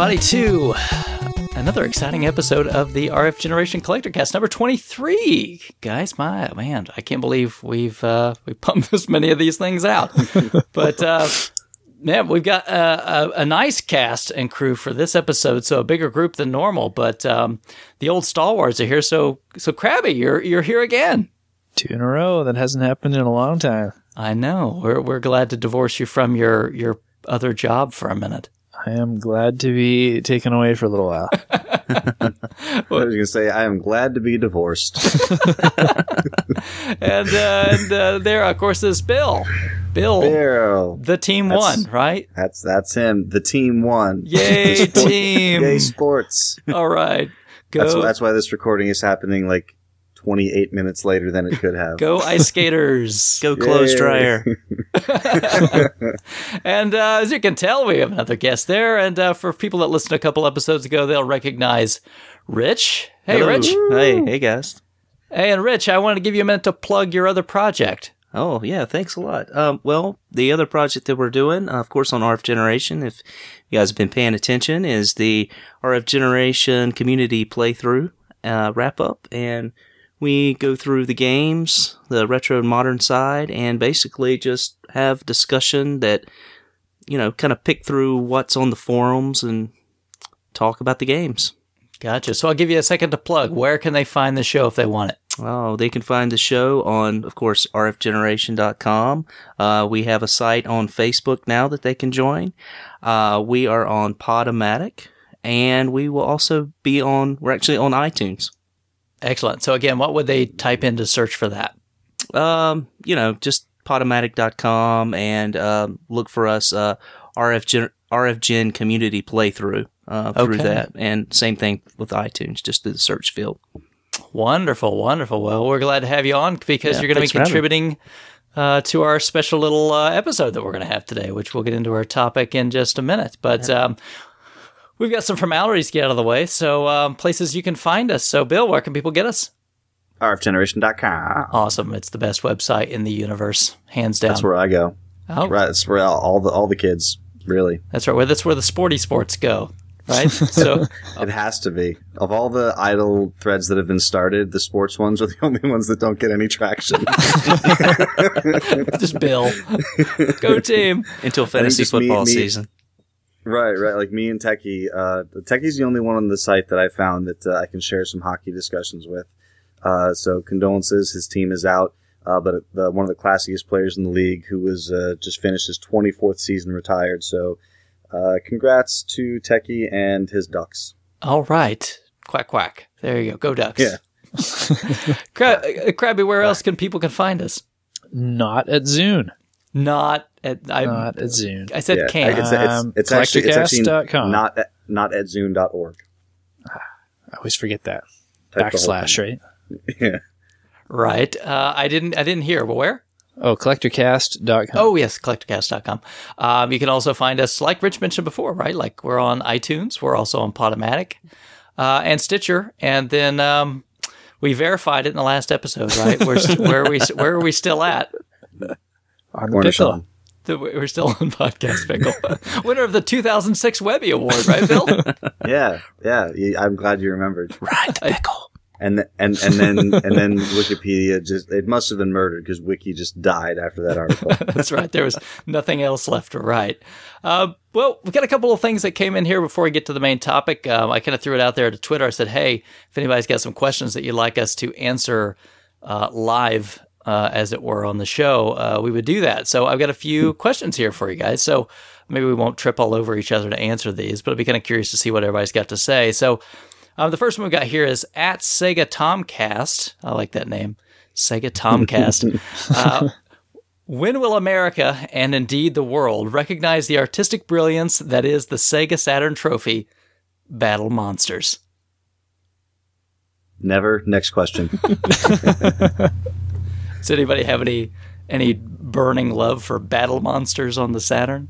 Everybody to another exciting episode of the RF Generation Collector Cast number 23. Guys, my man, I can't believe we've uh we pumped this many of these things out. but uh yeah, we've got a, a, a, nice cast and crew for this episode, so a bigger group than normal. But um, the old stalwarts are here, so so Krabby, you're you're here again. Two in a row. That hasn't happened in a long time. I know. We're we're glad to divorce you from your your other job for a minute. I am glad to be taken away for a little while. I was going to say, I am glad to be divorced. and uh, and uh, there, of course, is Bill. Bill, Bill. the team That's- won, right? That's that's him. The team won. Yay, team! Yay, sports. All right, go That's that's why this recording is happening like 28 minutes later than it could have. go ice skaters. Go clothes dryer. And uh, as you can tell, we have another guest there. And uh, for people that listened a couple episodes ago, they'll recognize Rich. Hey, Hello. Rich. Hey, hey guys. Hey, and Rich, I wanted to give you a minute to plug your other project. Oh yeah, thanks a lot. Um, well, the other project that we're doing, uh, of course, on RF Generation, if you guys have been paying attention, is the RF Generation community playthrough uh, wrap up, and we go through the games, the retro and modern side, and basically just have discussion that you know, kind of pick through what's on the forums and talk about the games. Gotcha. So I'll give you a second to plug. Where can they find the show if they want it? Oh, they can find the show on, of course, rfgeneration.com. Uh, we have a site on Facebook now that they can join. Uh, we are on Podomatic, and we will also be on, we're actually on iTunes. Excellent. So again, what would they type in to search for that? Um, you know, just podomatic.com and um, look for us, uh, RF, Gen- RF Gen Community Playthrough uh, through Okay. that. And same thing with iTunes, just through the search field. Wonderful, wonderful. Well, we're glad to have you on because Yeah, you're going to be thanks for having me. contributing uh, to our special little uh, episode that we're going to have today, which we'll get into our topic in just a minute. But um, we've got some formalities to get out of the way. So, um, places you can find us. So, Bill, where can people get us? RFGeneration.com. Awesome. It's the best website in the universe, hands down. That's where I go. Oh, Right, that's where all, all the all the kids really. That's right. Well, that's where the sporty sports go, right? so, It has to be. Of all the idle threads that have been started, the sports ones are the only ones that don't get any traction. just Bill. Go team. Until fantasy just me- football me- season. Right, right. Like me and Techie. Uh, Techie's the only one on the site that I found that uh, I can share some hockey discussions with. Uh, so condolences. His team is out. Uh, but the, one of the classiest players in the league who was uh, just finished his 24th season retired. So uh, congrats to Techie and his Ducks. All right. Quack, quack. There you go. Go Ducks. Yeah. Crab, uh, Krabby, where else can people can find us? Not at Zune. Not at I. Not at Zune. I said Yeah, can. It's, it's, Um, it's actually, it's actually collectorcast.com. not at, not at zune.org. I always forget that. Type Backslash, right? Yeah. right. Uh, I didn't. I didn't hear. But where? Oh, collectorcast.com. Oh yes, collectorcast.com. Um, you can also find us, like Rich mentioned before, right? Like we're on iTunes. We're also on Podomatic uh, and Stitcher, and then um, we verified it in the last episode, right? We're where are we where are we still at? On the Cornish pickle. on. The- We're still on Podcast Pickle, winner of the 2006 Webby Award, right, Bill? Yeah, yeah. I'm glad you remembered. Ride the pickle. And th- and and then and then Wikipedia just it must have been murdered because Wiki just died after that article. That's right. There was nothing else left to write. Uh, well, we've got a couple of things that came in here before we get to the main topic. Um, I kind of threw it out there to Twitter. I said, hey, if anybody's got some questions that you'd like us to answer uh, live, uh, as it were, on the show, uh, we would do that. So I've got a few questions here for you guys. So maybe we won't trip all over each other to answer these, but I'd be kind of curious to see what everybody's got to say. So um, the first one we've got here is at Sega Tomcast. I like that name. Sega Tomcast. uh, when will America, and indeed the world, recognize the artistic brilliance that is the Sega Saturn Trophy Battle Monsters? Never. Next question. Does anybody have any any burning love for Battle Monsters on the Saturn?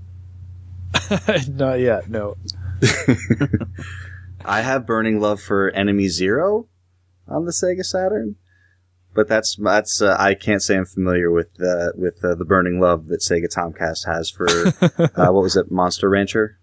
Not yet. No. I have burning love for Enemy Zero on the Sega Saturn. but that's that's uh, I can't say I'm familiar with uh, with uh, the burning love that Sega Tomcast has for uh, what was it, Monster Rancher.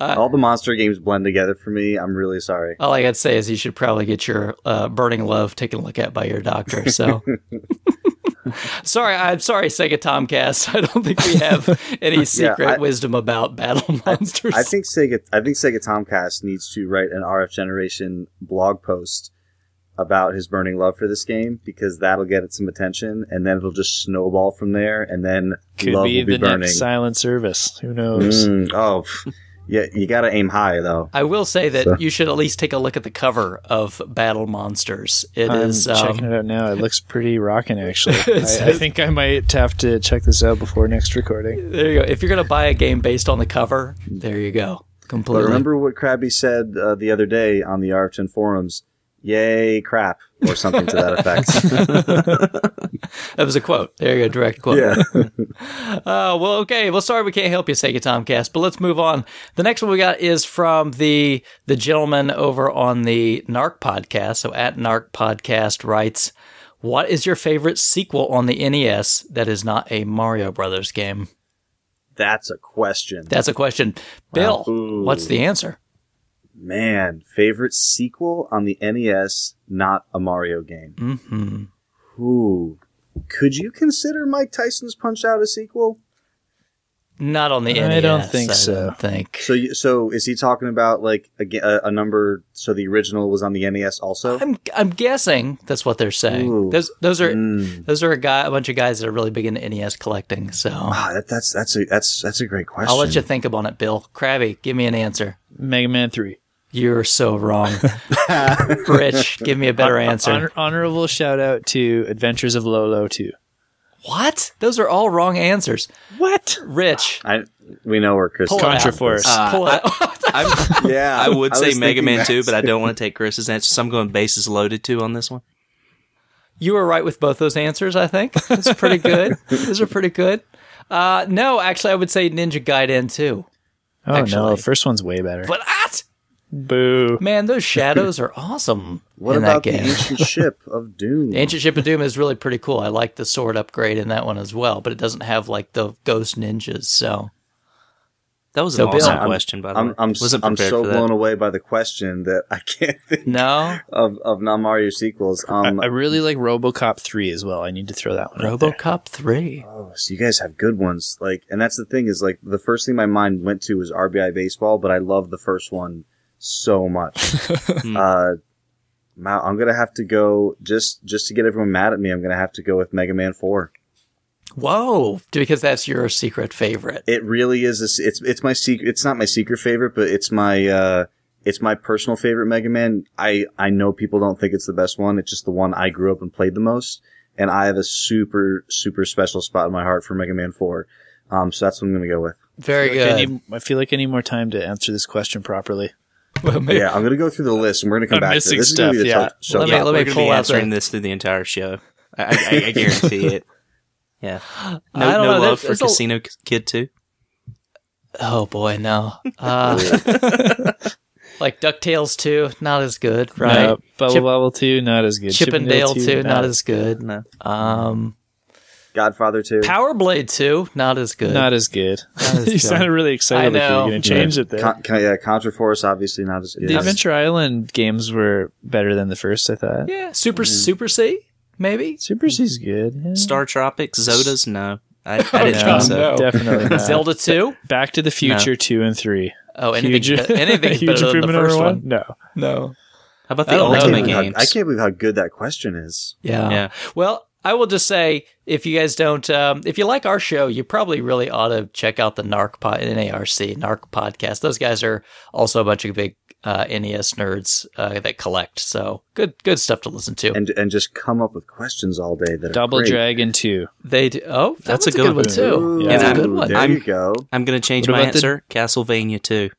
All the monster games blend together for me. I'm really sorry. All I got to say is you should probably get your uh, burning love taken a look at by your doctor. So. sorry, I'm sorry, Sega Tomcast. I don't think we have any secret I- wisdom about battle monsters. I think Sega I think Sega Tomcast needs to write an RF Generation blog post about his burning love for this game because that'll get it some attention and then it'll just snowball from there and then Could love be will be the burning. next silent service. Who knows? Mm, oh, pff. Yeah, you got to aim high though. I will say that So- you should at least take a look at the cover of Battle Monsters. It I'm is, um, checking it out now. It looks pretty rocking, actually. I, I think I might have to check this out before next recording. there you go. If you're going to buy a game based on the cover, there you go. But remember what Krabby said uh, the other day on the RFGen forums? Yay, crap, or something to that effect. that was a quote. There you go, direct quote. yeah. Uh, well, okay. Well, sorry we can't help you, Sega Tomcast, but let's move on. The next one we got is from the the gentleman over on the Narc podcast. So at Narc podcast writes, "What is your favorite sequel on the NES that is not a Mario Brothers game?" That's a question. That's a question. Bill, Ooh. what's the answer? Man, favorite sequel on the NES, not a Mario game. hmm Ooh. Could you consider Mike Tyson's Punch Out a sequel? Not on the I NES. I don't think I so. don't think. So, you, so is he talking about like a, a, a number? So the original was on the NES also. I'm I'm guessing that's what they're saying. Ooh. Those those are Mm. those are a guy a bunch of guys that are really big into NES collecting. So Ah, that, that's that's a that's that's a great question. I'll let you think about it, Bill. Krabby, give me an answer. Mega Man 3. You're so wrong. Rich, give me a better answer. Honor- honorable shout out to Adventures of Lolo 2. what? Those are all wrong answers. What? Rich, I we know where Chris. pull Contra. Force. Uh, pull it out. I'm, Yeah, I would say was Mega Man that 2, but I don't want to take Chris's answer, so I'm going bases loaded 2 on this one. you were right with both those answers. I think that's pretty good. Those are pretty good. Uh, no, actually, I would say Ninja Gaiden 2. Oh Actually. no, first one's way better. But ah, Boo. man, those shadows are awesome What in about that the game. ancient ship of Doom? The Ancient Ship of Doom is really pretty cool. I like the sword upgrade in that one as well, but it doesn't have like the ghost ninjas. So That was So, an Bill, awesome I'm- question, by the I'm way. I'm, Wasn't I'm so blown away by the question that I can't think no, of, of non Mario sequels. Um, I, I really like RoboCop 3 as well. I need to throw that one out there. RoboCop three. Oh, so you guys have good ones. Like, and that's the thing is like the first thing my mind went to was RBI baseball, but I love the first one so much. uh, Mal- I'm gonna have to go just just to get everyone mad at me. I'm gonna have to go with Mega Man Four. Whoa, because that's your secret favorite. It really is. A, s- it's it's my secret. It's not my secret favorite, but it's my uh, it's my personal favorite Mega Man. I I know people don't think it's the best one. It's just the one I grew up and played the most, and I have a super super special spot in my heart for Mega Man Four. Um, so that's what I'm gonna go with. Very I, good. need, I feel like I need more time to answer this question properly. Well, maybe- Yeah, I'm gonna go through the list, and we're gonna come I'm back to missing it. This is gonna be the stuff, top yeah. show. Let me- yeah, let me we're pull be out answering the- this through the entire show. I, I, I guarantee it. Yeah. No, I don't no know, love there's for a- Casino Kid 2? Oh boy, no. Uh, like Ducktales two, not as good, right? No, Bubble Chip- Bubble 2, not as good. Chip 'n Dale two, not as good. No. Um, Godfather Two. Power Blade two, not as good. Not as good. as you good. sounded really I excited like you know. were going to change it there. Con- con- yeah, Contra Force obviously not as good. the Adventure Island games were better than the first, I thought. yeah, Super Mm. Super C, maybe. Super C's good. Yeah. Star Tropics, Zoda's? No. I, I didn't No, think so. no. Definitely not. Zelda two. Back to the Future 2 and 3. Oh, anything, Huge, anything's huge better than the improvement over first one? one. No. No. How about the don't know. I can't, Ultimate believe how, games? I can't believe how good that question is. Yeah. Yeah. Well, I will just say, if you guys don't, um, if you like our show, you probably really ought to check out the NARC pod, NARC NARC podcast. Those guys are also a bunch of big uh, NES nerds uh, that collect. So good, good stuff to listen to. And and just come up with questions all day that are Double great. Dragon 2. they do. Oh, that That's was a a good good one one. too. Ooh, Yeah. That's a good I'm- one. There I'm- you go. I'm going to change What my about the- answer. Castlevania 2.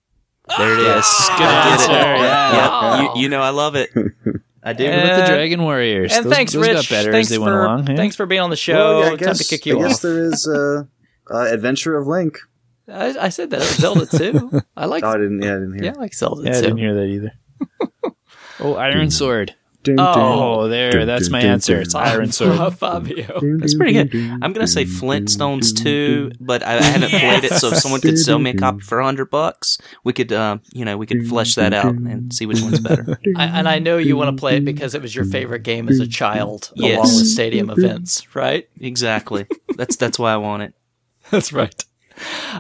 There it is. Yes, good I did it. answer, yeah. Yep. You, you know I love it. I did What about the Dragon Warriors? And those, thanks, those Rich. got better thanks as they for went along. yeah? thanks for being on the show. Well, yeah, I Time guess, to kick you I guess there is uh, uh, Adventure of Link. I, I said that Zelda too. I like. Oh, I didn't. Yeah, I didn't hear. yeah, I like Zelda Yeah, I didn't hear that either. oh, Iron Sword. Oh, there. That's my answer. It's Iron Sword. Fabio. That's pretty good. I'm gonna say Flintstones too, but I, I haven't played it. So if someone could sell me a copy for hundred bucks, we could, uh, you know, we could flesh that out and see which one's better. I, and I know you want to play it because it was your favorite game as a child, along Yes. with stadium events, right? Exactly. That's that's why I want it. That's right.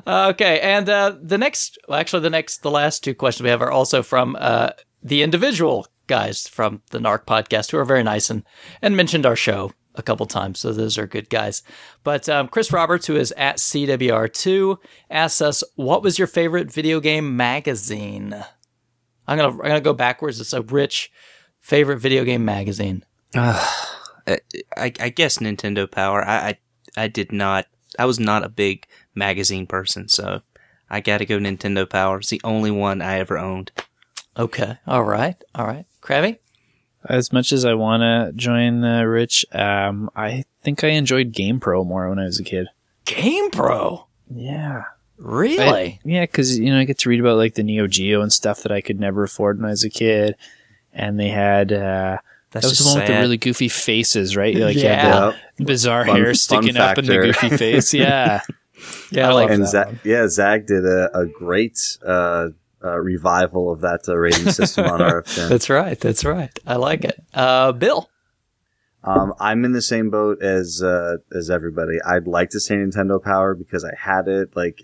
Uh, okay, and uh, the next, well, actually, the next, the last two questions we have are also from uh, the individual guys from the Narc podcast who are very nice and and mentioned our show a couple times. So those are good guys. But um, Chris Roberts, who is at CWR2, asks us, "What was your favorite video game magazine?" I'm gonna I'm gonna go backwards. It's a rich favorite video game magazine. I, I I guess Nintendo Power. I, I I did not. I was not a big magazine person, so I got to go Nintendo Power. It's the only one I ever owned. Okay, all right, all right, Krabby. As much as I want to join uh, Rich, um, I think I enjoyed Game Pro more when I was a kid. Game Pro, Yeah. really? I- yeah, because you know I get to read about like the Neo Geo and stuff that I could never afford when I was a kid, and they had uh, That's that was the just one with the really goofy faces, right? Like you Yeah. had Yep. the bizarre Fun- hair sticking up in the goofy face. Yeah, yeah, I like and that Zach, one. yeah, Zag did a, a great uh, uh, revival of that uh, rating system on RFN. That's right. That's right. I like it. Uh, Bill. Um, I'm in the same boat as uh, as everybody. I'd like to say Nintendo Power because I had it. Like,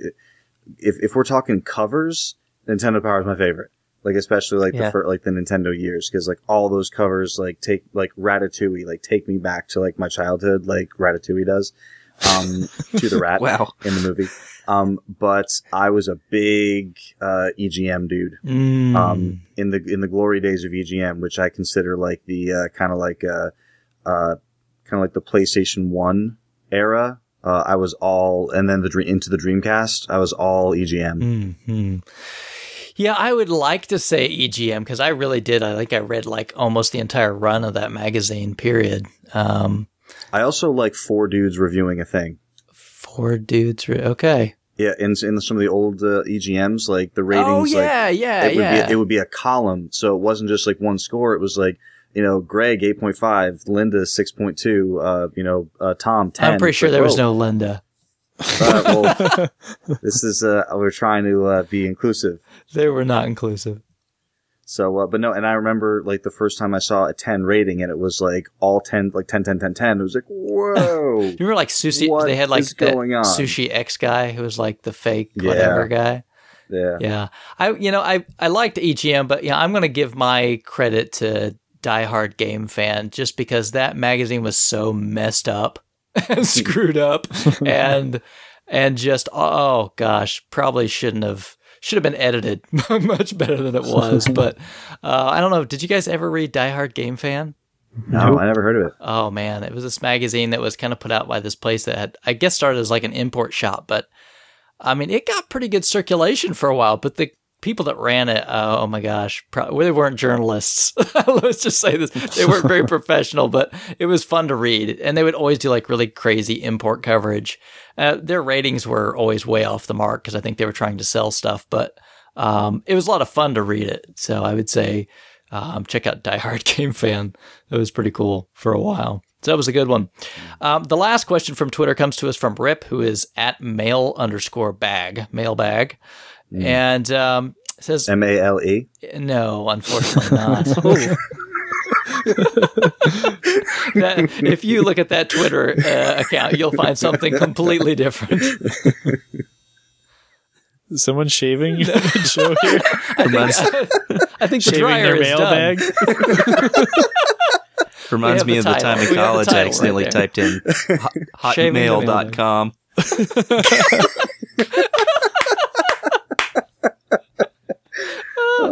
if if we're talking covers, Nintendo Power is my favorite. Like, especially like Yeah. the fir- like the Nintendo years, because like all those covers like take like Ratatouille, like take me back to like my childhood, like Ratatouille does, um, to the rat Wow. in the movie. Um, but I was a big uh, EGM dude Mm. um, in the in the glory days of EGM, which I consider like the uh, kind of like uh, uh, kind of like the PlayStation One era. Uh, I was all, and then the dream into the Dreamcast. I was all EGM. hmm Yeah, I would like to say EGM because I really did. I think I read like almost the entire run of that magazine. Period. Um, I also like four dudes reviewing a thing. four dudes. Re- okay. Yeah, in in some of the old uh, EGMs, like the ratings, oh like yeah, yeah, it would yeah. be it would be a column, so it wasn't just like one score. It was like you know, Greg eight point five, Linda six point two, uh, you know, uh, Tom ten. I'm pretty sure like, there was no Linda. Uh, well, this is uh, we're trying to uh, be inclusive. They were not inclusive. So, uh, but no, and I remember like the first time I saw a 10 rating and it was like all 10, like 10, 10, 10, 10. It was like, whoa. You remember like sushi? What they had like going on? sushi X guy who was like the fake Yeah. whatever guy. yeah. Yeah, I you know I I liked EGM, but yeah, I'm going to give my credit to Die Hard Game Fan just because that magazine was so messed up and screwed up, and and just oh gosh, probably shouldn't have should have been edited much better than it was. But uh, I don't know. Did you guys ever read Die Hard Game Fan? No, I never heard of it. Oh man, it was this magazine that was kind of put out by this place that had, I guess, started as like an import shop, but I mean, it got pretty good circulation for a while. But the people that ran it, uh, oh my gosh, pro- they weren't journalists. Let's just say this: they weren't very professional, but it was fun to read, and they would always do like really crazy import coverage. Uh, their ratings were always way off the mark because I think they were trying to sell stuff, but um, it was a lot of fun to read it. So I would say um, check out Die Hard Game Fan. It was pretty cool for a while. So that was a good one. Um, the last question from Twitter comes to us from Rip, who is at mail underscore bag, mailbag. And um, says, M A L E. no, unfortunately not. that, if you look at that Twitter uh, account, you'll find something completely different. Is someone shaving the show here, I think the shaving dryer their mailbag. Reminds me the of the time in We have the college I accidentally there. typed in hot- Shaving the hotmail.com.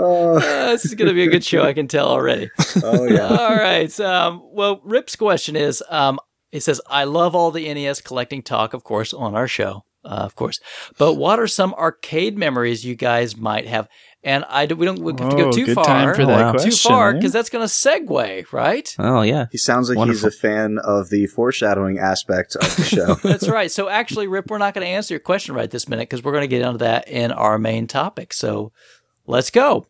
Oh, Uh, this is going to be a good show, I can tell already. oh yeah. All right. Um, well, Rip's question is um, he says, I love all the NES collecting talk, of course, on our show, uh, of course. But what are some arcade memories you guys might have? And I do, we don't we have to go Oh, too good far. time for that Wow. Too question. far because that's going to segue, right? Oh yeah. He sounds like Wonderful. he's a fan of the foreshadowing aspect of the show. That's right. So actually, Rip, we're not going to answer your question right this minute because we're going to get into that in our main topic. So let's go.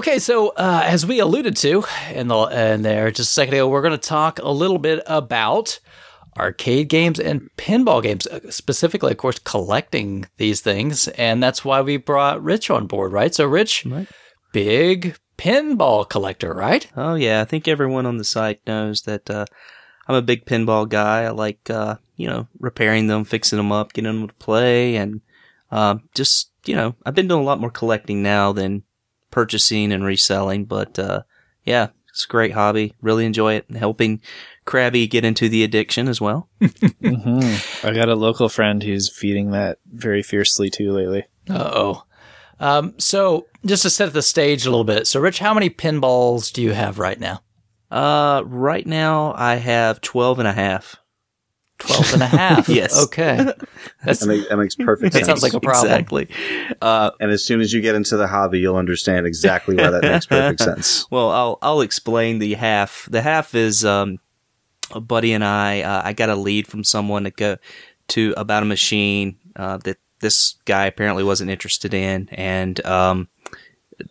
Okay, so uh, as we alluded to in the in there just a second ago, we're going to talk a little bit about arcade games and pinball games, uh, specifically, of course, collecting these things, and that's why we brought Rich on board, right? So, Rich, Right. big pinball collector, right? Oh yeah, I think everyone on the site knows that uh, I'm a big pinball guy. I like uh, you know repairing them, fixing them up, getting them to play, and uh, just you know I've been doing a lot more collecting now than purchasing and reselling. But uh, yeah, it's a great hobby. Really enjoy it. Helping Krabby get into the addiction as well. hmm I got a local friend who's feeding that very fiercely too lately. Uh oh. Um, so, just to set the stage a little bit. So, Rich, how many pinballs do you have right now? Uh, right now I have 12 and a half. 12 and a half. Yes. Okay. That's, That, make, that makes perfect sense. That sounds like a problem. Exactly. Uh, and as soon as you get into the hobby, you'll understand exactly why that makes perfect sense. Well, I'll I'll explain the half. The half is um, a buddy and I. Uh, I got a lead from someone to go to about a machine uh, that this guy apparently wasn't interested in, and um,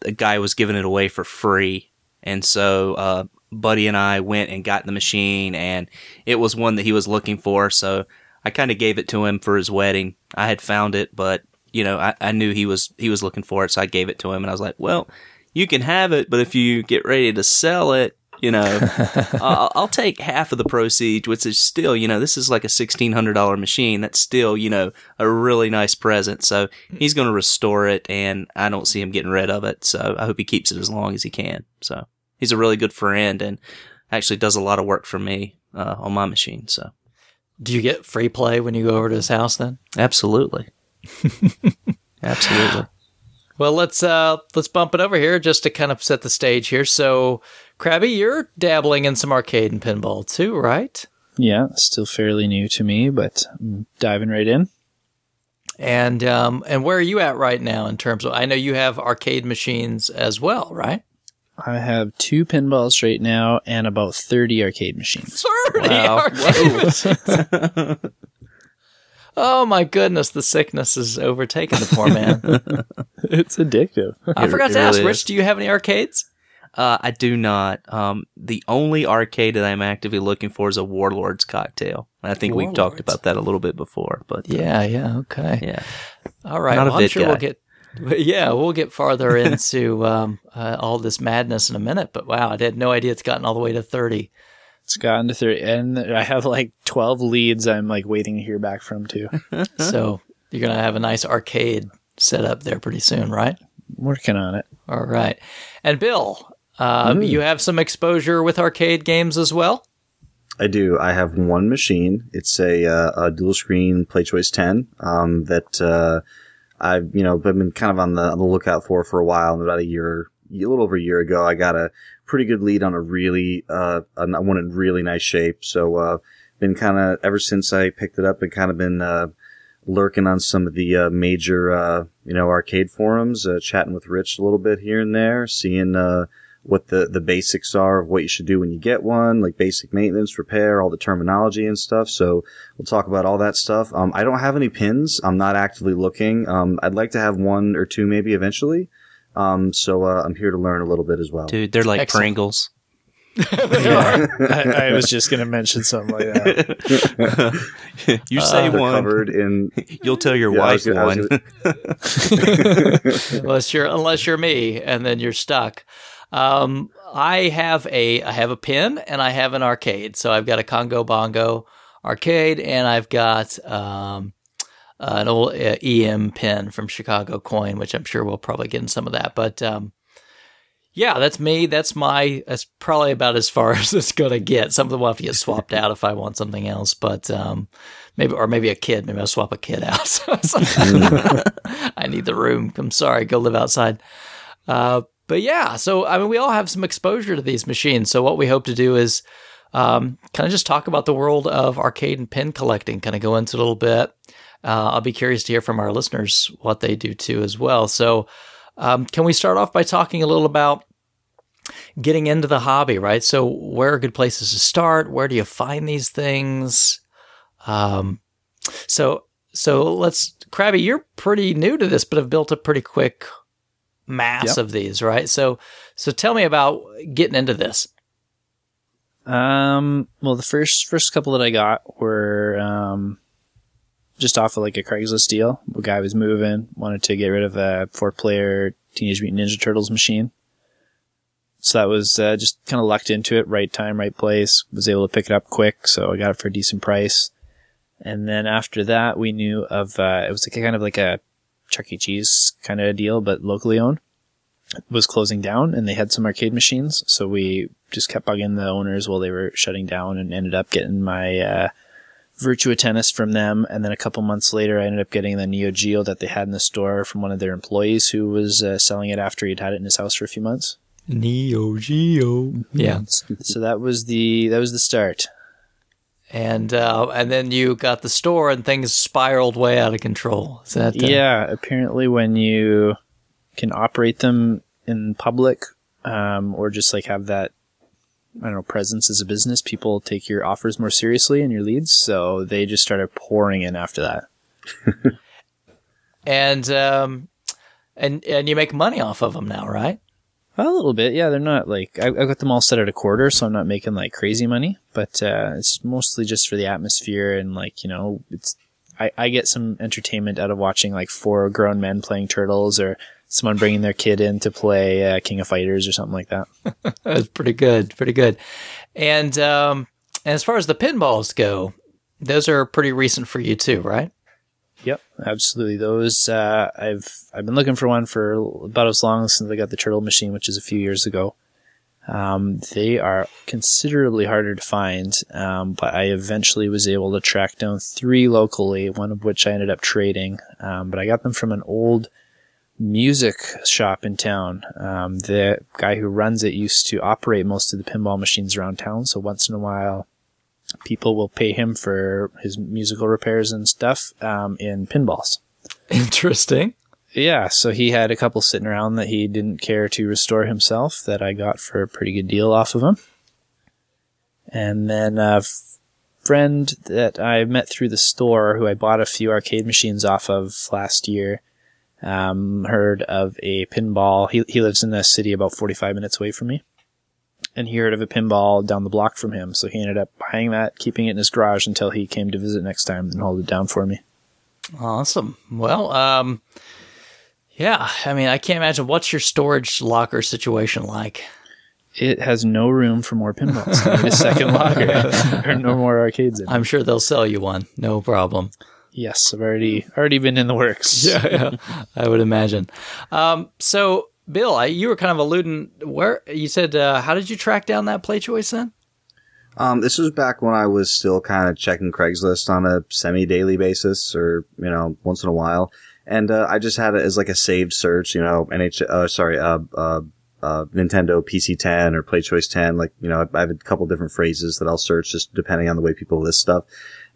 the guy was giving it away for free. And so, uh, buddy and I went and got the machine, and it was one that he was looking for. So I kind of gave it to him for his wedding. I had found it, but you know, I, I knew he was he was looking for it, so I gave it to him, and I was like, well you can have it, but if you get ready to sell it, you know, I'll, I'll take half of the proceeds, which is still, you know, this is like a sixteen hundred dollar machine. That's still, you know, a really nice present. So he's going to restore it, and I don't see him getting rid of it. So I hope he keeps it as long as he can. So he's a really good friend, and actually does a lot of work for me uh, on my machine. So do you get free play when you go over to his house then? absolutely, absolutely. Well, let's uh let's bump it over here just to kind of set the stage here. So, Krabby, you're dabbling in some arcade and pinball too, right? Yeah, still fairly new to me, but I'm diving right in. And um and where are you at right now in terms of I know you have arcade machines as well, right? I have two pinballs right now and about 30 arcade machines. 30 Wow. arcade machines. Oh my goodness, the sickness is overtaking the poor man. it's addictive. I It- forgot it to ask, really Rich, is. do you have any arcades? Uh, I do not. Um, the only arcade that I'm actively looking for is a Warlords cocktail. I think we've talked about that a little bit before, but uh, Yeah, yeah, okay. yeah. All right. Not a well, I'm vid sure we'll guy. Get. Yeah, we'll get farther into um, uh, all this madness in a minute. But wow, I had no idea it's gotten all the way to thirty. It's gotten to 30, and I have like 12 leads I'm like waiting to hear back from too. so you're gonna have a nice arcade set up there pretty soon, right? Working on it. All right. And Bill, um, you have some exposure with arcade games as well. I do. I have one machine. It's a, uh, a dual screen PlayChoice 10 um, that uh, I've you know been kind of on the, on the lookout for for a while. And about a year, a little over a year ago, I got a pretty good lead on a really uh, on one in really nice shape. So uh, been kind of ever since I picked it up, and kind of been uh, lurking on some of the uh, major uh, you know arcade forums, uh, chatting with Rich a little bit here and there, seeing. Uh, what the, the basics are of what you should do when you get one, like basic maintenance, repair, all the terminology and stuff. So we'll talk about all that stuff. Um, I don't have any pins. I'm not actively looking. Um, I'd like to have one or two maybe eventually. Um, so uh, I'm here to learn a little bit as well. Dude, they're like Excellent. Pringles. Yeah. I, I was just going to mention something like that. you Uh, say They're one, covered in. you'll tell your Yeah, wife gonna- one. gonna- unless you're unless you're me, and then you're stuck. Um, I have a I have a pin and I have an arcade. So I've got a Congo Bongo arcade, and I've got um, an old uh, EM pin from Chicago Coin, which I'm sure we'll probably get in some of that. But um, yeah, that's me. That's my. That's probably about as far as it's gonna get. Some of them will have to get swapped out if I want something else. But um, maybe or maybe a kid. Maybe I'll swap a kid out. I need the room. I'm sorry. Go live outside. Uh, but yeah, so I mean, we all have some exposure to these machines. So what we hope to do is um, kind of just talk about the world of arcade and pin collecting. Kind of go into a little bit. Uh, I'll be curious to hear from our listeners what they do too as well. So um, can we start off by talking a little about getting into the hobby? Right. So where are good places to start? Where do you find these things? Um, so so let's Krabby, you're pretty new to this, but have built a pretty quick mass Yep. of these, right? So, so tell me about getting into this. Um, well, the first first couple that I got were um, just off of like a Craigslist deal. A guy was moving, wanted to get rid of a four player Teenage Mutant Ninja Turtles machine. So that was uh, just kind of lucked into it, right time, right place. Was able to pick it up quick, so I got it for a decent price. And then after that, we knew of uh, it was like a kind of like a Chuck E. Cheese kind of deal, but locally owned. Was closing down, and they had some arcade machines, so we just kept bugging the owners while they were shutting down, and ended up getting my uh, Virtua Tennis from them. And then a couple months later, I ended up getting the Neo Geo that they had in the store from one of their employees who was uh, selling it after he'd had it in his house for a few months. Neo Geo. Yeah. So that was the that was the start. And uh, and then you got the store and things spiraled way out of control. Is that uh, Yeah, apparently when you can operate them in public, um, or just like have that, I don't know, presence as a business, people take your offers more seriously and your leads. So they just started pouring in after that. and um, and and you make money off of them now, right? A little bit, yeah. They're not like I, I got them all set at a quarter, so I'm not making like crazy money. But uh, it's mostly just for the atmosphere and like you know, it's I, I get some entertainment out of watching like four grown men playing turtles or someone bringing their kid in to play uh, King of Fighters or something like that. That's pretty good, pretty good. And um, and as far as the pinballs go, those are pretty recent for you too, right? Yep, absolutely. Those uh, I've I've been looking for one for about as long since I got the turtle machine, which is a few years ago. Um, they are considerably harder to find, um, but I eventually was able to track down three locally, one of which I ended up trading. Um, but I got them from an old music shop in town. Um, the guy who runs it used to operate most of the pinball machines around town, so once in a while people will pay him for his musical repairs and stuff um, in pinballs. Interesting. Yeah, so he had a couple sitting around that he didn't care to restore himself that I got for a pretty good deal off of him. And then a friend that I met through the store who I bought a few arcade machines off of last year um, heard of a pinball. He, he lives in a city about 45 minutes away from me. And he heard of a pinball down the block from him, so he ended up buying that, keeping it in his garage until he came to visit next time and hold it down for me. Awesome. Well, um, yeah. I mean, I can't imagine what's your storage locker situation like. It has no room for more pinballs. I need a second locker. there are no more arcades in it. I'm sure they'll sell you one, no problem. Yes, I've already already been in the works. Yeah, yeah. I would imagine. Um, so, Bill, I, you were kind of alluding where you said, uh, how did you track down that play choice then? Um, this was back when I was still kind of checking Craigslist on a semi-daily basis, or you know, once in a while. And uh, I just had it as like a saved search, you know, NH, uh, sorry, uh, uh, uh, Nintendo PC 10 or Play Choice 10. Like, you know, I have a couple different phrases that I'll search just depending on the way people list stuff.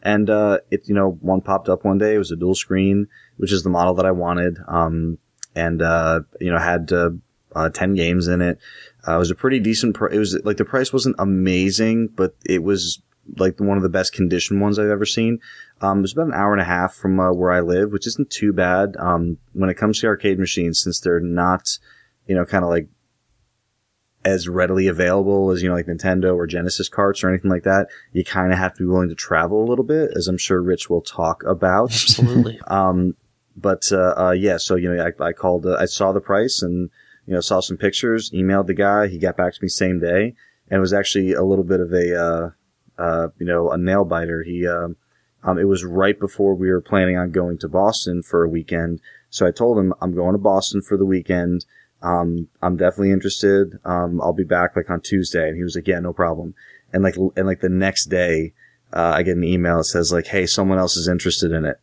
And uh, it, you know, one popped up one day. It was a dual screen, which is the model that I wanted. Um, and uh, you know, had uh, uh, 10 games in it. Uh, it was a pretty decent. Pr- it was like the price wasn't amazing, but it was like one of the best conditioned ones I've ever seen. Um, it was about an hour and a half from uh, where I live, which isn't too bad. Um, when it comes to arcade machines, since they're not, you know, kind of like as readily available as, you know, like Nintendo or Genesis carts or anything like that, you kind of have to be willing to travel a little bit, as I'm sure Rich will talk about. Absolutely. Um, but, uh, uh, yeah, so, you know, I, I called, uh, I saw the price and, you know, saw some pictures, emailed the guy. He got back to me same day and it was actually a little bit of a, uh, uh, you know, a nail biter. He, um, um, it was right before we were planning on going to Boston for a weekend. So I told him I'm going to Boston for the weekend. Um, I'm definitely interested. Um, I'll be back like on Tuesday. And he was like, yeah, no problem. And like, and like the next day, uh, I get an email that says like, Hey, someone else is interested in it.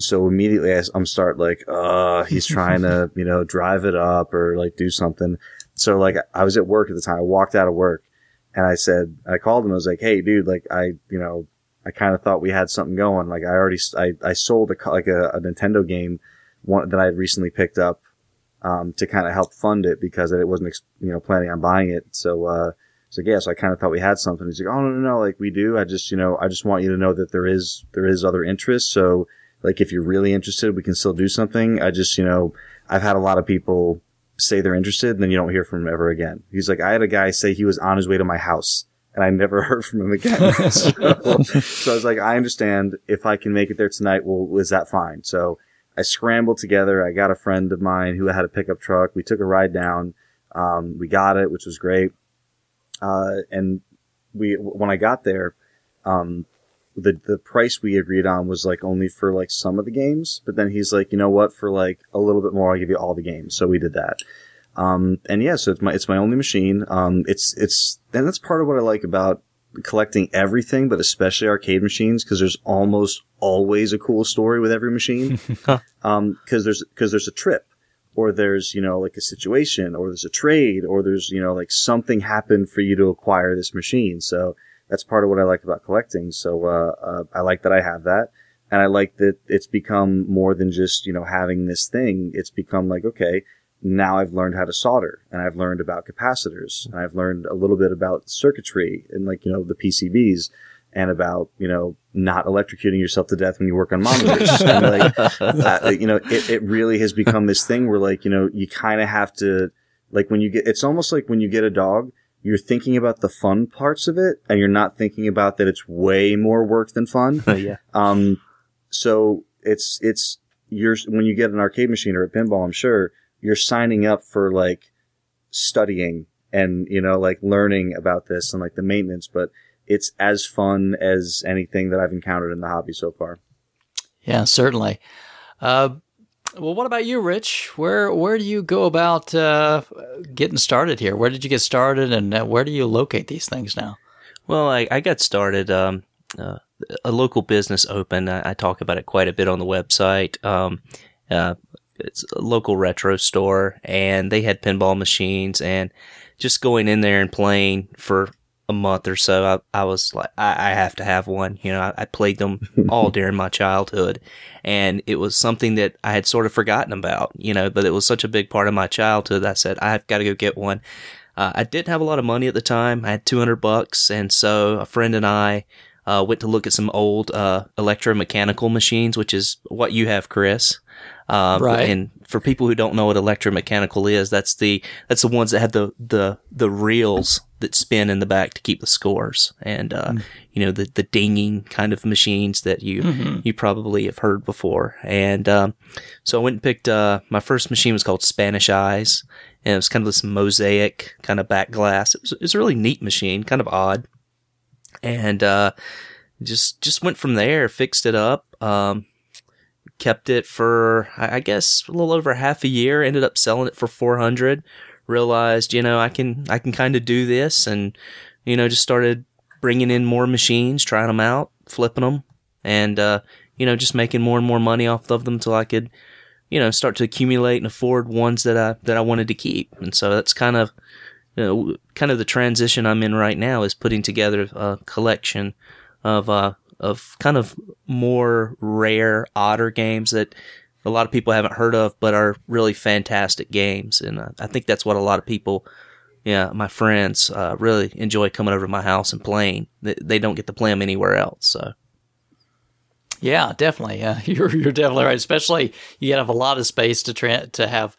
So immediately I, I'm start like, uh, he's trying to, you know, drive it up or like do something. So like I was at work at the time. I walked out of work and I said, I called him. I was like, Hey, dude, like I, you know, I kind of thought we had something going. Like I already, I, I sold a, like a, a Nintendo game one that I had recently picked up, um, to kind of help fund it because it wasn't, you know, planning on buying it. So, uh, so yeah, so I kind of thought we had something. He's like, oh no, no, no, like we do. I just, you know, I just want you to know that there is, there is other interest. So like if you're really interested, we can still do something. I just, you know, I've had a lot of people say they're interested, and then you don't hear from them ever again. He's like, I had a guy say he was on his way to my house, and I never heard from him again. so, so I was like, I understand. If I can make it there tonight, well, is that fine? So I scrambled together. I got a friend of mine who had a pickup truck. We took a ride down. Um, we got it, which was great. Uh, and we, when I got there, um, the the price we agreed on was like only for like some of the games, but then he's like, you know what, for like a little bit more, I'll give you all the games. So we did that. Um, and yeah, so it's my it's my only machine. Um, it's it's and that's part of what I like about collecting everything, but especially arcade machines, because there's almost always a cool story with every machine. Um, because there's because there's a trip, or there's you know like a situation, or there's a trade, or there's you know like something happened for you to acquire this machine. So that's part of what I like about collecting. So uh, uh, I like that I have that, and I like that it's become more than just you know having this thing. It's become like okay, now I've learned how to solder, and I've learned about capacitors, and I've learned a little bit about circuitry and like you know the PCBs. And about you know not electrocuting yourself to death when you work on monitors, and like uh, you know it, it really has become this thing where like you know you kind of have to like when you get it's almost like when you get a dog you're thinking about the fun parts of it and you're not thinking about that it's way more work than fun. yeah. Um, so it's, it's, you're, when you get an arcade machine or a pinball, I'm sure you're signing up for like studying and, you know, like learning about this and like the maintenance, but it's as fun as anything that I've encountered in the hobby so far. Yeah, certainly. Uh, well, what about you, Rich? Where where do you go about uh, getting started here? Where did you get started, and uh, where do you locate these things now? Well, I, I got started. Um, uh, a local business opened. I, I, talk about it quite a bit on the website. Um, uh, it's a local retro store, and they had pinball machines, and just going in there and playing for a month or so, I, I was like, I, I, have to have one. You know, I, I played them all during my childhood, and it was something that I had sort of forgotten about. You know, but it was such a big part of my childhood. I said I've got to go get one. Uh, I didn't have a lot of money at the time. I had 200 bucks, and so a friend and I uh, went to look at some old uh, electromechanical machines, which is what you have, Chris. Um, right. And for people who don't know what electromechanical is, that's the that's the ones that have the the the reels that spin in the back to keep the scores, and uh, mm. you know the the dinging kind of machines that you mm-hmm. you probably have heard before. And um, so I went and picked uh, my first machine was called Spanish Eyes, and it was kind of this mosaic kind of back glass. It was, it was a really neat machine, kind of odd, and uh, just just went from there, fixed it up. Um, kept it for I guess a little over half a year. Ended up selling it for four hundred. Realized you know I can I can kind of do this, and you know just started bringing in more machines, trying them out, flipping them, and uh, you know just making more and more money off of them until I could you know start to accumulate and afford ones that I that I wanted to keep. And so that's kind of you know, kind of the transition I'm in right now is putting together a collection of uh, of kind of more rare, odder games that a lot of people haven't heard of, but are really fantastic games. And uh, I think that's what a lot of people, yeah, my friends, uh, really enjoy coming over to my house and playing. They, don't get to play them anywhere else. So. Yeah, definitely. Yeah, you're you're definitely right. Especially you gotta have a lot of space to tra- to have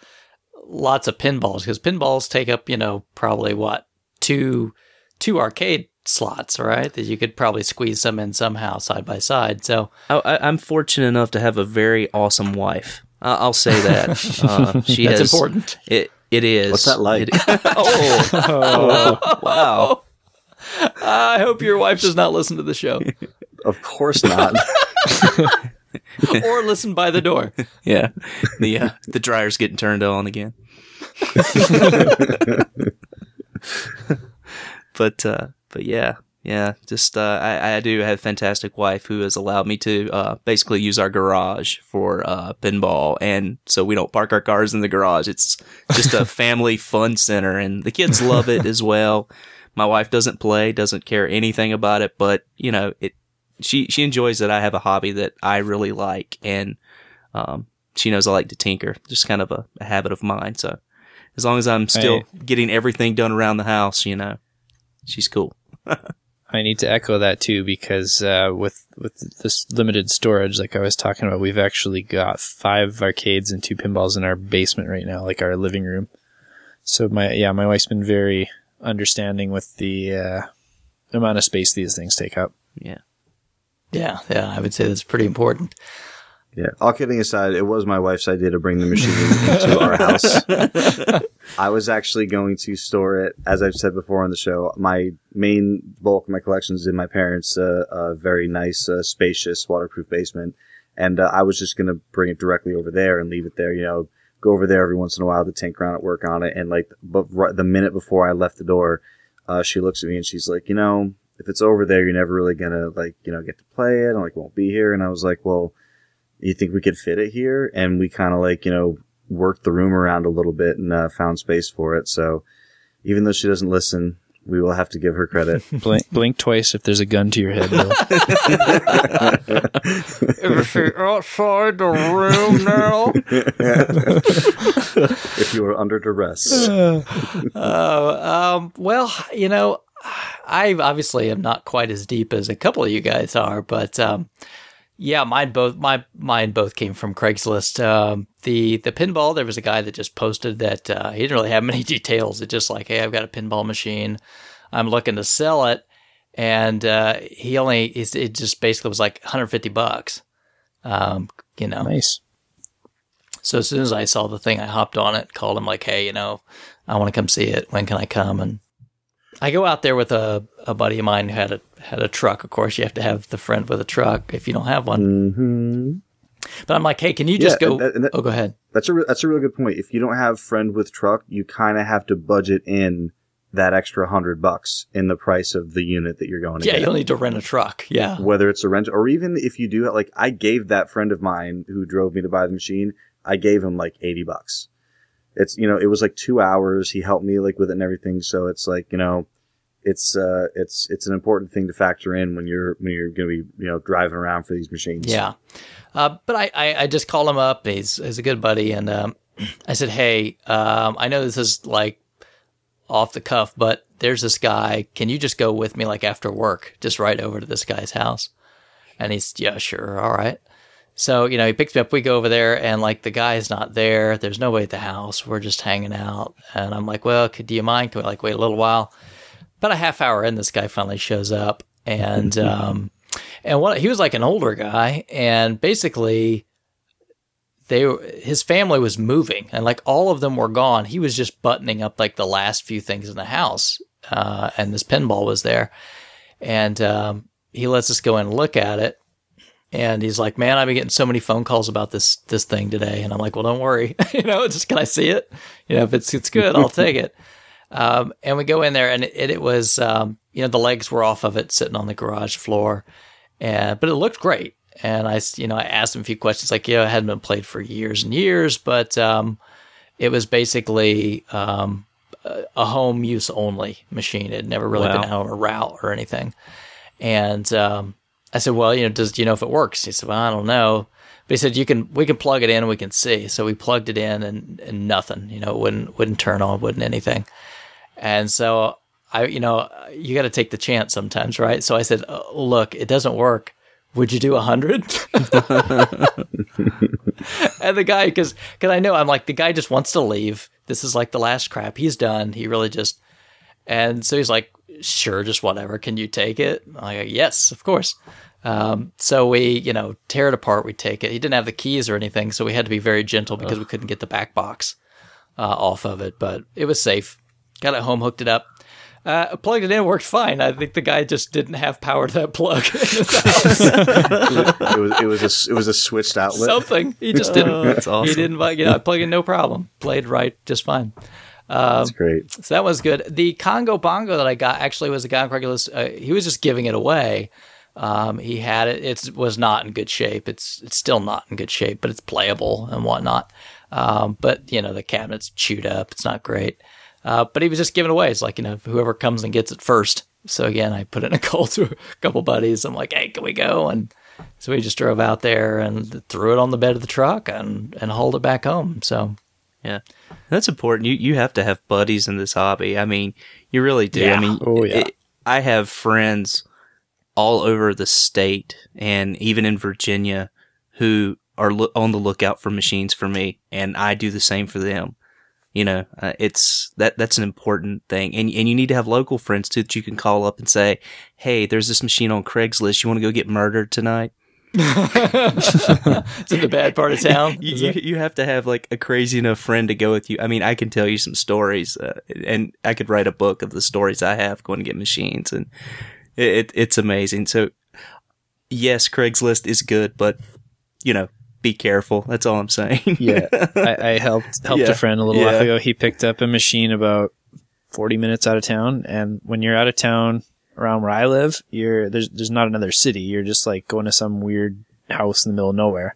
lots of pinballs because pinballs take up you know probably what two two arcade slots, right? That you could probably squeeze some in somehow side by side. So I, am fortunate enough to have a very awesome wife. Uh, I'll say that uh, she That's has, important. It it is. What's that like? It, oh, oh, wow. I hope your wife does not listen to the show. Of course not. or listen by the door. Yeah, the uh, the dryer's getting turned on again. But uh, but yeah, yeah, just uh, I, I do have a fantastic wife who has allowed me to uh, basically use our garage for uh, pinball, and so we don't park our cars in the garage. It's just a family fun center, and the kids love it as well. My wife doesn't play, doesn't care anything about it, but you know, it she she enjoys that I have a hobby that I really like, and um, she knows I like to tinker. Just kind of a, a habit of mine. So as long as I'm still hey. getting everything done around the house, you know, she's cool. I need to echo that too because uh, with with this limited storage, like I was talking about, we've actually got five arcades and two pinballs in our basement right now, like our living room. So my yeah, my wife's been very understanding with the uh, amount of space these things take up. Yeah. Yeah, yeah, I would say that's pretty important. Yeah. All kidding aside, it was my wife's idea to bring the machine into our house. I was actually going to store it, as I've said before on the show. My main bulk of my collection is in my parents' uh, uh, very nice, uh, spacious, waterproof basement, and uh, I was just going to bring it directly over there and leave it there. You know, go over there every once in a while to tinker around at work on it. And like, but right, the minute before I left the door, uh, she looks at me and she's like, you know, if it's over there, you're never really gonna like, you know, get to play it. I'm like, won't be here. And I was like, well, you think we could fit it here? And we kind of like, you know, worked the room around a little bit and uh, found space for it. So even though she doesn't listen, we will have to give her credit. Blink, blink twice if there's a gun to your head. Bill. Is she outside the room now? if you are under duress. Oh, um, well, you know, I obviously am not quite as deep as a couple of you guys are, but um, yeah, mine both my mine both came from Craigslist. Um, the the pinball, there was a guy that just posted that uh, he didn't really have many details. It's just like, hey, I've got a pinball machine, I'm looking to sell it, and uh, he only it just basically was like 150 bucks. Um, you know, nice. so as soon as I saw the thing, I hopped on it, called him like, "Hey, you know, I want to come see it. When can I come?" And I go out there with a, a buddy of mine who had a had a truck. Of course, you have to have the friend with a truck if you don't have one. hmm But I'm like, "Hey, can you just Yeah, go?" and that- and that- oh, go ahead. That's a re- that's a really good point. If you don't have friend with truck, you kind of have to budget in that extra hundred bucks in the price of the unit that you're going to Yeah, get. you'll need to rent a truck. Yeah, Whether it's a rent or even if you do like I gave that friend of mine who drove me to buy the machine, I gave him like eighty bucks. It's you know it was like two hours. He helped me like with it and everything. So it's like you know, it's uh it's it's an important thing to factor in when you're when you're going to be you know driving around for these machines. Yeah. Uh, but I, I, I just called him up. He's, he's a good buddy. And um, I said, hey, um, I know this is like off the cuff, but there's this guy. Can you just go with me like after work, just right over to this guy's house? And he's, yeah, sure. All right. So, you know, he picks me up. We go over there and like the guy's not there. There's nobody at the house. We're just hanging out. And I'm like, well, could, do you mind? Can we like wait a little while? About a half hour in, this guy finally shows up. And, um, and what he was like an older guy, and basically, they were- his family was moving, and like all of them were gone. He was just buttoning up like the last few things in the house, uh, and this pinball was there, and um, he lets us go in and look at it. And he's like, "Man, I've been getting so many phone calls about this this thing today." And I'm like, "Well, don't worry. you know, just can I see it? You know, if it's it's good, I'll take it." Um, and we go in there, and it, it was, um, you know, the legs were off of it, sitting on the garage floor, and but it looked great. And I, you know, I asked him a few questions, like, yeah, it hadn't been played for years and years, but um, it was basically um, a a home use only machine. It had never really been out on a route or anything. And um, I said, well, you know, does do you know if it works? He said, well, I don't know. But he said you can we can plug it in and we can see. So we plugged it in and, and nothing. You know, wouldn't wouldn't turn on, wouldn't anything. And so I, you know, you got to take the chance sometimes, right? So I said, "Uh, look, it doesn't work. Would you do a hundred? and the guy, because because I know I'm like the guy just wants to leave. This is like the last crap he's done. He really just, and so he's like, sure, just whatever. Can you take it? I'm like, yes, of course. Um, so we, you know, tear it apart. We take it. He didn't have the keys or anything, so we had to be very gentle because we couldn't get the back box uh, off of it. But it was safe. Got it home, hooked it up. Uh, plugged it in, worked fine. I think the guy just didn't have power to that plug. in house. it was it was a it was a switched outlet. Something he just didn't. Oh, that's He didn't. You know, I plugged in no problem. Played right, just fine. That's great. So that was good. The Congo Bongo that I got actually was a guy on Craigslist. Uh, he was just giving it away. Um, he had it. It was not in good shape. It's it's still not in good shape, but it's playable and whatnot. Um, but you know the cabinet's chewed up. It's not great. Uh, but he was just giving it away. It's like you know whoever comes and gets it first. So again, I put in a call to a couple buddies. I'm like, hey, can we go? And so we just drove out there and threw it on the bed of the truck and and hauled it back home. So Yeah, that's important. You you have to have buddies in this hobby. I mean, you really do. Yeah. I mean, Oh, yeah. it- I have friends all over the state and even in Virginia who are lo- on the lookout for machines for me, and I do the same for them. You know, uh, it's that that's an important thing, and and you need to have local friends too that you can call up and say, "Hey, there's this machine on Craigslist. You want to go get murdered tonight?" it's in the bad part of town. you, you, you have to have like a crazy enough friend to go with you. I mean, I can tell you some stories, uh, and I could write a book of the stories I have going to get machines, and it, it it's amazing. So, yes, Craigslist is good, but you know, be careful. That's all I'm saying. yeah, I, I helped helped Yeah. a friend a little Yeah. while ago. He picked up a machine about forty minutes out of town, and when you're out of town around where I live, you're there's there's not another city. You're just like going to some weird house in the middle of nowhere.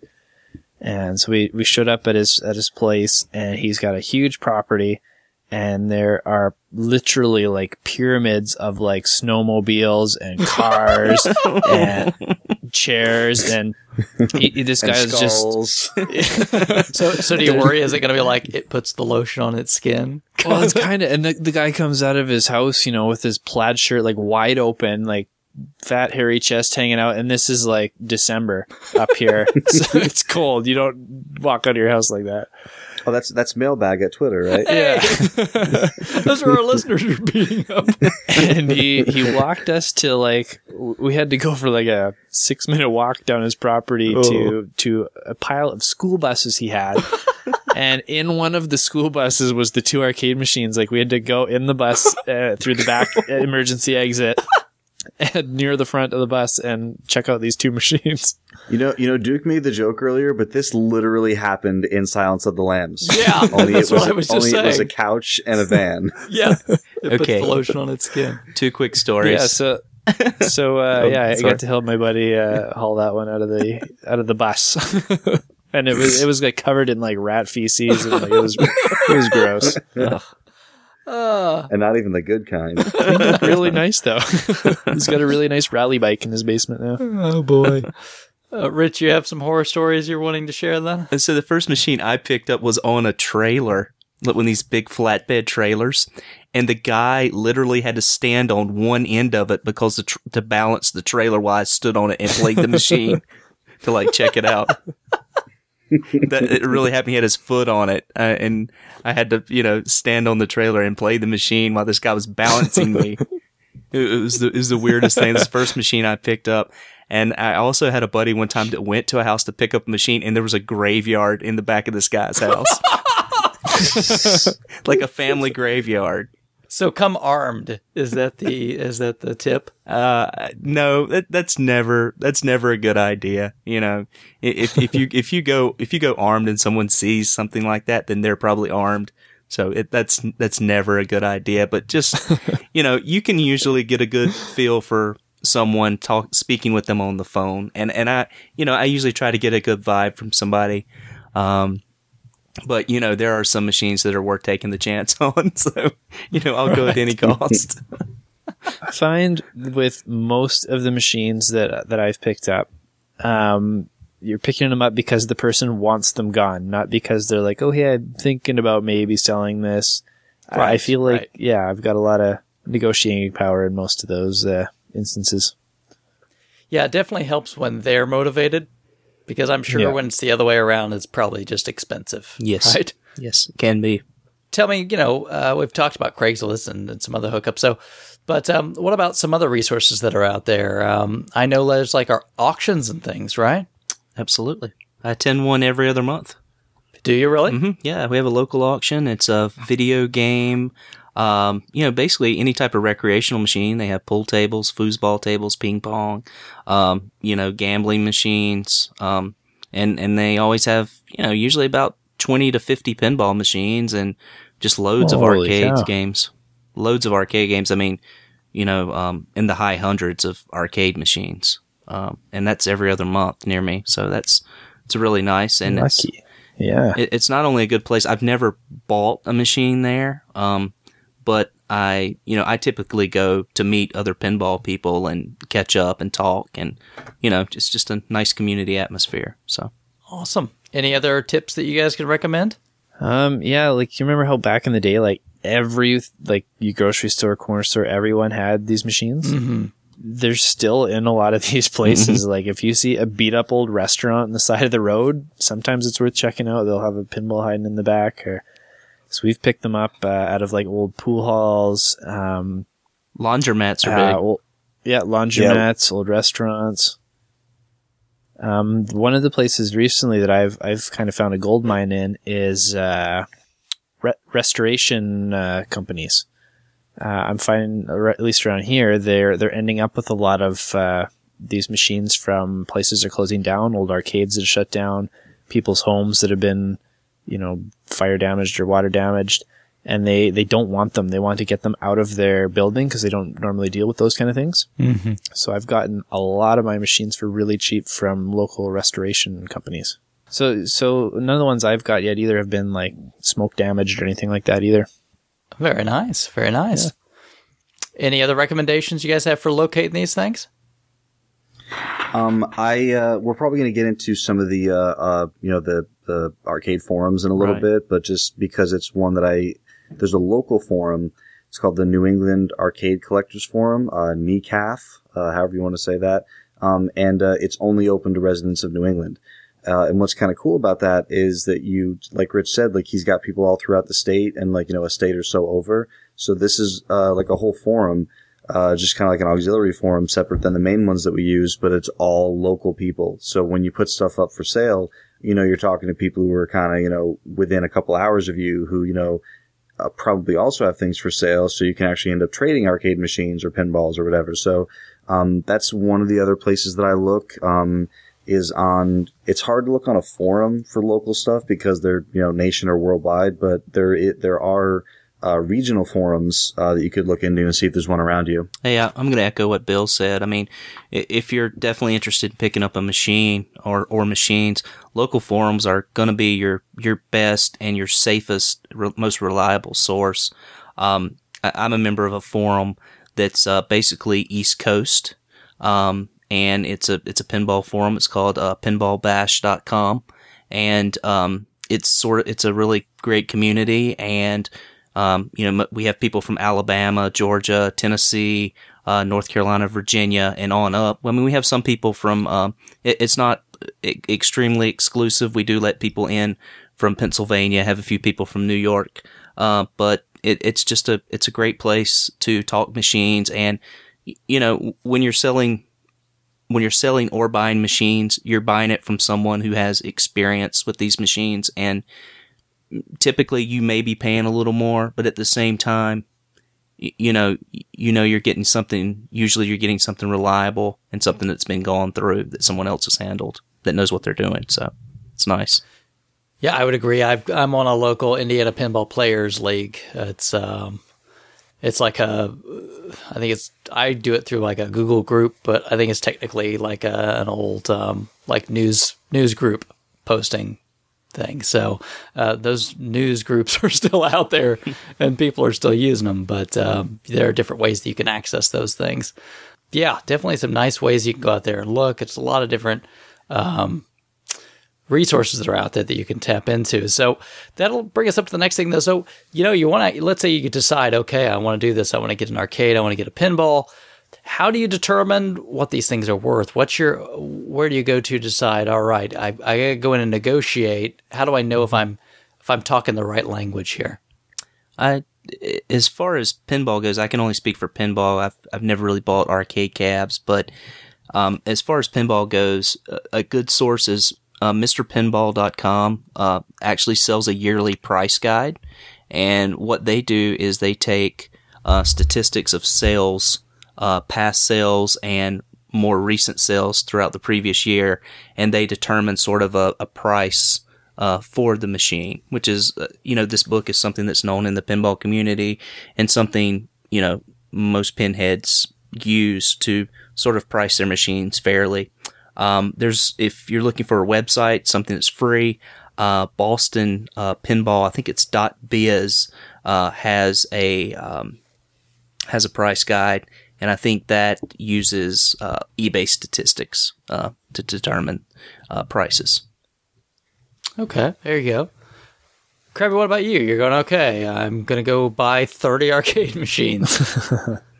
And so we we showed up at his at his place, and he's got a huge property, and there are literally like pyramids of like snowmobiles and cars and chairs and. He, he- this And guy is just skulls. So, so do you worry? Is it going to be like it puts the lotion on its skin? Well, it's kind of, and the, the guy comes out of his house, you know, with his plaid shirt like wide open, like fat hairy chest hanging out, and this is like December up here, so it's cold. You don't walk out of your house like that. Oh, that's that's mailbag at Twitter, right? Yeah, Those are our listeners you're beating up. and he he walked us to like we had to go for like a six minute walk down his property to to a pile of school buses he had. And in one of the school buses was the two arcade machines. Like we had to go in the bus uh, through the back emergency exit and near the front of the bus and check out these two machines. You know, you know, Duke made the joke earlier, but this literally happened in Silence of the Lambs. Yeah, Only that's it was, what I was just only it was a couch and a van. Yeah, it Okay. the lotion on its skin. Two quick stories. Yeah, so so uh, Oh, yeah, I sorry. got to help my buddy uh, haul that one out of the out of the bus. And it was it was like covered in like rat feces and like it was it was gross. Uh, and not even the good kind. really nice though. He's got a really nice rally bike in his basement now. oh boy. Uh, Rich, you have some horror stories you're wanting to share then? And so the first machine I picked up was on a trailer, like one of these big flatbed trailers, and the guy literally had to stand on one end of it because the tr- to balance the trailer while I stood on it and played the machine to like check it out. That it really happened. He had his foot on it, uh, and I had to, you know, stand on the trailer and play the machine while this guy was balancing me. It was the, it was the weirdest thing. This first machine I picked up. And I also had a buddy one time that went to a house to pick up a machine and there was a graveyard in the back of this guy's house. like a family graveyard. So come armed. Is that the is that the tip? Uh, no, that, that's never, that's never a good idea. You know, if, if you, if you go, if you go armed and someone sees something like that, then they're probably armed. So it, that's, that's never a good idea. But just, you know, you can usually get a good feel for someone talk, speaking with them on the phone. And, and I, you know, I usually try to get a good vibe from somebody. Um, but you know, there are some machines that are worth taking the chance on. So, you know, I'll go at any cost. I find with most of the machines that that I've picked up, um, you're picking them up because the person wants them gone, not because they're like, oh yeah, I'm thinking about maybe selling this. I- I feel like right. yeah, I've got a lot of negotiating power in most of those uh, instances. Yeah, it definitely helps when they're motivated because I'm sure Yeah. when it's the other way around, it's probably just expensive. Yes. Right? yes, it can be. Tell me, you know, uh, we've talked about Craigslist and, and some other hookups. So, but um, what about some other resources that are out there? Um, I know there's like our auctions and things, right? Absolutely. I attend one every other month. Do you really? hmm Yeah, we have a local auction. It's a video game. Um, you know, basically any type of recreational machine. They have pool tables, foosball tables, ping pong, um, you know, gambling machines. Um, and, and they always have, you know, usually about 20 to 50 pinball machines and just loads of arcade cow. games. Loads of arcade games. I mean, you know, um, in the high hundreds of arcade machines. Um, and that's every other month near me. So that's, it's really nice. And it's, Lucky, yeah. it, it's not only a good place. I've never bought a machine there, um, but I, you know, I typically go to meet other pinball people and catch up and talk, and you know, it's just a nice community atmosphere. So Awesome. Any other tips that you guys can recommend? Um, yeah, like you remember how back in the day, like every like you grocery store, corner store, everyone had these machines. Mm-hmm. They're still in a lot of these places. Like if you see a beat up old restaurant on the side of the road, sometimes it's worth checking out. They'll have a pinball hiding in the back, or So we've picked them up uh, out of like old pool halls, um, Laundromats are uh, big. old- yeah, laundromats, old restaurants. Um, one of the places recently that I've I've kind of found a gold mine in is uh, re- restoration uh, companies. Uh, I'm finding, at least around here, they're they're ending up with a lot of uh, these machines from places that are closing down, old arcades that are shut down, people's homes that have been, you know, fire damaged or water damaged, and they they don't want them. They want to get them out of their building because they don't normally deal with those kind of things. Mm-hmm. So I've gotten a lot of my machines for really cheap from local restoration companies. So so none of the ones I've got yet either have been like smoke damaged or anything like that either. Very nice. Very nice. Any other recommendations you guys have for locating these things? Um, I uh, we're probably going to get into some of the uh, uh, you know the the arcade forums in a little Right. bit, but just because it's one that I there's a local forum. It's called the New England Arcade Collectors Forum, uh, NECAF, uh, however you want to say that, um, and uh, it's only open to residents of New England. Uh, and what's kind of cool about that is that you, like Rich said, like he's got people all throughout the state and like, you know, a state or so over. So this is, uh, like a whole forum, uh, just kind of like an auxiliary forum separate than the main ones that we use, but it's all local people. So when you put stuff up for sale, you know, you're talking to people who are kind of, you know, within a couple hours of you who, you know, uh, probably also have things for sale. So you can actually end up trading arcade machines or pinballs or whatever. So, um, that's one of the other places that I look. Um, is on it's hard to look on a forum for local stuff because they're you know nation or worldwide but there it, there are uh, regional forums uh, that you could look into and see if there's one around you Hey, I- I'm going to echo what Bill said. I mean, if you're definitely interested in picking up a machine or, or machines, local forums are going to be your, your best and your safest, re- most reliable source. Um, I, I'm a member of a forum that's uh, basically East Coast. Um, and it's a it's a pinball forum. It's called uh, pinballbash.com, and um, it's sort of it's a really great community. And um, you know, we have people from Alabama, Georgia, Tennessee, uh, North Carolina, Virginia, and on up. I mean, we have some people from. Um, it, it's not e- extremely exclusive. We do let people in from Pennsylvania. Have a few people from New York, uh, but it, it's just a it's a great place to talk machines. And you know, when you're selling when you're selling or buying machines, you're buying it from someone who has experience with these machines and typically you may be paying a little more, but at the same time, you know, you know you're getting something, usually you're getting something reliable and something that's been gone through that someone else has handled that knows what they're doing. So it's nice. Yeah, I would agree. I've, I'm on a local Indiana Pinball Players League. It's um, it's like a, I think it's I do it through like a Google group, but I think it's technically like a, an old um, like news news group posting thing. So uh, those news groups are still out there, and people are still using them. But um, there are different ways that you can access those things. Yeah, definitely some nice ways you can go out there and look. It's a lot of different Um, resources that are out there that you can tap into. So that'll bring us up to the next thing though. So, you know, you want to, let's say you decide, okay, I want to do this. I want to get an arcade. I want to get a pinball. How do you determine what these things are worth? What's your, where do you go to decide, all right, I, I gotta go in and negotiate. How do I know if mm-hmm. I'm, if I'm talking the right language here? I, as far as pinball goes, I can only speak for pinball. I've, I've never really bought arcade cabs, but um, as far as pinball goes, a, good source is uh, MrPinball.com. Uh, actually sells a yearly price guide, and what they do is they take uh, statistics of sales, uh, past sales, and more recent sales throughout the previous year, and they determine sort of a, a price uh, for the machine, which is, uh, you know, this book is something that's known in the pinball community and something, you know, most pinheads use to sort of price their machines fairly. Um, there's, if you're looking for a website, something that's free, uh, Boston, uh, pinball, I think it's dot biz, uh, has a, um, has a price guide. And I think that uses, uh, eBay statistics, uh, to determine, uh, prices. Okay, there you go. Krabby, what about you? You're going, okay, I'm going to go buy 30 arcade machines.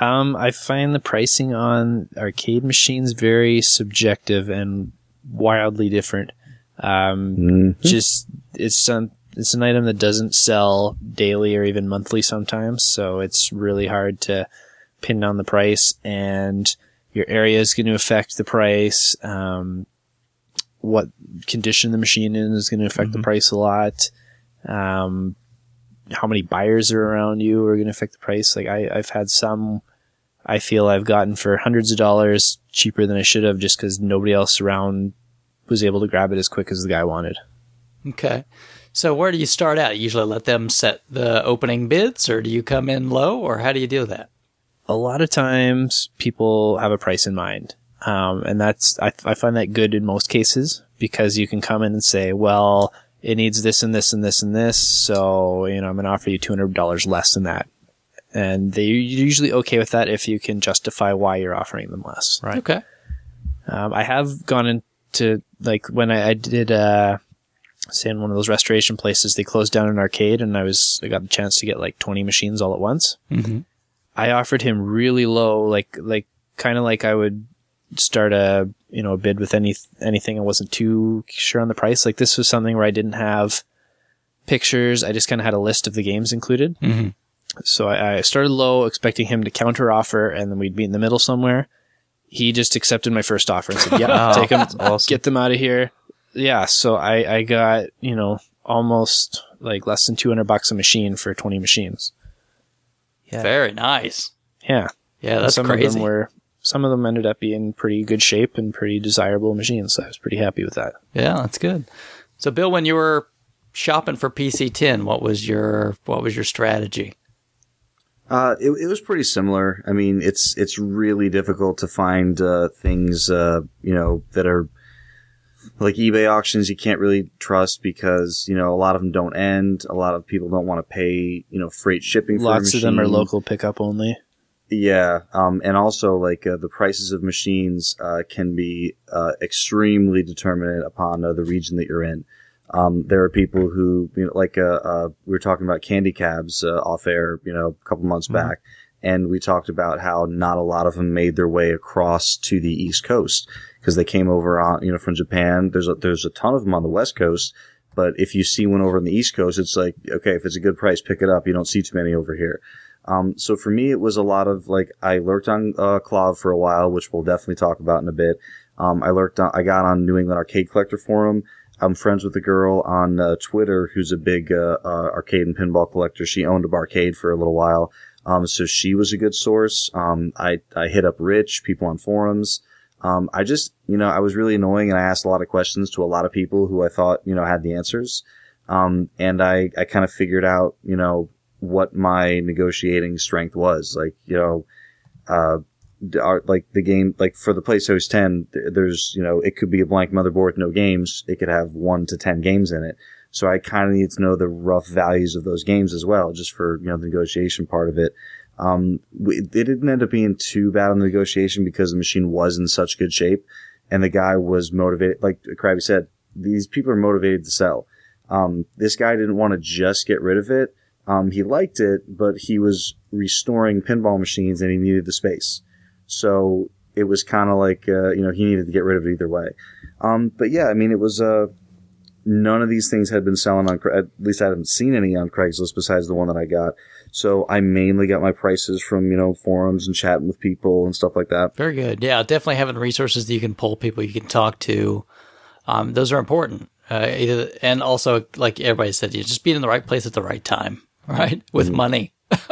Um, I find the pricing on arcade machines very subjective and wildly different. Um, just it's some it's an item that doesn't sell daily or even monthly sometimes, so it's really hard to pin down the price. And your area is going to affect the price. Um, what condition the machine in is going to affect the price a lot. Um, how many buyers are around you are going to affect the price. Like I, I've had some I feel I've gotten for hundreds of dollars cheaper than I should have just because nobody else around was able to grab it as quick as the guy wanted. Okay. So where do you start out? You usually let them set the opening bids, or do you come in low, or how do you do that? A lot of times people have a price in mind. Um, and that's, I, I find that good in most cases because you can come in and say, well, it needs this and this and this and this. So, you know, I'm going to offer you $200 less than that. And they're usually okay with that if you can justify why you're offering them less. Right. Okay. Um, I have gone into like when I, I did uh, say in one of those restoration places, they closed down an arcade, and I was I got the chance to get like twenty machines all at once. Mm-hmm. I offered him really low, like like kind of like I would start a you know a bid with any anything I wasn't too sure on the price. Like this was something where I didn't have pictures. I just kind of had a list of the games included. Mm-hmm. So I, I started low, expecting him to counter offer, and then we'd be in the middle somewhere. He just accepted my first offer and said, "Yeah, Oh, take them, awesome. get them out of here." Yeah, so I I got you know almost like less than two hundred bucks a machine for twenty machines. Yeah. Very nice. Yeah, Yeah, that's some crazy. of them were some of them ended up being pretty good shape and pretty desirable machines. So I was pretty happy with that. yeah, that's good. So, Bill, when you were shopping for PC 10, what was your what was your strategy? Uh, it, it was pretty similar. I mean, it's it's really difficult to find uh, things, uh, you know, that are like eBay auctions. You can't really trust because you know a lot of them don't end. A lot of people don't want to pay, you know, freight shipping. for Lots of them are local pickup only. Yeah, um, and also like uh, the prices of machines uh, can be uh, extremely determinant upon uh, the region that you're in. Um, there are people who, you know, like uh, uh, we were talking about candy cabs uh, off air, you know, a couple months back, and we talked about how not a lot of them made their way across to the East Coast because they came over on, you know, from Japan. There's a, there's a ton of them on the West Coast, but if you see one over on the East Coast, it's like okay, if it's a good price, pick it up. You don't see too many over here. Um, so for me, it was a lot of like I lurked on uh, KLOV for a while, which we'll definitely talk about in a bit. Um, I lurked on, I got on New England Arcade Collector Forum. I'm friends with a girl on uh, Twitter who's a big uh, uh, arcade and pinball collector. She owned a barcade for a little while, um, so she was a good source. Um, I I hit up Rich, people on forums. Um, I just you know I was really annoying and I asked a lot of questions to a lot of people who I thought you know had the answers. Um, and I I kind of figured out you know what my negotiating strength was. Like, you know, uh, d- are, like the game, like for the PlayChoice 10, there's, you know, it could be a blank motherboard with no games. It could have one to 10 games in it. So I kind of need to know the rough values of those games as well, just for, you know, the negotiation part of it. Um, it didn't end up being too bad on the negotiation because the machine was in such good shape and the guy was motivated. Like Krabby said, these people are motivated to sell. Um, this guy didn't want to just get rid of it. Um, he liked it, but he was restoring pinball machines and he needed the space. So it was kind of like, uh, you know, he needed to get rid of it either way. Um, but yeah, I mean, it was, uh, none of these things had been selling on, at least I haven't seen any on Craigslist besides the one that I got. So I mainly got my prices from, you know, forums and chatting with people and stuff like that. Very good. Yeah, definitely having resources that you can pull people you can talk to. Um, those are important. Uh, either, and also, like everybody said, you just being in the right place at the right time, right? With money.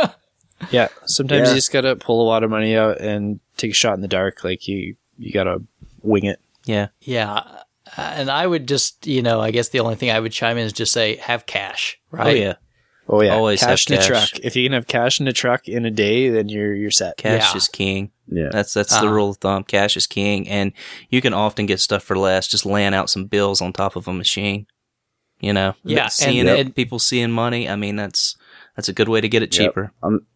Yeah, sometimes Yeah. you just gotta pull a lot of money out and take a shot in the dark. Like you, you gotta wing it. Yeah. Yeah. Uh, and I would just, you know, I guess the only thing I would chime in is just say have cash, right? Oh yeah. Oh yeah, Always cash have in a cash. truck. If you can have cash in a truck in a day, then you're you're set. Cash Yeah. is king. Yeah. That's that's Uh-huh. the rule of thumb. Cash is king, and you can often get stuff for less. Just laying out some bills on top of a machine. You know, Yeah, seeing and- it, and- people seeing money. I mean, that's that's a good way to get it Yep. cheaper. Um,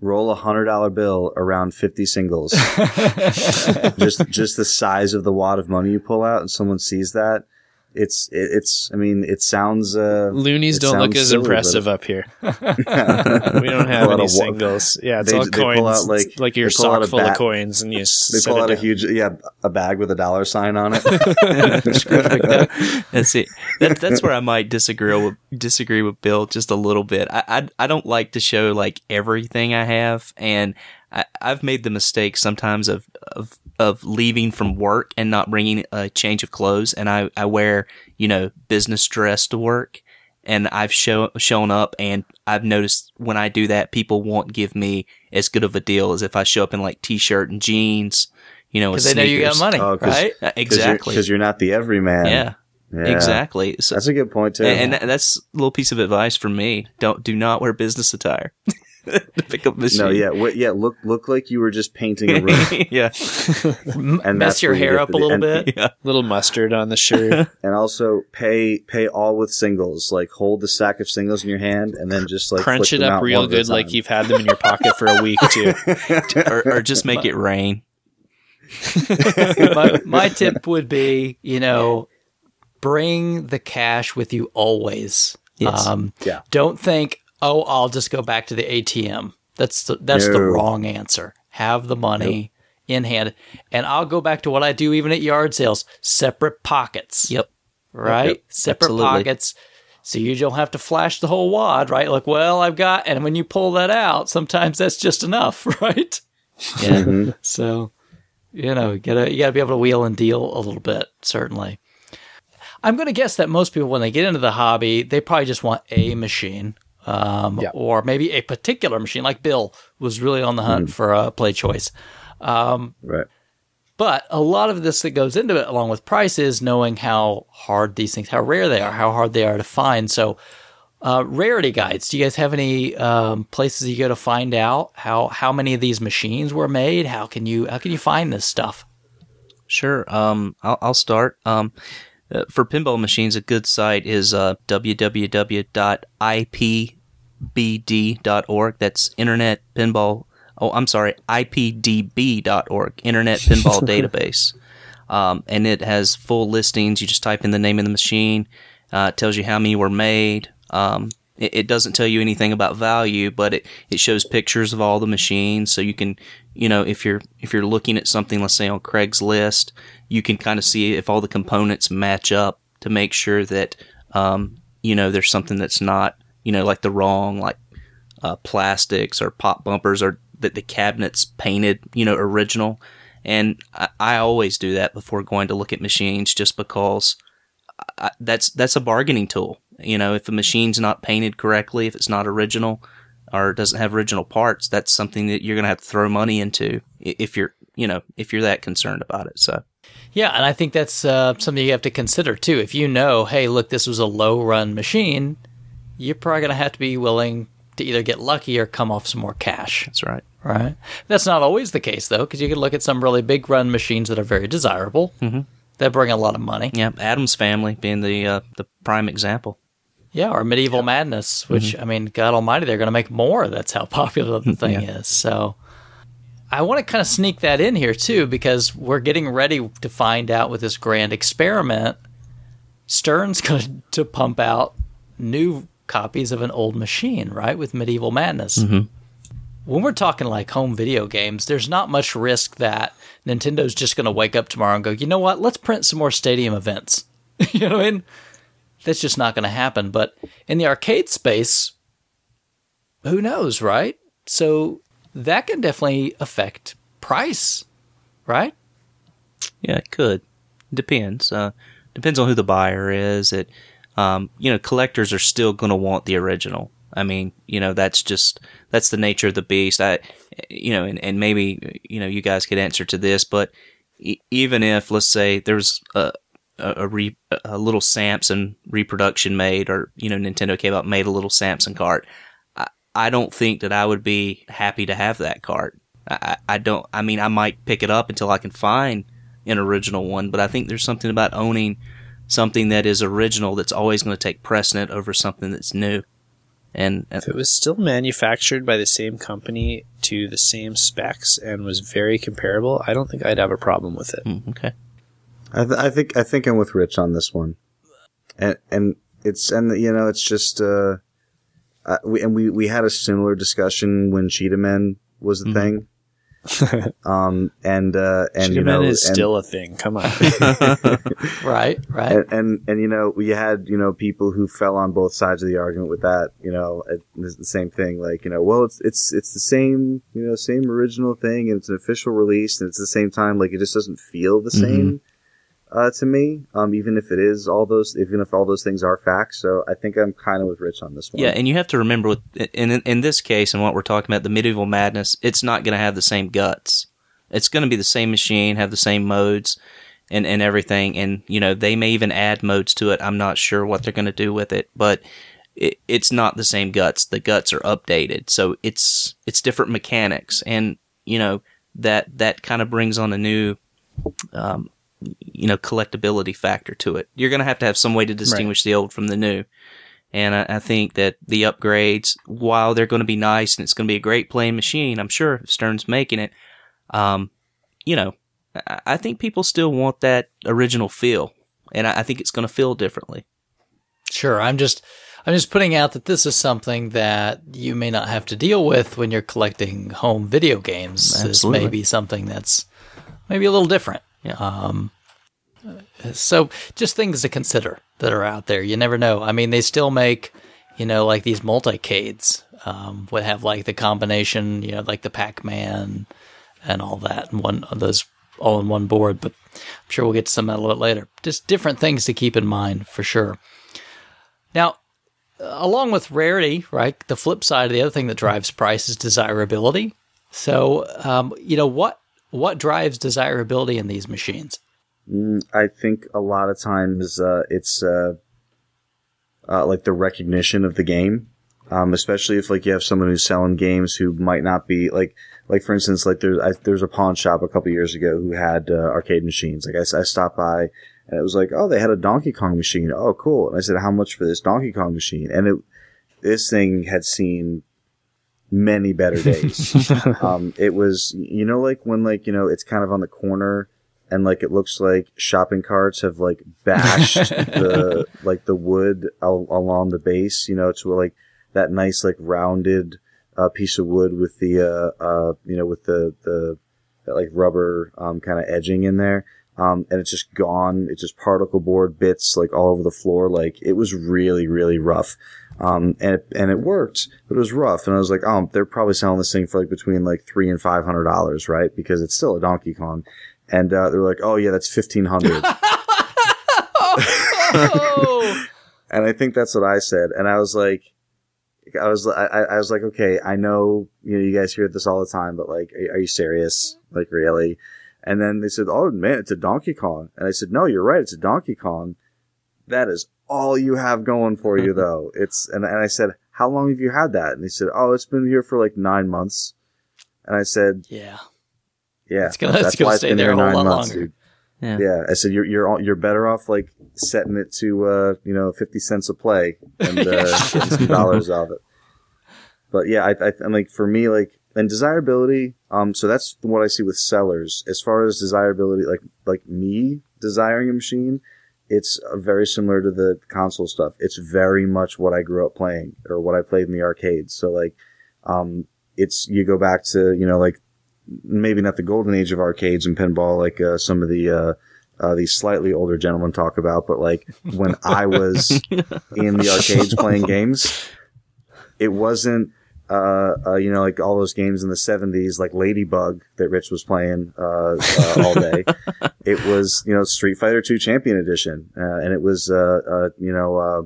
roll a hundred dollar bill around 50 singles. just, just the size of the wad of money you pull out and someone sees that. It's it's. I mean, it sounds. Uh, Loonies don't look as silly, impressive up here. we don't have any wa- singles. Yeah, it's They- all they pull coins. out, like- It's like your they pull out sock a full of coins, and you They pull it out a huge, yeah, a bag with a dollar sign on it. That's it. That, that's where I might disagree with disagree with Bill just a little bit. I, I I don't like to show like everything I have, and I, I've made the mistake sometimes of of of leaving from work and not bringing a change of clothes, and I I wear you know business dress to work, and I've show, shown up, and I've noticed when I do that, people won't give me as good of a deal as if I show up in like t-shirt and jeans, you know, with Because they know you got sneakers. money, Oh, 'cause- right? Uh, Exactly. because you're, not the everyman. yeah, Yeah. exactly. So, That's a good point too. and, and that's a little piece of advice from me. Don't do not wear business attire. to pick up machine. no, yeah, w- yeah. Look, look like you were just painting a room, yeah, and mess your where you hair up a little and- bit. yeah. little mustard on the shirt. and also pay pay all with singles. Like hold the stack of singles in your hand, and then just like Crunch it up real one at a good, like you've had them in your pocket for a week too. or, or just make it rain. my, my tip would be, you know, bring the cash with you always. Yes. Um, Yeah. Don't think, oh, I'll just go back to the ATM. That's the, that's the wrong answer. Have the money in hand, and I'll go back to what I do even at yard sales: separate pockets. Yep. Right, Yep. separate Absolutely. pockets. So you don't have to flash the whole wad, right? Like, well, I've got, and when you pull that out, sometimes that's just enough, right? Yeah. Mhm. So, you know, you gotta you gotta be able to wheel and deal a little bit, certainly. I'm gonna guess that most people, when they get into the hobby, they probably just want a machine, um, Yeah. or maybe a particular machine. Like Bill was really on the hunt for a PlayChoice. Um, right. But a lot of this that goes into it, along with price, is knowing how hard these things, how rare they are, how hard they are to find. So, uh, rarity guides. Do you guys have any um, places you go to find out how how many of these machines were made? How can you how can you find this stuff? Sure. Um, I'll, I'll start. Um, uh, for pinball machines, a good site is uh, www.ipbd.org. That's Internet Pinball. Oh, I'm sorry, ipdb.org, Internet Pinball Database. Um, and it has full listings. You just type in the name of the machine. Uh, it tells you how many were made. Um, it, it doesn't tell you anything about value, but it, it shows pictures of all the machines, so you can, you know, if you're if you're looking at something, let's say on Craigslist, you can kind of see if all the components match up to make sure that, um, you know, there's something that's not, you know, like the wrong like uh, plastics or pop bumpers or that the cabinet's painted, you know, original. And I, I always do that before going to look at machines, just because I, that's that's a bargaining tool. You know, if a machine's not painted correctly, if it's not original or doesn't have original parts, that's something that you're going to have to throw money into if you're, you know, if you're that concerned about it. So, Yeah, and I think that's uh, something you have to consider too. If you know, hey, look, this was a low run machine, you're probably going to have to be willing to either get lucky or come off some more cash. that's right. Right. That's not always the case though, because you can look at some really big run machines that are very desirable. Mm-hmm. That bring a lot of money. Yeah, Addams Family being the uh, the prime example. Yeah, or medieval madness, which I mean, God Almighty, they're going to make more. That's how popular the thing is. So, I want to kind of sneak that in here too, because we're getting ready to find out with this grand experiment. Stern's going to pump out new copies of an old machine, right? With medieval madness. Mm-hmm. When we're talking like home video games, there's not much risk that Nintendo's just going to wake up tomorrow and go, you know what? Let's print some more stadium events. you know what I mean? that's just not going to happen. But in the arcade space, who knows, right? So that can definitely affect price, right? Yeah, it could. Depends. Uh, depends on who the buyer is. It, um, you know, collectors are still going to want the original. I mean, you know, that's just that's the nature of the beast. I, you know, and, and maybe you know you guys could answer to this, but e- even if let's say there's a a, a, re, a little Samson reproduction made, or you know, Nintendo came out made a little Samson cart. I, I don't think that I would be happy to have that cart. I, I I don't. I mean, I might pick it up until I can find an original one, but I think there's something about owning something that is original that's always going to take precedent over something that's new. And, and If it was still manufactured by the same company to the same specs and was very comparable, I don't think I'd have a problem with it. mm, okay, I, th- I think I think I'm with Rich on this one. and and it's and you know it's just uh, uh we and we we had a similar discussion when Cheetah Men was a Mhm. thing. um and uh and you know is and- still a thing. Come on. Right, right. and, and and you know we had you know people who fell on both sides of the argument with that you know it's the same thing like you know well it's it's it's the same you know same original thing and it's an official release and it's the same time like it just doesn't feel the Mhm. same uh to me um even if it is all those even if all those things are facts so i think i'm kind of with rich on this one Yeah, and you have to remember with in in, this case and what we're talking about, the medieval madness, it's not going to have the same guts. It's going to be the same machine, have the same modes, and and everything. And you know they may even add modes to it. I'm not sure what they're going to do with it, but it, it's not the same guts. The guts are updated, so it's it's different mechanics, and you know that that kind of brings on a new. Um, you know, collectability factor to it. You're going to have to have some way to distinguish the old from the new. And I, I think that the upgrades, while they're going to be nice and it's going to be a great playing machine, I'm sure if Stern's making it, um, you know, I, I think people still want that original feel, and I, I think it's going to feel differently. Sure. I'm just I'm just putting out that this is something that you may not have to deal with when you're collecting home video games. This may be something that's maybe a little different. Yeah. Um, so just things to consider that are out there. You never know. I mean, they still make, you know, like these multicades um, would have like the combination, you know, like the Pac-Man and all that, and one of those all in one board. But I'm sure we'll get to some of that a little bit later. Just different things to keep in mind for sure. Now, along with rarity, right? The flip side of the other thing that drives price is desirability. So, um, you know what what drives desirability in these machines? Mm, I think a lot of times uh, it's uh, uh, like the recognition of the game, um, especially if like you have someone who's selling games who might not be like like for instance like there's I, there's a pawn shop a couple years ago who had uh, arcade machines. Like I, I stopped by and it was like oh they had a Donkey Kong machine. Oh cool. And I said how much for this Donkey Kong machine? And it this thing had seen many better days. um, it was you know like when like you know it's kind of on the corner and like it looks like shopping carts have like bashed the like the wood al- along the base. You know to like that nice like rounded uh, piece of wood with the uh, uh you know with the the that, like rubber um kind of edging in there. Um and it's just gone. It's just particle board bits like all over the floor. Like it was really really rough um, and it, and it worked, but it was rough. And I was like, oh, they're probably selling this thing for like between like three and five hundred dollars, right? Because it's still a Donkey Kong. And uh, they're like, oh yeah, that's fifteen hundred. Oh, and I think that's what I said. And I was like, I was, I, I was like, okay, I know, you know, you guys hear this all the time, but like, are, are you serious? Like, really? And then they said, oh man, it's a Donkey Kong. And I said, no, you're right, it's a Donkey Kong. That is all you have going for you, though. It's and, and I said, how long have you had that? And they said, oh, it's been here for like nine months. And I said, yeah. yeah, It's gonna- it's gonna stay there a whole lot longer. Yeah. Yeah, I said you're you're all- you're better off like setting it to uh you know fifty cents a play and uh, getting some dollars out of it. But yeah, I, I I'm like for me like and desirability. Um, so that's what I see with sellers as far as desirability. Like like me desiring a machine, it's uh, very similar to the console stuff. It's very much what I grew up playing or what I played in the arcades. So like, um, it's you go back to you know like maybe not the golden age of arcades and pinball like uh, some of the uh, uh, these slightly older gentlemen talk about, but like when I was in the arcades playing games, it wasn't uh, uh, you know like all those games in the '70s like Ladybug that Rich was playing uh, uh, all day. it was you know Street Fighter Two Champion Edition, uh, and it was uh, uh, you know uh,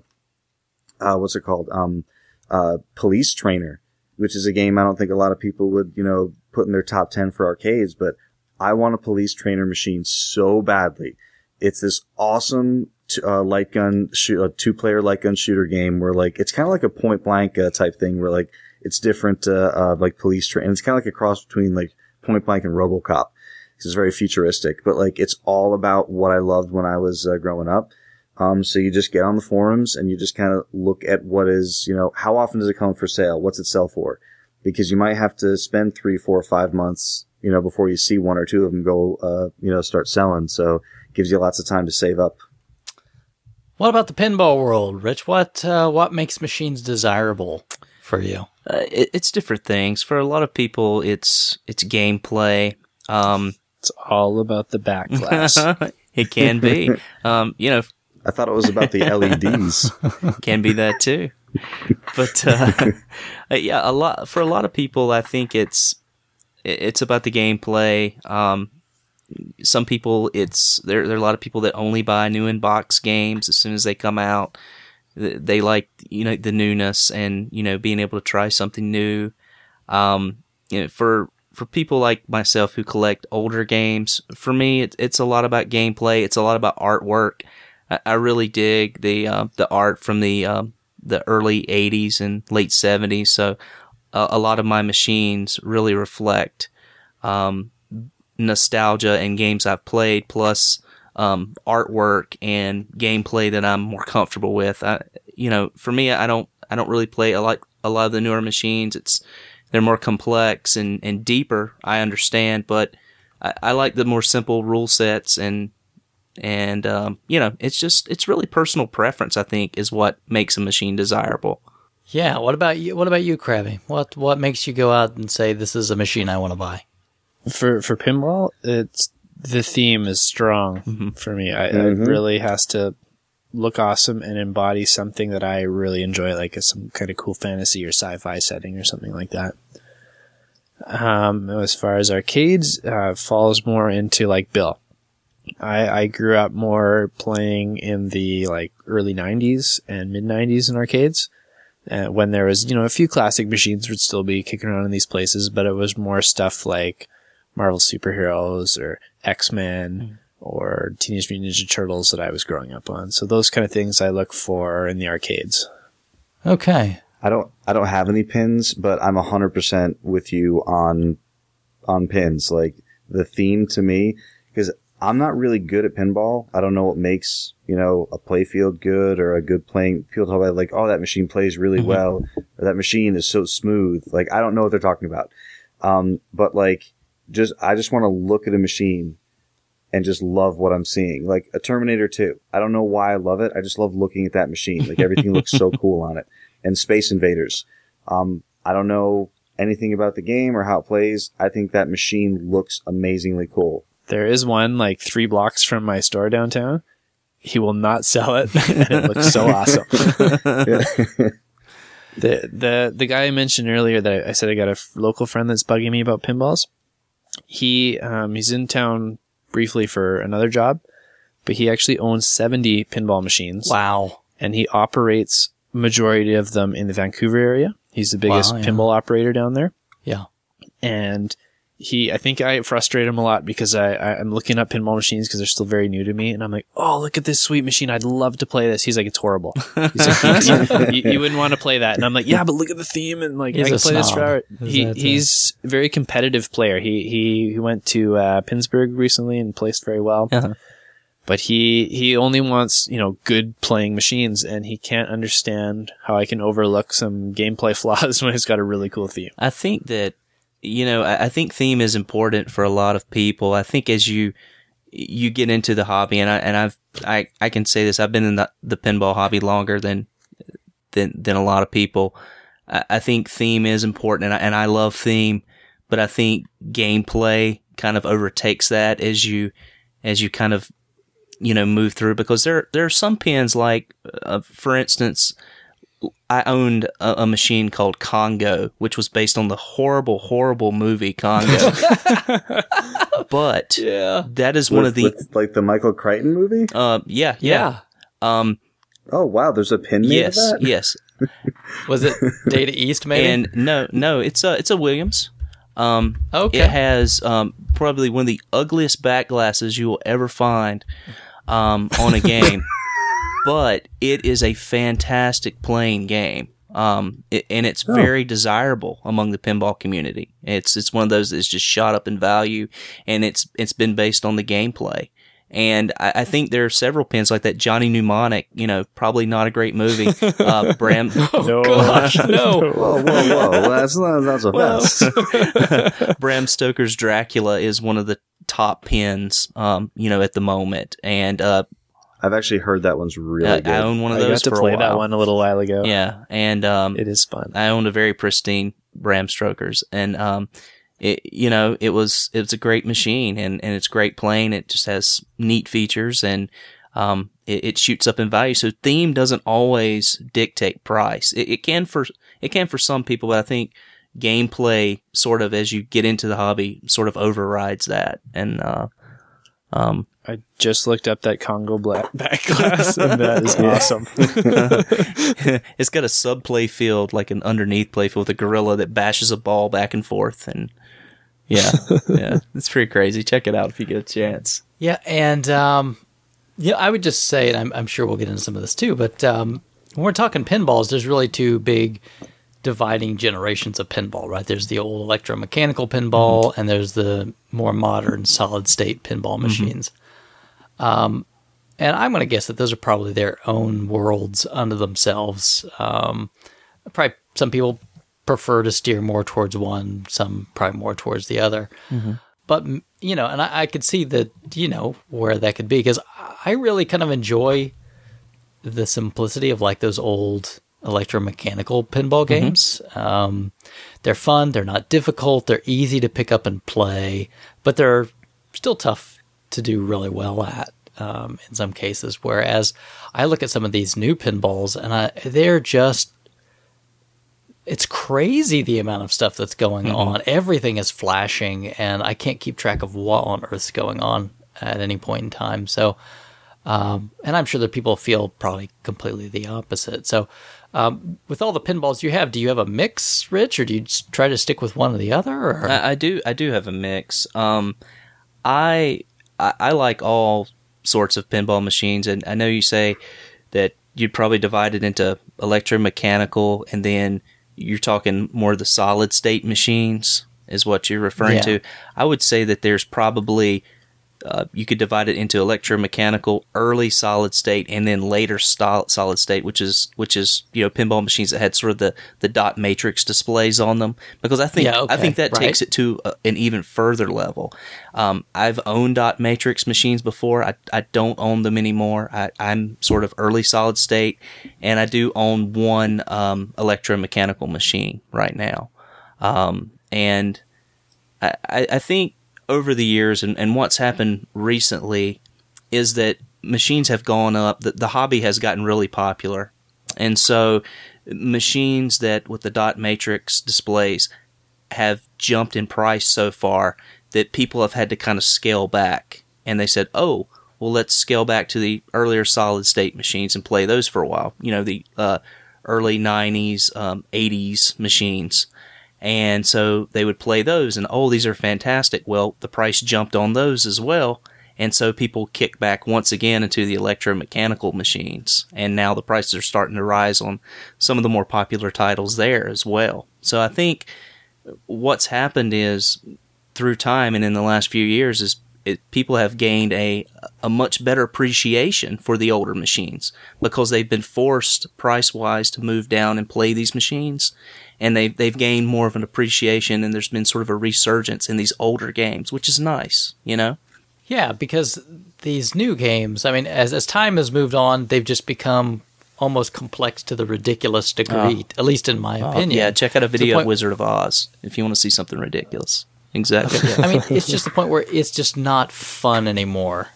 uh, what's it called um, uh, Police Trainer, which is a game I don't think a lot of people would you know put in their top 10 for arcades, but I want a police trainer machine so badly. It's this awesome t- uh, light gun, shoot, uh, two player light gun shooter game where like, it's kind of like a point blank uh, type thing where like, it's different, uh, uh like police train. It's kind of like a cross between like point blank and Robocop. It's very futuristic, but like, it's all about what I loved when I was uh, growing up. Um, so you just get on the forums and you just kind of look at what is, you know, how often does it come for sale? What's it sell for? because you might have to spend three, four, five months, you know, before you see one or two of them go, uh, you know, start selling. So it gives you lots of time to save up. What about the pinball world, Rich? What uh, what makes machines desirable for you? Uh, it, it's different things. For a lot of people, it's it's gameplay. Um, It's all about the back glass. it can be. um, you know, I thought it was about the LEDs. can be that too. But uh, uh, yeah, a lot for a lot of people, I think it's it's about the gameplay. Um, some people, it's there. There are a lot of people that only buy new in box games as soon as they come out. Th- They like you know the newness and you know being able to try something new. Um, you know, for for people like myself who collect older games, for me, it, it's a lot about gameplay. It's a lot about artwork. I, I really dig the uh, the art from the um, the early '80s and late '70s. So a lot of my machines really reflect um, nostalgia and games I've played, plus um, artwork and gameplay that I'm more comfortable with. I, you know, for me, I don't I don't really play. a lot a lot of the newer machines. It's they're more complex and, and deeper. I understand, but I, I like the more simple rule sets and and um, you know, it's just it's really personal preference. I think is what makes a machine desirable. Yeah. What about you? What about you, Krabby? What what makes you go out and say this is a machine I want to buy? for for pinball, it's the theme is strong for me. I, Mhm. It really has to look awesome and embody something that I really enjoy, like some kind of cool fantasy or sci-fi setting or something like that. Um, as far as arcades, uh, falls more into like Bill. I, I grew up more playing in the like early '90s and mid '90s in arcades, uh, when there was you know a few classic machines would still be kicking around in these places, but it was more stuff like Marvel superheroes or X Men or Teenage Mutant Ninja Turtles that I was growing up on. So those kind of things I look for in the arcades. Okay. I don't I don't have any pins, but I'm hundred percent with you on on pins. Like the theme to me, because I'm not really good at pinball. I don't know what makes you know a play field good or a good playing. field talk about like, oh, that machine plays really well, or that machine is so smooth. Like I don't know what they're talking about. Um, but like, just I just want to look at a machine and just love what I'm seeing. Like a Terminator 2. I don't know why I love it. I just love looking at that machine. Like everything looks so cool on it. And Space Invaders. Um, I don't know anything about the game or how it plays. I think that machine looks amazingly cool. There is one like three blocks from my store downtown. He will not sell it. it looks so awesome. the the the guy I mentioned earlier that I, I said I got a f- local friend that's bugging me about pinballs. He um, he's in town briefly for another job, but he actually owns seventy pinball machines. Wow. and he operates majority of them in the Vancouver area. He's the biggest Wow, yeah. pinball operator down there, Yeah. and he. I think I frustrate him a lot because I, I I'm looking up pinball machines because they're still very new to me, and I'm like, oh, look at this sweet machine! I'd love to play this. He's like, it's horrible. He's like, you, you- you wouldn't want to play that, and I'm like, yeah, but look at the theme, and like He's I can a play this snob. forever. Is He he's a very competitive player. He he he went to uh, Pittsburgh recently and placed very well Uh-huh. but he he only wants you know good playing machines and he can't understand how i can overlook some gameplay flaws when it's got a really cool theme I think that you know I, I think theme is important for a lot of people. I think as you you get into the hobby, and I and I've I, I can say this: I've been in the, the pinball hobby longer than than than a lot of people. I, I think theme is important, and I, and I love theme, but I think gameplay kind of overtakes that as you as you kind of you know move through because there there are some pins like uh, for instance I owned a, a machine called Congo, which was based on the horrible, horrible movie Congo. but Yeah. that is one of the, with, like the Michael Crichton movie. uh, yeah, yeah. Um, Oh wow, there's a pin made yes, of that. yes. Was it Data East, maybe? And no, no, it's a, it's a Williams. Um, okay. it has, um, probably one of the ugliest back glasses you will ever find, um, on a game. but it is a fantastic playing game. Um, it, and it's Oh. very desirable among the pinball community. It's it's one of those that's just shot up in value, and it's it's been based on the gameplay. And I, I think there are several pins like that. Johnny Mnemonic, you know, probably not a great movie. Uh, Bram, no gosh, no. Whoa, whoa, whoa! That's not that's so fast. Bram Stoker's Dracula is one of the top pins, um, you know, at the moment. And uh, I've actually heard that one's really I, good. I own one of I got those to for play a while. that one a little while ago. Yeah, and um, It is fun. I owned a very pristine Bram Stoker's, and um, it you know it was it was a great machine, and and it's great playing. It just has neat features, and um, it, it shoots up in value. So theme doesn't always dictate price. It, it can for it can for some people, but I think gameplay sort of as you get into the hobby sort of overrides that, and uh, um, I just looked up that Congo black back glass, and that is awesome. it's got a sub play field, like an underneath play field with a gorilla that bashes a ball back and forth. And yeah, yeah, it's pretty crazy. Check it out if you get a chance. Yeah, and um, yeah, I would just say, and I'm, I'm sure we'll get into some of this too, but um, when we're talking pinballs, there's really two big dividing generations of pinball, right? There's the old electromechanical pinball, and there's the more modern solid state pinball machines. Um, and I'm going to guess that those are probably their own worlds unto themselves. Um, probably some people prefer to steer more towards one, some probably more towards the other. But you know, and I, I could see that you know where that could be because I really kind of enjoy the simplicity of like those old electromechanical pinball games. Um, they're fun. They're not difficult. They're easy to pick up and play, but they're still tough to do really well at um, in some cases. Whereas I look at some of these new pinballs and I, they're just it's crazy the amount of stuff that's going on. Everything is flashing, and I can't keep track of what on earth's going on at any point in time. So, um, and I'm sure that people feel probably completely the opposite. So, um, with all the pinballs you have, do you have a mix, Rich, or do you try to stick with one or the other? Or? I, I do. I do have a mix. Um, I, I I like all sorts of pinball machines, and I know you say that you'd probably divide it into electromechanical, and then you're talking more the solid state machines is what you're referring Yeah. to. I would say that there's probably uh, you could divide it into electromechanical, early solid state, and then later solid state, which is which is you know pinball machines that had sort of the, the dot matrix displays on them. Because I think Yeah, I think okay, that takes it to a, an even further level. Um, I've owned dot matrix machines before. I, I don't own them anymore. I, I'm sort of early solid state, and I do own one um, electromechanical machine right now. Um, and I I think over the years and, and what's happened recently is that machines have gone up, the, the hobby has gotten really popular. And so machines that with the dot matrix displays have jumped in price so far that people have had to kind of scale back. And they said, oh, well, let's scale back to the earlier solid state machines and play those for a while. You know, the uh, early 90s, um, 80s machines. And so they would play those, and oh, these are fantastic. Well, the price jumped on those as well. And so people kick back once again into the electromechanical machines. And now the prices are starting to rise on some of the more popular titles there as well. So I think what's happened is through time and in the last few years is it, people have gained a a much better appreciation for the older machines because they've been forced price wise to move down and play these machines, and they they've gained more of an appreciation and there's been sort of a resurgence in these older games, which is nice, you know. Yeah, because these new games, I mean, as as time has moved on, they've just become almost complex to the ridiculous degree, at least in my opinion. Uh, Yeah, check out a video of Wizard of Oz if you want to see something ridiculous. Exactly. I mean, it's just the point where it's just not fun anymore.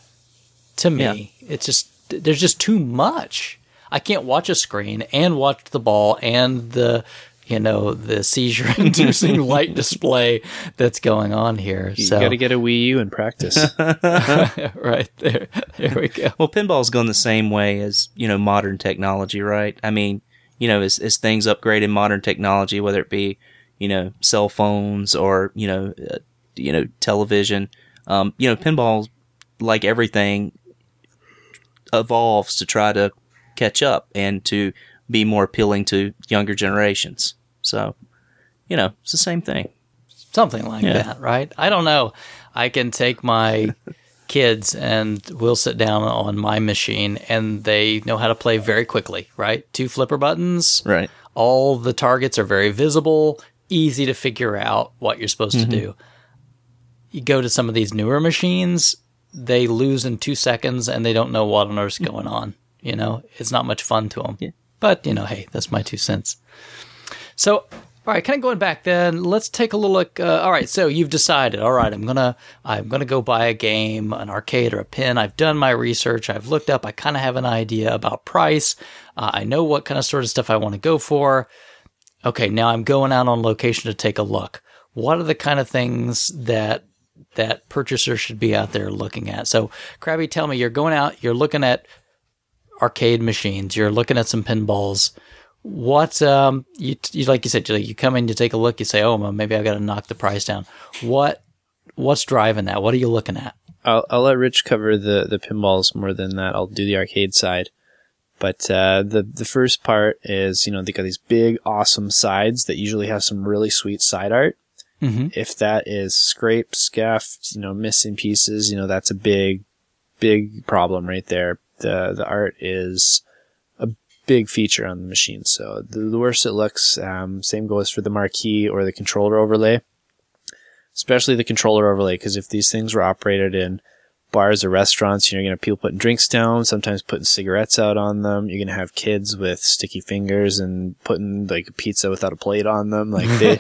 To me, it's just there's just too much. I can't watch a screen and watch the ball and the you know the seizure inducing light display that's going on here. You so got to get a Wii U and practice. right there, there we go. Well, pinball's gone the same way as you know modern technology, right? I mean, you know, as as things upgrade in modern technology, whether it be you know cell phones or you know uh, you know television, um, you know, pinball, like everything, evolves to try to catch up and to be more appealing to younger generations. So, you know, it's the same thing. something like Yeah. that, right? I don't know. I can take my kids and we'll sit down on my machine and they know how to play very quickly, right? Two flipper buttons. Right. All the targets are very visible, easy to figure out what you're supposed Mm-hmm. to do. You go to some of these newer machines they lose in two seconds and they don't know what on earth's going on. You know, it's not much fun to them. Yeah. But you know, hey, that's my two cents. So, all right, kind of going back then. Let's take a little look. Uh, all right, so you've decided. All right, I'm gonna I'm gonna go buy a game, an arcade or a pin. I've done my research. I've looked up. I kind of have an idea about price. Uh, I know what kind of sort of stuff I want to go for. Okay, now I'm going out on location to take a look. What are the kind of things that that purchasers should be out there looking at? So, Krabby, tell me, you're going out, you're looking at arcade machines, you're looking at some pinballs. What um you, you like you said you, you come in you take a look you say oh well, maybe I got to knock the price down. What what's driving that? What are you looking at? I'll, I'll let Rich cover the, the pinballs more than that. I'll do the arcade side. But uh, the the first part is you know they got these big awesome sides that usually have some really sweet side art. Mhm. If that is scraped, scuffed, you know, missing pieces, you know that's a big, big problem right there. The the art is a big feature on the machine. So the, the worse it looks, um, same goes for the marquee or the controller overlay especially the controller overlay, because if these things were operated in bars or restaurants, you know, you're going to people putting drinks down, sometimes putting cigarettes out on them. You're going to have kids with sticky fingers and putting like a pizza without a plate on them. Like they,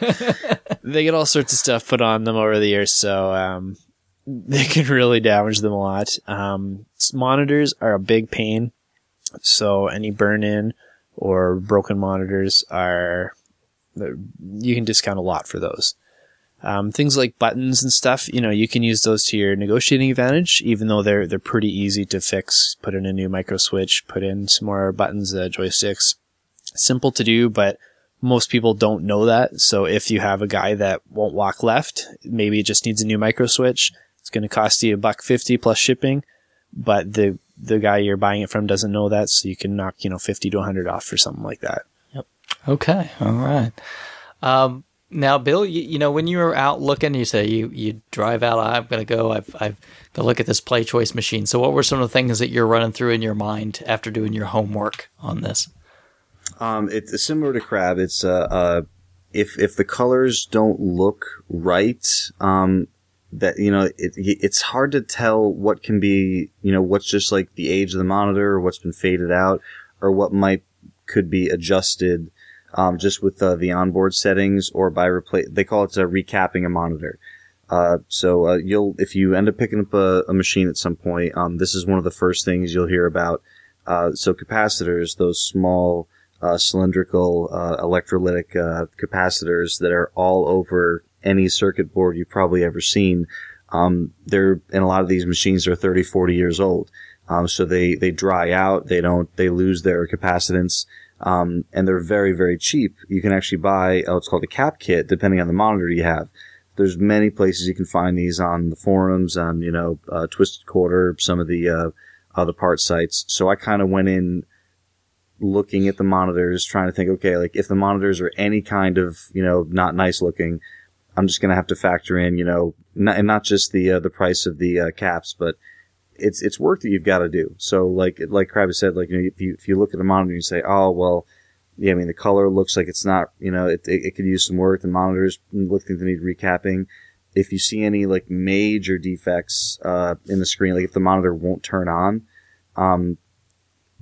they get all sorts of stuff put on them over the years. So, um, they can really damage them a lot. Um, monitors are a big pain. So any burn in or broken monitors are, you can discount a lot for those. Um, things like buttons and stuff, you know, you can use those to your negotiating advantage, even though they're they're pretty easy to fix. Put in a new micro switch, put in some more buttons, uh, joysticks. Simple to do, but most people don't know that. So if you have a guy that won't walk left, maybe it just needs a new micro switch. It's going to cost you a buck fifty plus shipping, but the the guy you're buying it from doesn't know that, so you can knock you know fifty to hundred off for something like that. Yep. Okay, all right. Um, now, Bill, you, you know when you were out looking, you say you you drive out. I'm going to go. I've I've got to look at this PlayChoice machine. So, what were some of the things that you're running through in your mind after doing your homework on this? Um, it's similar to crab. It's uh, uh, if if the colors don't look right, um, that you know, it, it's hard to tell what can be, you know, what's just like the age of the monitor, or what's been faded out, or what might could be adjusted, um, just with uh, the onboard settings or by replace. They call it uh, recapping a monitor. Uh, so uh, you'll if you end up picking up a, a machine at some point, um, this is one of the first things you'll hear about. Uh, so capacitors, those small uh, cylindrical electrolytic capacitors that are all over any circuit board you've probably ever seen. Um, they're and a lot of these machines are 30, 40 years old. Um, so they they dry out. They don't. They lose their capacitance. Um, and they're very very cheap. You can actually buy oh, it's called a cap kit, depending on the monitor you have. There's many places you can find these on the forums, on you know uh, Twisted Quarter, some of the uh, other part sites. So I kind of went in looking at the monitors, trying to think, okay, like if the monitors are any kind of, you know, not nice looking, I'm just to have to factor in, you know, not, and not just the, uh, the price of the, uh, caps, but it's, it's work that you've got to do. So like, like Krabby said, like, you know, if you, if you look at a monitor and you say, oh, well, yeah, I mean, the color looks like it's not, you know, it, it, it could use some work. The monitors look like they need recapping. If you see any like major defects, uh, in the screen, like if the monitor won't turn on, um,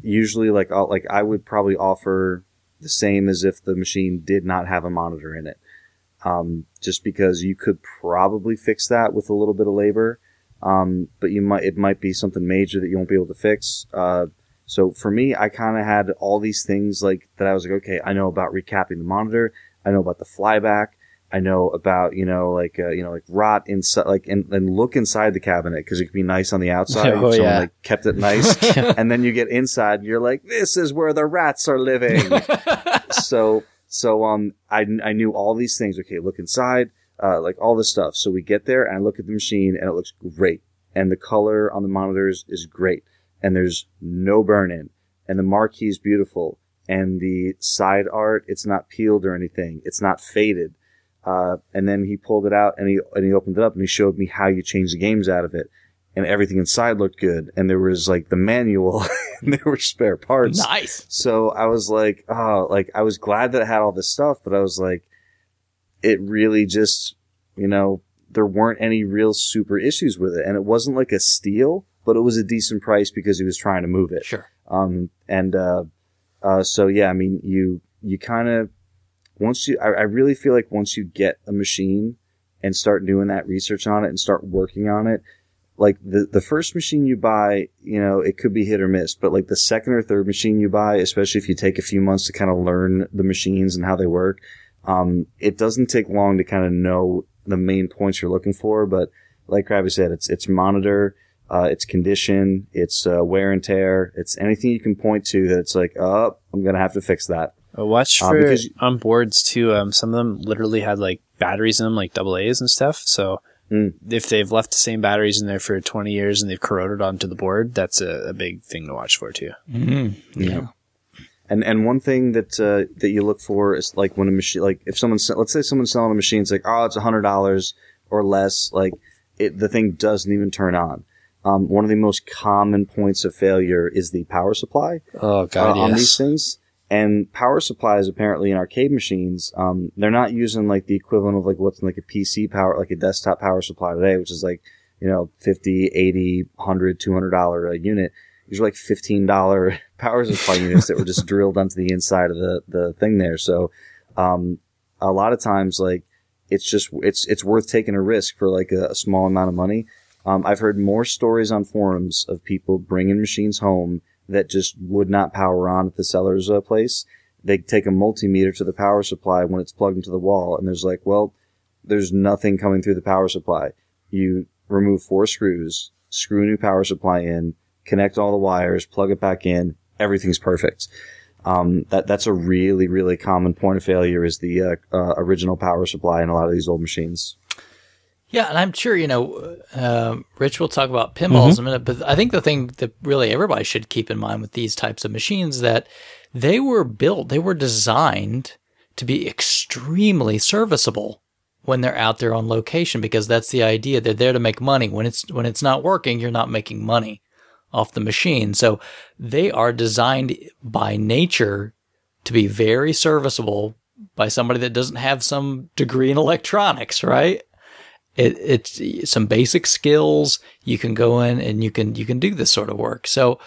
usually like I'll, like I would probably offer the same as if the machine did not have a monitor in it. Um, just because you could probably fix that with a little bit of labor. Um, but you might, it might be something major that you won't be able to fix. Uh, so for me, I kind of had all these things like that. I was like, okay, I know about recapping the monitor. I know about the flyback. I know about, you know, like, uh, you know, like rot inside, like, and, and look inside the cabinet because it could be nice on the outside. Oh, someone yeah. like kept it nice. and then you get inside and you're like, this is where the rats are living. so, so, um, I, I knew all these things. Okay, look inside, uh, like all this stuff. So we get there and I look at the machine and it looks great. And the color on the monitors is great. And there's no burn in. And the marquee is beautiful. And the side art, it's not peeled or anything. It's not faded. Uh, and then he pulled it out and he, and he opened it up and he showed me how you change the games out of it. And everything inside looked good. And there was like the manual and there were spare parts. Nice. So I was like, oh, like I was glad that I had all this stuff, but I was like, it really just, you know, there weren't any real super issues with it, and it wasn't like a steal, but it was a decent price because he was trying to move it. Sure. Um, and uh, uh, so yeah, I mean, you you kind of once you, I, I really feel like once you get a machine and start doing that research on it and start working on it, like the the first machine you buy, you know, it could be hit or miss, but like the second or third machine you buy, especially if you take a few months to kind of learn the machines and how they work, um, it doesn't take long to kind of know the main points you're looking for. But like Krabby said, it's it's monitor, uh, it's condition, it's uh, wear and tear, it's anything you can point to that it's like, oh, I'm gonna have to fix that. Uh, watch Uh, for because you- on boards too. Um, some of them literally had like batteries in them, like double A's and stuff. So Mm. if they've left the same batteries in there for 20 years and they've corroded onto the board, that's a, a big thing to watch for too. Mm, yeah. And and one thing that uh, that you look for is like when a machine, like if someone's let's say someone's selling a machine, it's like oh it's a hundred dollars or less, like it, the thing doesn't even turn on. Um, one of the most common points of failure is the power supply Oh uh, on these things. And power supplies apparently in arcade machines, um, they're not using like the equivalent of like what's in like a PC power, like a desktop power supply today, which is like, you know, 50, 80, 100, 200 dollar a unit. These are like $15 power supply units that were just drilled onto the inside of the, the thing there. So, um, a lot of times like it's just, it's, it's worth taking a risk for like a, a small amount of money. Um, I've heard more stories on forums of people bringing machines home that just would not power on at the seller's uh, place. They take a multimeter to the power supply when it's plugged into the wall, and there's like, well, there's nothing coming through the power supply. You remove four screws, screw a new power supply in, connect all the wires, plug it back in, everything's perfect. Um, that that's a really really common point of failure is the uh, uh, original power supply in a lot of these old machines. Yeah, and I'm sure you know, um, Rich will talk about pinballs Mm-hmm. in a minute, but I think the thing that really everybody should keep in mind with these types of machines that they were built, they were designed to be extremely serviceable when they're out there on location because that's the idea. They're there to make money. When it's when it's not working, you're not making money off the machine. So they are designed by nature to be very serviceable by somebody that doesn't have some degree in electronics, right? it, it's some basic skills. You can go in and you can you can do this sort of work. So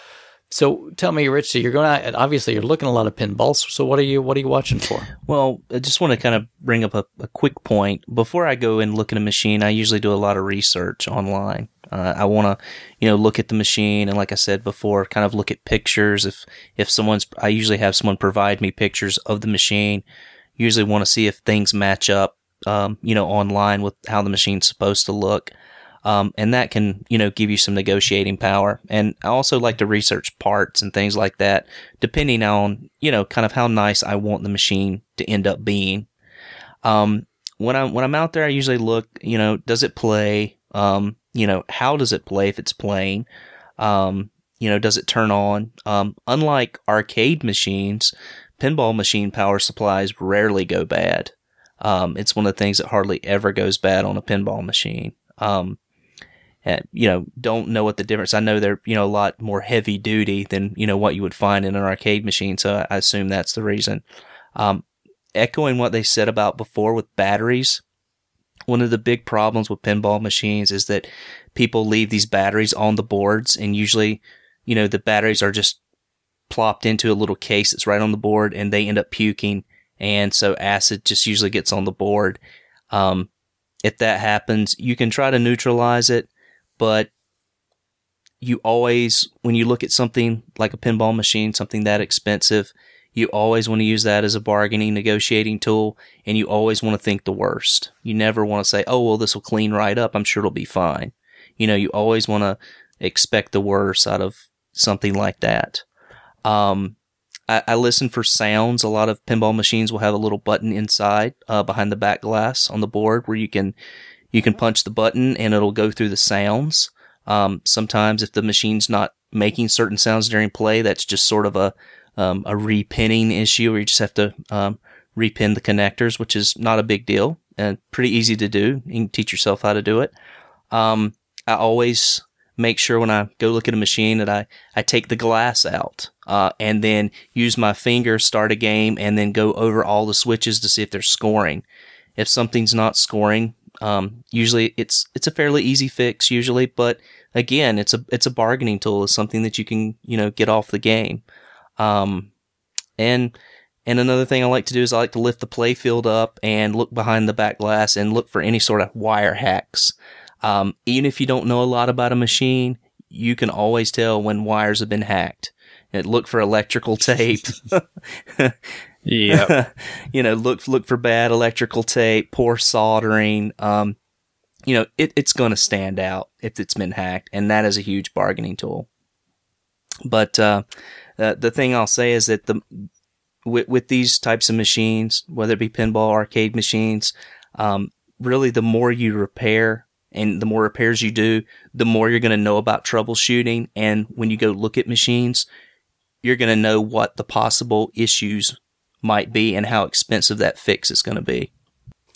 so tell me, Rich. So you're going out. Obviously, you're looking a lot of pinballs. So what are you what are you watching for? Well, I just want to kind of bring up a, a quick point. Before I go and look at a machine, I usually do a lot of research online. Uh, I want to, you know, look at the machine and, like I said before, kind of look at pictures. If if someone's, I usually have someone provide me pictures of the machine. Usually want to see if things match up, um, you know, online with how the machine's supposed to look. Um, and that can, you know, give you some negotiating power. And I also like to research parts and things like that, depending on, you know, kind of how nice I want the machine to end up being. Um, when I'm, when I'm out there, I usually look, you know, does it play? Um, you know, how does it play if it's playing? Um, you know, does it turn on? Um, unlike arcade machines, pinball machine power supplies rarely go bad. Um, it's one of the things that hardly ever goes bad on a pinball machine. Um, and, you know, don't know what the difference. I know they're, you know, a lot more heavy duty than, you know, what you would find in an arcade machine. So I assume that's the reason. Um, echoing what they said about before with batteries, one of the big problems with pinball machines is that people leave these batteries on the boards and usually, you know, the batteries are just plopped into a little case that's right on the board and they end up puking. And so acid just usually gets on the board. Um, if that happens, you can try to neutralize it, but you always, when you look at something like a pinball machine, something that expensive, you always want to use that as a bargaining, negotiating tool, and you always want to think the worst. You never want to say, oh, well, this will clean right up. I'm sure it'll be fine. You know, you always want to expect the worst out of something like that. Um, I, I listen for sounds. A lot of pinball machines will have a little button inside, uh, behind the back glass on the board where you can, you can punch the button and it'll go through the sounds. Um, sometimes if the machine's not making certain sounds during play, that's just sort of a, um, a repinning issue where you just have to, um, repin the connectors, which is not a big deal and pretty easy to do. You can teach yourself how to do it. Um, I always make sure when I go look at a machine that I, I take the glass out, uh, and then use my finger, start a game, and then go over all the switches to see if they're scoring. If something's not scoring, Um, usually it's it's a fairly easy fix usually, but again, it's a it's a bargaining tool. It's something that you can you know get off the game. Um, and and another thing I like to do is I like to lift the playfield up and look behind the back glass and look for any sort of wire hacks. Um, even if you don't know a lot about a machine, you can always tell when wires have been hacked. And look for electrical tape. Yeah. you know, look look for bad electrical tape, poor soldering. Um, you know, it, it's going to stand out if it's been hacked, and that is a huge bargaining tool. But uh, uh, the thing I'll say is that the with, with these types of machines, whether it be pinball arcade machines, um, really the more you repair and the more repairs you do, the more you're going to know about troubleshooting. And when you go look at machines, you're going to know what the possible issues might be and how expensive that fix is going to be.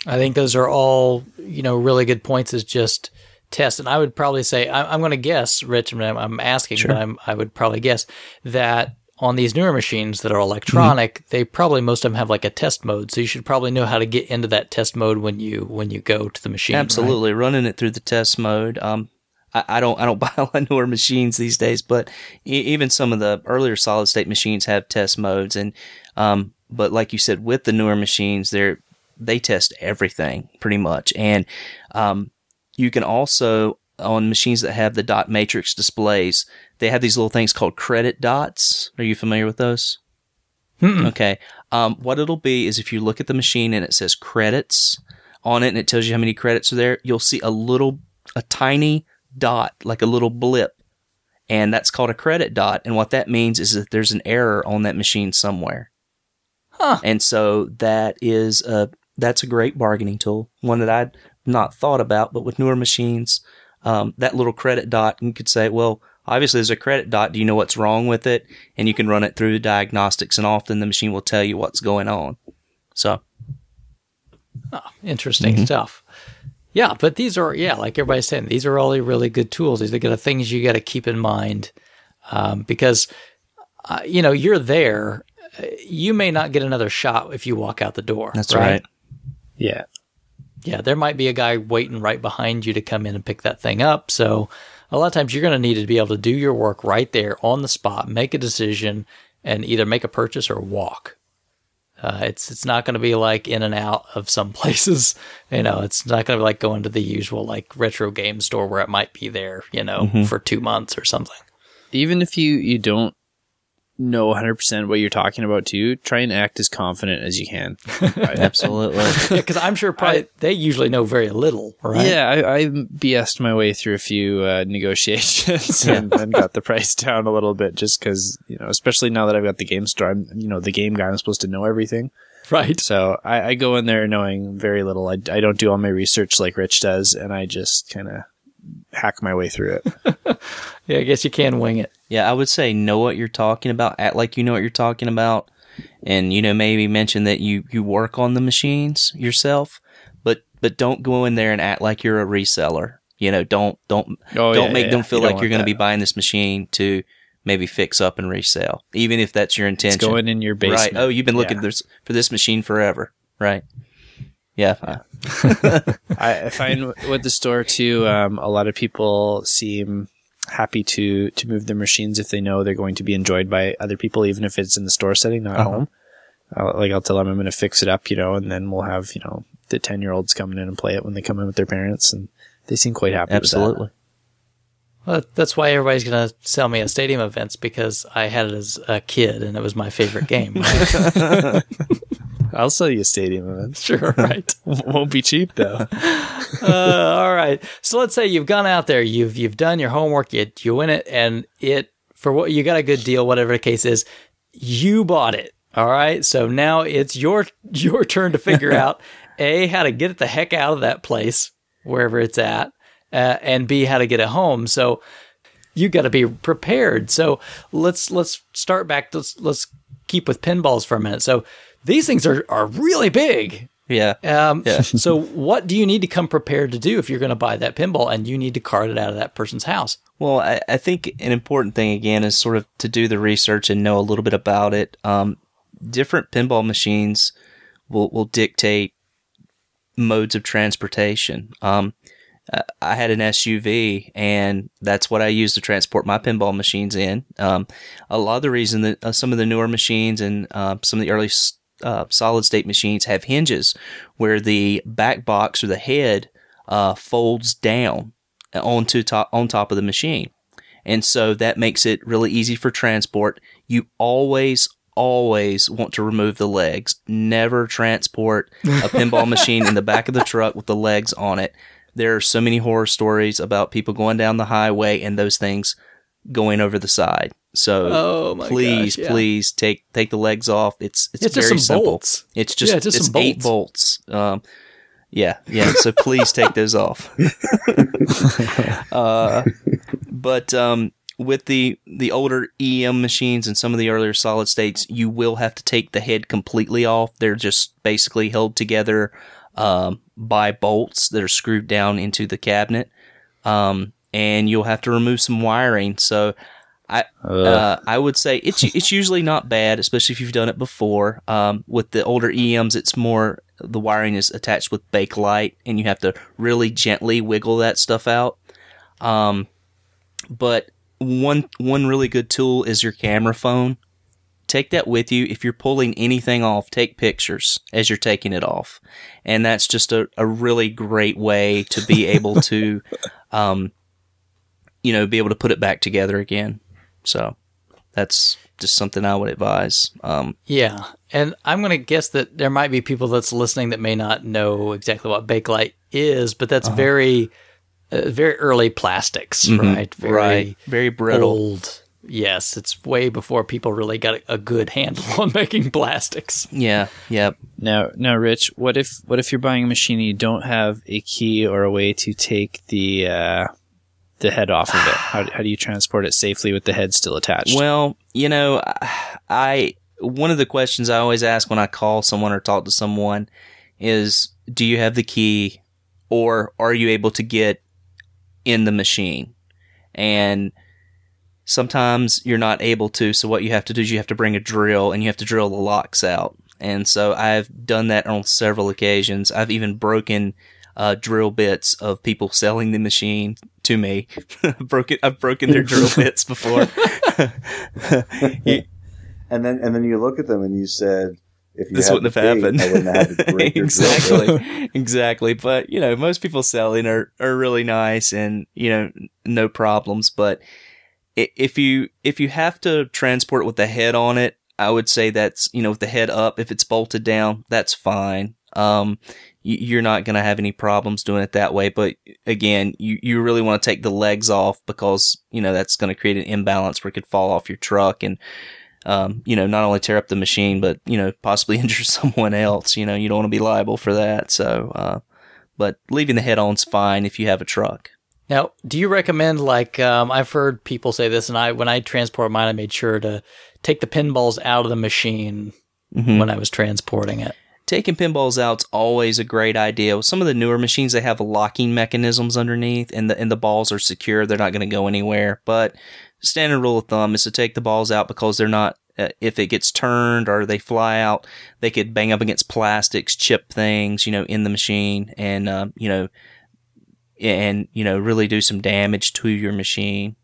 I think those are all, you know, really good points is just test. And I would probably say, I, I'm going to guess, Rich, I'm, I'm asking, Sure. but I'm, I would probably guess that on these newer machines that are electronic, they probably, most of them have like a test mode. So you should probably know how to get into that test mode when you, when you go to the machine. right? Absolutely, running it through the test mode. Um, I, I don't I don't buy a lot of newer machines these days, but e- even some of the earlier solid state machines have test modes, and um, but like you said, with the newer machines, they're they test everything pretty much, and um, you can also on machines that have the dot matrix displays, they have these little things called credit dots. Are you familiar with those? Okay. Um, what it'll be is if you look at the machine and it says credits on it and it tells you how many credits are there, you'll see a little, a tiny dot, like a little blip. And that's called a credit dot. And what that means is that there's an error on that machine somewhere. Huh. And so that is a, that's a great bargaining tool, one that I'd not thought about, but with newer machines, um, that little credit dot, you could say, well, obviously there's a credit dot. Do you know what's wrong with it? And you can run it through diagnostics and often the machine will tell you what's going on. So Interesting Mm-hmm. stuff. Yeah, but these are yeah, like everybody's saying, these are all really good tools. These are the things you got to keep in mind um, because uh, you know you're there. Uh, You may not get another shot if you walk out the door. that's right. Yeah. Yeah, there might be a guy waiting right behind you to come in and pick that thing up. So a lot of times you're going to need to be able to do your work right there on the spot, make a decision, and either make a purchase or walk. Uh, it's it's not going to be like in and out of some places. You know, it's not going to be like going to the usual like retro game store where it might be there, you know, for two months or something. Even if you, you don't know 100% what you're talking about too, try and act as confident as you can. Absolutely. Yeah, because I'm sure probably they usually know very little, right? Yeah, I, I BS'd my way through a few uh, negotiations and, and got the price down a little bit just because, you know, especially now that I've got the game store, I'm, you know, the game guy, I'm supposed to know everything. right. So I, I go in there knowing very little. I, I don't do all my research like Rich does, and I just kind of hack my way through it. Yeah, I guess you can wing it. Yeah, I would say know what you're talking about, act like you know what you're talking about, and you know maybe mention that you you work on the machines yourself, but but don't go in there and act like you're a reseller. You know, don't don't Oh, don't yeah, make yeah, them feel You like you're going to be buying this machine to maybe fix up and resell, even if that's your It's intention. going in your basement. right? Oh, you've been looking Yeah. this for this machine forever, right? Yeah, I, I find with the store too, um, a lot of people seem happy to to move their machines if they know they're going to be enjoyed by other people, even if it's in the store setting, not Uh-huh. home. I'll, like I'll tell them I'm going to fix it up, you know, and then we'll have you know the ten year olds coming in and play it when they come in with their parents, and they seem quite happy. absolutely. Well, that's why everybody's going to sell me a stadium events because I had it as a kid and it was my favorite game. right? I'll sell you a stadium event. sure, right. Won't be cheap though. Uh, all right. So let's say you've gone out there, you've you've done your homework, you you win it, and it for what you got a good deal, whatever the case is. You bought it. All right. So now it's your your turn to figure out a how to get the heck out of that place wherever it's at, uh, and b how to get it home. So you got to be prepared. So let's let's start back. Let's let's keep with pinballs for a minute. So these things are are really big. Yeah, Um, Yeah. so what do you need to come prepared to do if you're going to buy that pinball and you need to cart it out of that person's house? Well, I, I think an important thing again is sort of to do the research and know a little bit about it. Um, different pinball machines will will dictate modes of transportation. Um, I had an SUV, and that's what I used to transport my pinball machines in. Um, a lot of the reason that uh, some of the newer machines and uh, some of the early uh, solid state machines have hinges where the back box or the head uh, folds down onto top on top of the machine, and so that makes it really easy for transport. You always always want to remove the legs. Never transport a pinball machine in the back of the truck with the legs on it. There are so many horror stories about people going down the highway and those things going over the side. So Oh please, gosh, yeah. please take take the legs off. It's it's, It's very simple. bolts. It's just Yeah, just it's some eight bolts. Um, yeah, yeah. So please take those off. uh, but um, with the the older EM machines and some of the earlier solid states, you will have to take the head completely off. They're just basically held together um, by bolts that are screwed down into the cabinet, um, and you'll have to remove some wiring. So. I uh, I would say it's it's usually not bad, especially if you've done it before. Um, with the older EMs, it's more the wiring is attached with Bakelite, and you have to really gently wiggle that stuff out. Um, but one one really good tool is your camera phone. Take that with you. If you're pulling anything off, take pictures as you're taking it off, and that's just a, a really great way to be able to, um, you know, be able to put it back together again. So that's just something I would advise. Um, Yeah, and I'm going to guess that there might be people that's listening that may not know exactly what Bakelite is, but that's Uh-huh. very, uh, very early plastics, right? Very Mm-hmm. right, very brittle. Old. Yes, it's way before people really got a, a good handle on making plastics. Yeah, yep. Now, now, Rich, what if what if you're buying a machine and you don't have a key or a way to take the uh, the head off of it? How, how do you transport it safely with the head still attached? Well, you know, I one of the questions I always ask when I call someone or talk to someone is, "Do you have the key, or are you able to get in the machine?" And sometimes you're not able to. So what you have to do is you have to bring a drill and you have to drill the locks out. And so I've done that on several occasions. I've even broken uh, drill bits of people selling the machine to me. broken, I've broken their drill bits before. And then and then you look at them and you said, if you this wouldn't have happened. I wouldn't have had to break your drill bit." exactly, exactly. But you know, most people selling are are really nice and you know no problems. But if you if you have to transport with the head on it, I would say that's you know with the head up. If it's bolted down, that's fine. Um, you're not going to have any problems doing it that way. But again, you you really want to take the legs off because you know that's going to create an imbalance where it could fall off your truck and um, you know, not only tear up the machine, but, you know, possibly injure someone else. You know, you don't want to be liable for that. So, uh, but leaving the head on's fine if you have a truck. Now, do you recommend like um, I've heard people say this, and I when I transport mine, I made sure to take the pinballs out of the machine Mhm. when I was transporting it. Taking pinballs out's always a great idea. With some of the newer machines, they have locking mechanisms underneath, and the and the balls are secure. They're not going to go anywhere. But standard rule of thumb is to take the balls out because they're not. Uh, if it gets turned or they fly out, they could bang up against plastics, chip things, you know, in the machine, and uh, you know, and you know, really do some damage to your machine.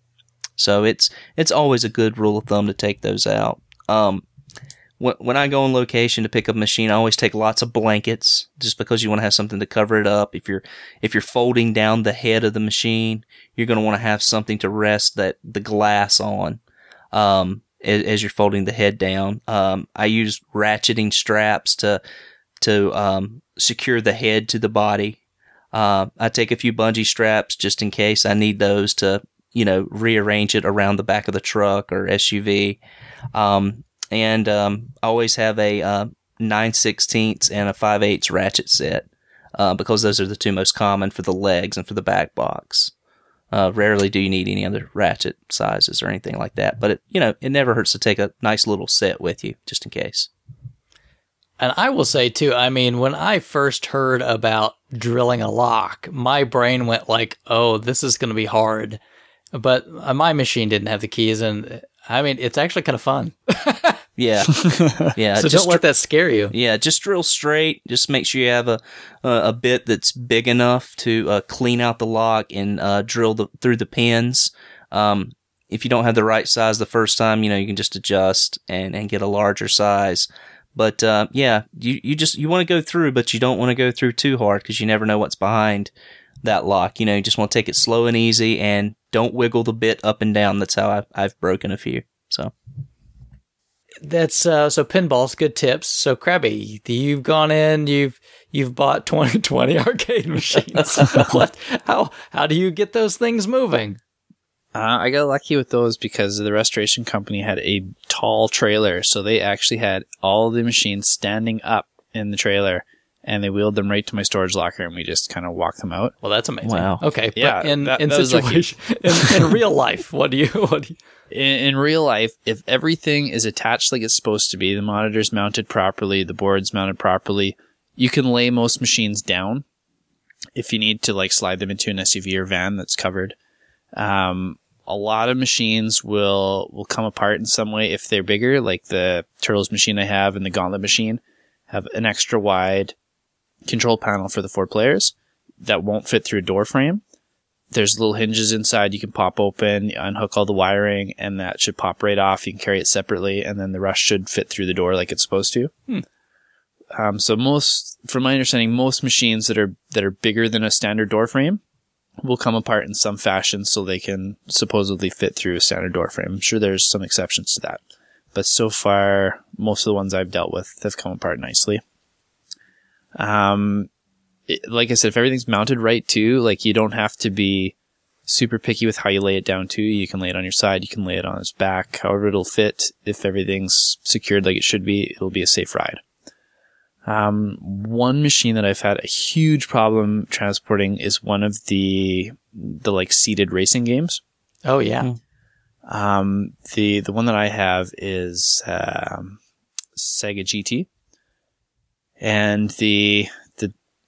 So it's it's always a good rule of thumb to take those out. Um, when, I go on location to pick up a machine, I always take lots of blankets just because you want to have something to cover it up. If you're if you're folding down the head of the machine, you're going to want to have something to rest that the glass on. Um, as, as you're folding the head down, um, I use ratcheting straps to to um, secure the head to the body. Uh, I take a few bungee straps just in case I need those to you know rearrange it around the back of the truck or SUV. Um, and um, I always have a uh, 9 16ths and a 5 8 ratchet set uh, because those are the two most common for the legs and for the back box. Uh, rarely do you need any other ratchet sizes or anything like that, but it, you know it never hurts to take a nice little set with you just in case. And I will say too, I mean, when I first heard about drilling a lock, my brain went like, "Oh, this is going to be hard." But uh, my machine didn't have the keys, and I mean, it's actually kind of fun. Yeah, yeah. so just don't let that scare you. Yeah, just drill straight. Just make sure you have a a, a bit that's big enough to uh, clean out the lock and uh, drill the, through the pins. Um, if you don't have the right size the first time, you know you can just adjust and, and get a larger size. But uh, yeah, you you just you want to go through, but you don't want to go through too hard because you never know what's behind that lock. You know, you just want to take it slow and easy and don't wiggle the bit up and down. That's how I've, I've broken a few. So That's uh, so pinballs. Good tips. So Krabby, you've gone in. You've you've bought 20, 20 arcade machines. what? How how do you get those things moving? Uh, I got lucky with those because the restoration company had a tall trailer, so they actually had all the machines standing up in the trailer, and they wheeled them right to my storage locker, and we just kind of walked them out. Well, that's amazing. Wow. Okay. Yeah, But in that- in that situation in, in real life, what do you what do you? In, real life, if everything is attached like it's supposed to be, the monitor's mounted properly, the board's mounted properly, you can lay most machines down. If you need to like slide them into an SUV or van that's covered, um, a lot of machines will will come apart in some way if they're bigger. Like the Turtles machine I have and the Gauntlet machine have an extra wide control panel for the four players that won't fit through a door frame there's little hinges inside you can pop open, unhook all the wiring, and that should pop right off. You can carry it separately, and then the rest should fit through the door like it's supposed to. Um, so most, from my understanding, most machines that are that are bigger than a standard door frame will come apart in some fashion, so they can supposedly fit through a standard door frame. I'm sure there's some exceptions to that, but so far, most of the ones I've dealt with have come apart nicely. Um, it- like I said, if everything's mounted right too, like you don't have to be super picky with how you lay it down too. You can lay it on your side, you can lay it on its back, however it'll fit. If everything's secured like it should be, it'll be a safe ride. Um, one machine that I've had a huge problem transporting is one of the the like seated racing games. Oh yeah. Um, the the one that I have is um, Sega GT, and the the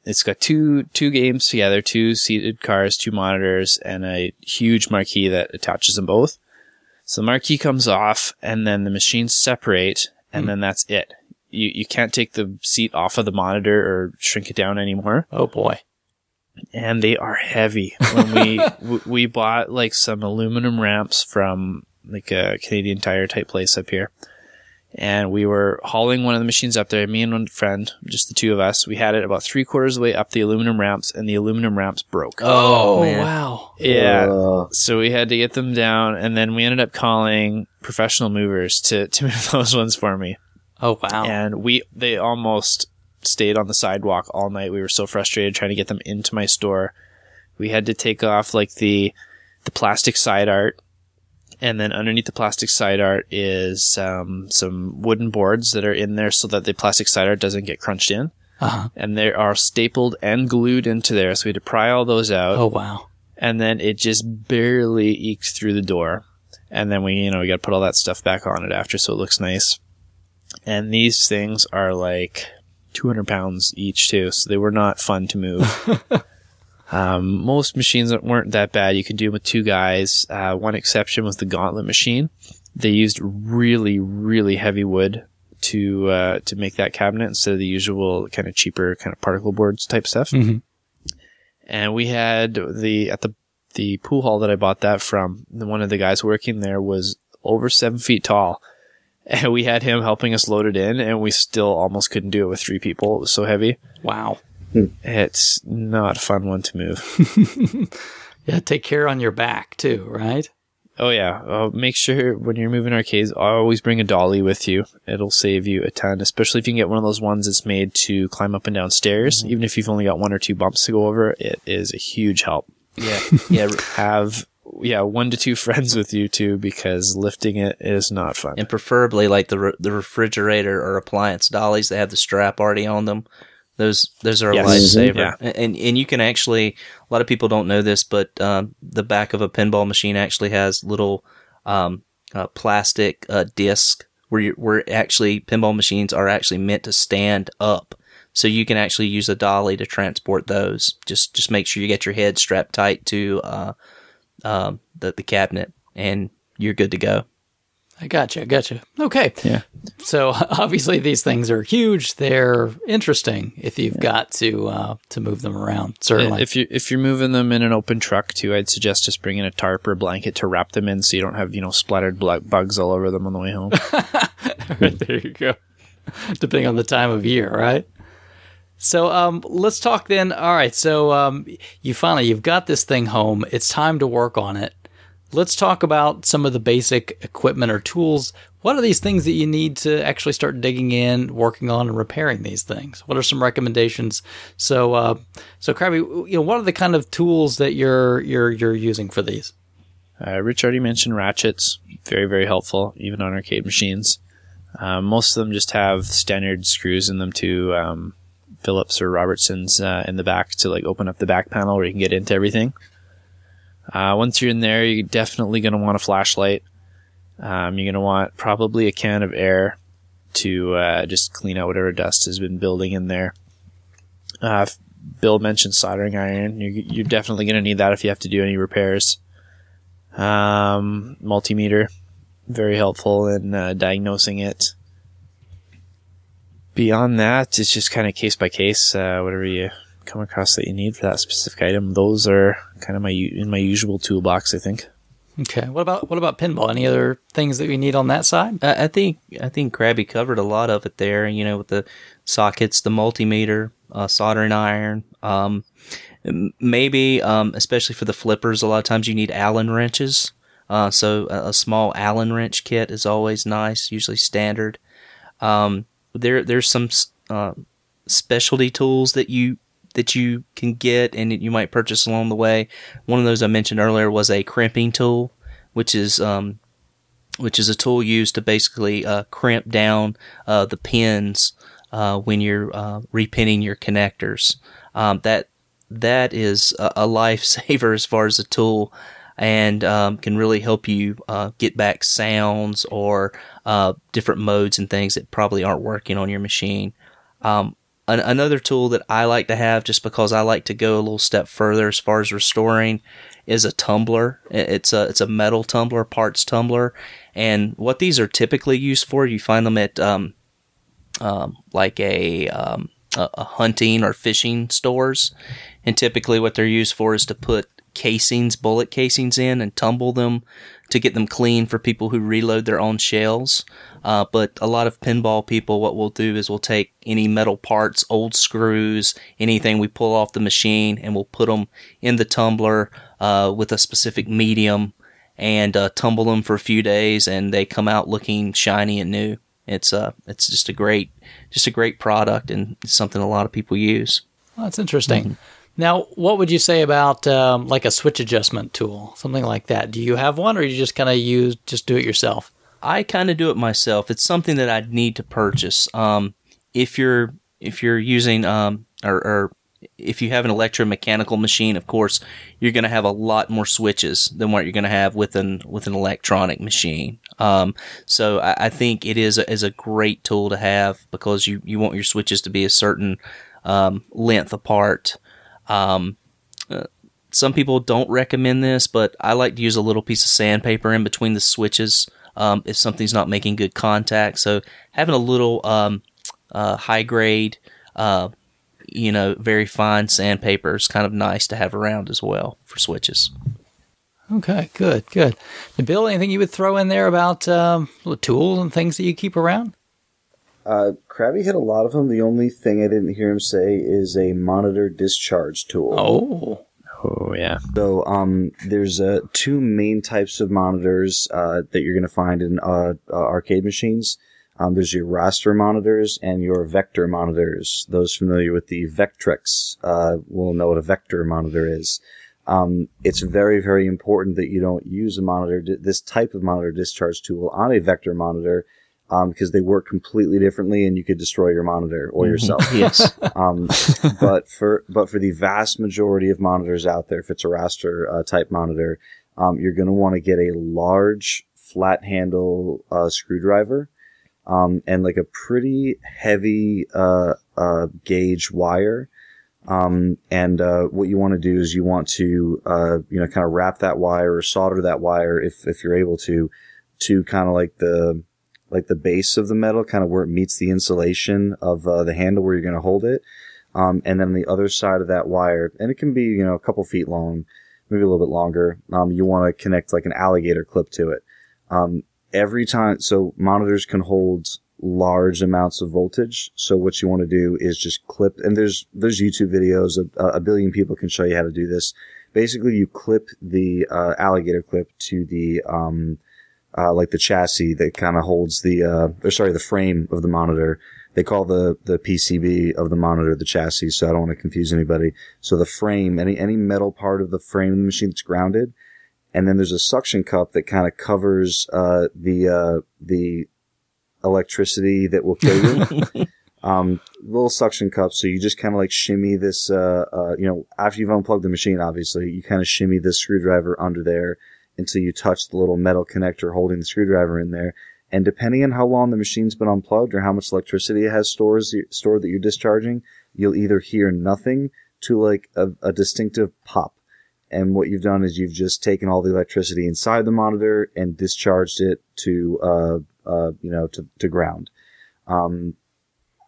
it's got two two games together, two seated cars, two monitors, and a huge marquee that attaches them both. So the marquee comes off, and then the machines separate, and hmm. then that's it. You you can't take the seat off of the monitor or shrink it down anymore Oh boy. and they are heavy. When we w- we bought like some aluminum ramps from like a Canadian Tire type place up here, and we were hauling one of the machines up there. Me and one friend, just the two of us. We had it about three quarters of the way up the aluminum ramps, and the aluminum ramps broke. Oh, man. wow. Yeah. Uh, So we had to get them down, and then we ended up calling professional movers to to move those ones for me Oh wow. and we they almost stayed on the sidewalk all night. We were so frustrated trying to get them into my store. We had to take off like the the plastic side art, and then underneath the plastic side art is um, some wooden boards that are in there so that the plastic side art doesn't get crunched in. Uh-huh. And they are stapled and glued into there, so we had to pry all those out Oh wow. and then it just barely eked through the door. And then we, you know, we got to put all that stuff back on it after so it looks nice. And these things are like 200 pounds each, too, so they were not fun to move. um, most machines weren't that bad. You could do them with two guys. Uh, one exception was the Gauntlet machine. They used really, really heavy wood to uh, to make that cabinet instead of the usual kind of cheaper kind of particle boards type stuff Mhm. and we had the at the the pool hall that I bought that from. the- One of the guys working there was over seven feet tall, and we had him helping us load it in, and we still almost couldn't do it with three people. It was so heavy. Wow. It's not a fun one to move. Yeah, take care on your back too, right? oh yeah, uh, make sure when you're moving arcades, always bring a dolly with you. It'll save you a ton, especially if you can get one of those ones that's made to climb up and down stairs. Even if you've only got one or two bumps to go over, it is a huge help. Yeah, yeah, have yeah one to two friends with you too because lifting it is not fun and preferably like the re- the refrigerator or appliance dollies that have the strap already on them. Those those are a Yes. lifesaver, Yeah. and and you can actually a lot of people don't know this, but um, the back of a pinball machine actually has little um, uh, plastic uh, disc where you where actually pinball machines are actually meant to stand up. So you can actually use a dolly to transport those. Just just make sure you get your head strapped tight to uh, um, the the cabinet, and you're good to go. I gotcha. I gotcha. Okay. Yeah. So obviously these things are huge. They're interesting if you've got to uh, to move them around. Certainly. If you if you're moving them in an open truck too, I'd suggest just bringing a tarp or a blanket to wrap them in, so you don't have you know splattered bugs all over them on the way home. there you go. Depending on the time of year, right? So um, let's talk then. All right. So um, you finally you've got this thing home. It's time to work on it. Let's talk about some of the basic equipment or tools. What are these things that you need to actually start digging in, working on, and repairing these things? What are some recommendations? So, uh, so Krabby, you know, what are the kind of tools that you're you're you're using for these? Uh, Rich already mentioned ratchets, very very helpful, even on arcade machines. Um, most of them just have standard screws in them to um, Phillips or Robertsons uh, in the back to like open up the back panel where you can get into everything. Uh, once you're in there, you're definitely going to want a flashlight. Um, you're going to want probably a can of air to uh, just clean out whatever dust has been building in there. Uh, Bill mentioned soldering iron. You're, you're definitely going to need that if you have to do any repairs. Um, multimeter, very helpful in uh, diagnosing it. Beyond that, it's just kind of case by case, uh, whatever you come across that you need for that specific item. Those are kind of my in my usual toolbox, I think. Okay. What about what about pinball? Any other things that we need on that side? I, I think I think Krabby covered a lot of it there. You know, with the sockets, the multimeter, uh, soldering iron. Um, maybe, um, especially for the flippers, a lot of times you need Allen wrenches. Uh, so a, a small Allen wrench kit is always nice, usually standard. Um, there there's some uh, specialty tools that you that you can get and you might purchase along the way. One of those I mentioned earlier was a crimping tool, which is um, which is a tool used to basically uh, crimp down uh, the pins uh, when you're uh, repinning your connectors. Um, that that is a, a lifesaver as far as a tool. And um, can really help you uh, get back sounds or uh, different modes and things that probably aren't working on your machine. Um, an- another tool that I like to have just because I like to go a little step further as far as restoring is a tumbler. It's a it's a metal tumbler, parts tumbler, and what these are typically used for, you find them at um, um, like a, um, a a hunting or fishing stores, and typically what they're used for is to put casings, bullet casings in, and tumble them to get them clean for people who reload their own shells. Uh, but a lot of pinball people, what we'll do is we'll take any metal parts, old screws, anything we pull off the machine, and we'll put them in the tumbler uh, with a specific medium and uh, tumble them for a few days, and they come out looking shiny and new. It's uh, it's just a great, just a great product, and something a lot of people use. Well, that's interesting. Now, what would you say about um, like a switch adjustment tool, something like that? Do you have one, or you just kind of use just do it yourself? I kind of do it myself. It's something that I'd need to purchase. Um, if you're if you're using um, or, or if you have an electromechanical machine, of course, you're going to have a lot more switches than what you're going to have with an with an electronic machine. Um, so I, I think it is a, is a great tool to have because you you want your switches to be a certain um, length apart. Um, uh, some people don't recommend this, but I like to use a little piece of sandpaper in between the switches um, if something's not making good contact. So having a little um, uh, high grade, uh, you know, very fine sandpaper is kind of nice to have around as well for switches. Okay, good, good. Now, Bill, anything you would throw in there about um, tools and things that you keep around? Uh, Krabby hit a lot of them. The only thing I didn't hear him say is a monitor discharge tool. Oh, Oh yeah, So um, there's uh, two main types of monitors uh, that you're going to find in uh, uh, arcade machines. Um, there's your raster monitors and your vector monitors. Those familiar with the Vectrex uh, will know what a vector monitor is. Um, it's very, very important that you don't use a monitor, this type of monitor discharge tool on a vector monitor um, because they work completely differently and you could destroy your monitor or yourself. Yes. Um, but for but for the vast majority of monitors out there, if it's a raster uh, type monitor, um, you're going to want to get a large flat handle uh, screwdriver um, and like a pretty heavy uh, uh, gauge wire. Um, and uh, what you want to do is you want to uh, you know kind of wrap that wire or solder that wire if if you're able to to kind of like the like the base of the metal, kind of where it meets the insulation of uh, the handle where you're going to hold it. Um, and then the other side of that wire, and it can be you know a couple feet long, maybe a little bit longer. Um, you want to connect like an alligator clip to it. Um, every time, so monitors can hold large amounts of voltage. So what you want to do is just clip, and there's there's YouTube videos. A, a billion people can show you how to do this. Basically, you clip the uh, alligator clip to the um, uh, like the chassis that kind of holds the uh, or sorry the frame of the monitor. They call the the PCB of the monitor the chassis, so I don't want to confuse anybody. So the frame, any any metal part of the frame of the machine that's grounded, and then there's a suction cup that kind of covers uh, the uh, the electricity that will kill you. um, little suction cup. So you just kind of like shimmy this, uh, uh, you know, after you've unplugged the machine, obviously, you kind of shimmy this screwdriver under there until you touch the little metal connector holding the screwdriver in there. And depending on how long the machine's been unplugged or how much electricity it has stores, stored that you're discharging, you'll either hear nothing to like a, a distinctive pop. And what you've done is you've just taken all the electricity inside the monitor and discharged it to, uh, uh, you know, to, to ground. Um,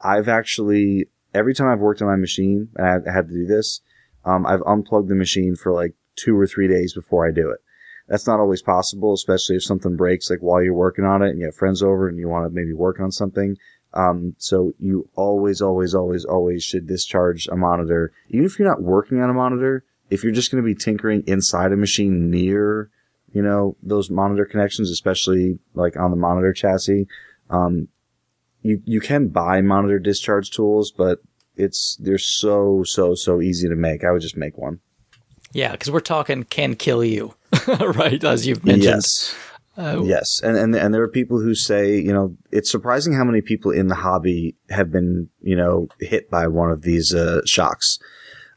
I've actually, every time I've worked on my machine and I had to do this, um, I've unplugged the machine for like two or three days before I do it. That's not always possible, especially if something breaks, like while you're working on it and you have friends over and you want to maybe work on something. Um, so you always, always, always, always should discharge a monitor. Even if you're not working on a monitor, if you're just going to be tinkering inside a machine near, you know, those monitor connections, especially like on the monitor chassis, um, you, you can buy monitor discharge tools, but it's, they're so, so, so easy to make. I would just make one. Yeah, because we're talking can kill you, right? As you've mentioned. Yes. Uh, yes. And, and, and there are people who say, you know, it's surprising how many people in the hobby have been, you know, hit by one of these, uh, shocks.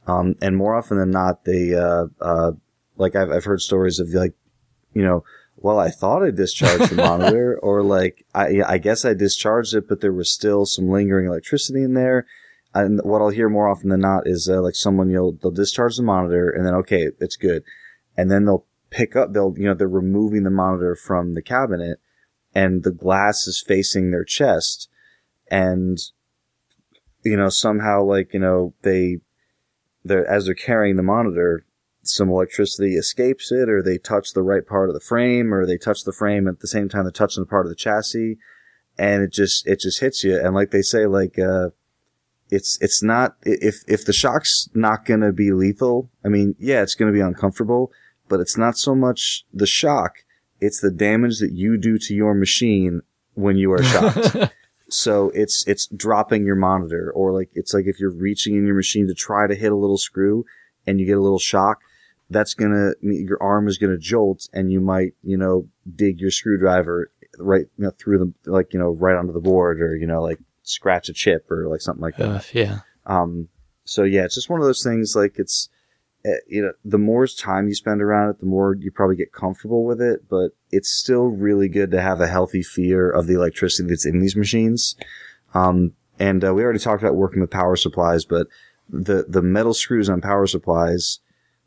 Um, and more often than not, they, uh, uh, like I've, I've heard stories of like, you know, well, I thought I discharged the monitor or like, I, I guess I discharged it, but there was still some lingering electricity in there and what I'll hear more often than not is uh, like someone you'll they'll discharge the monitor and then okay it's good, and then they'll pick up they'll you know they're removing the monitor from the cabinet, and the glass is facing their chest, and you know somehow like you know they they're as they're carrying the monitor some electricity escapes it or they touch the right part of the frame or they touch the frame at the same time they're touching the part of the chassis and it just it just hits you and like they say like uh it's it's not if if the shock's not to be lethal. I mean, yeah, it's to be uncomfortable, but it's not so much the shock; it's the damage that you do to your machine when you are shocked. so it's it's dropping your monitor, or like it's like if you're reaching in your machine to try to hit a little screw and you get a little shock. That's gonna your arm is gonna jolt, and you might you know dig your screwdriver right you know, through the like you know right onto the board, or you know like scratch a chip or like something like that. Uh, yeah. Um, so yeah, it's just one of those things. Like it's, you know, the more time you spend around it, the more you probably get comfortable with it. But it's still really good to have a healthy fear of the electricity that's in these machines. Um, and uh, we already talked about working with power supplies, but the the metal screws on power supplies,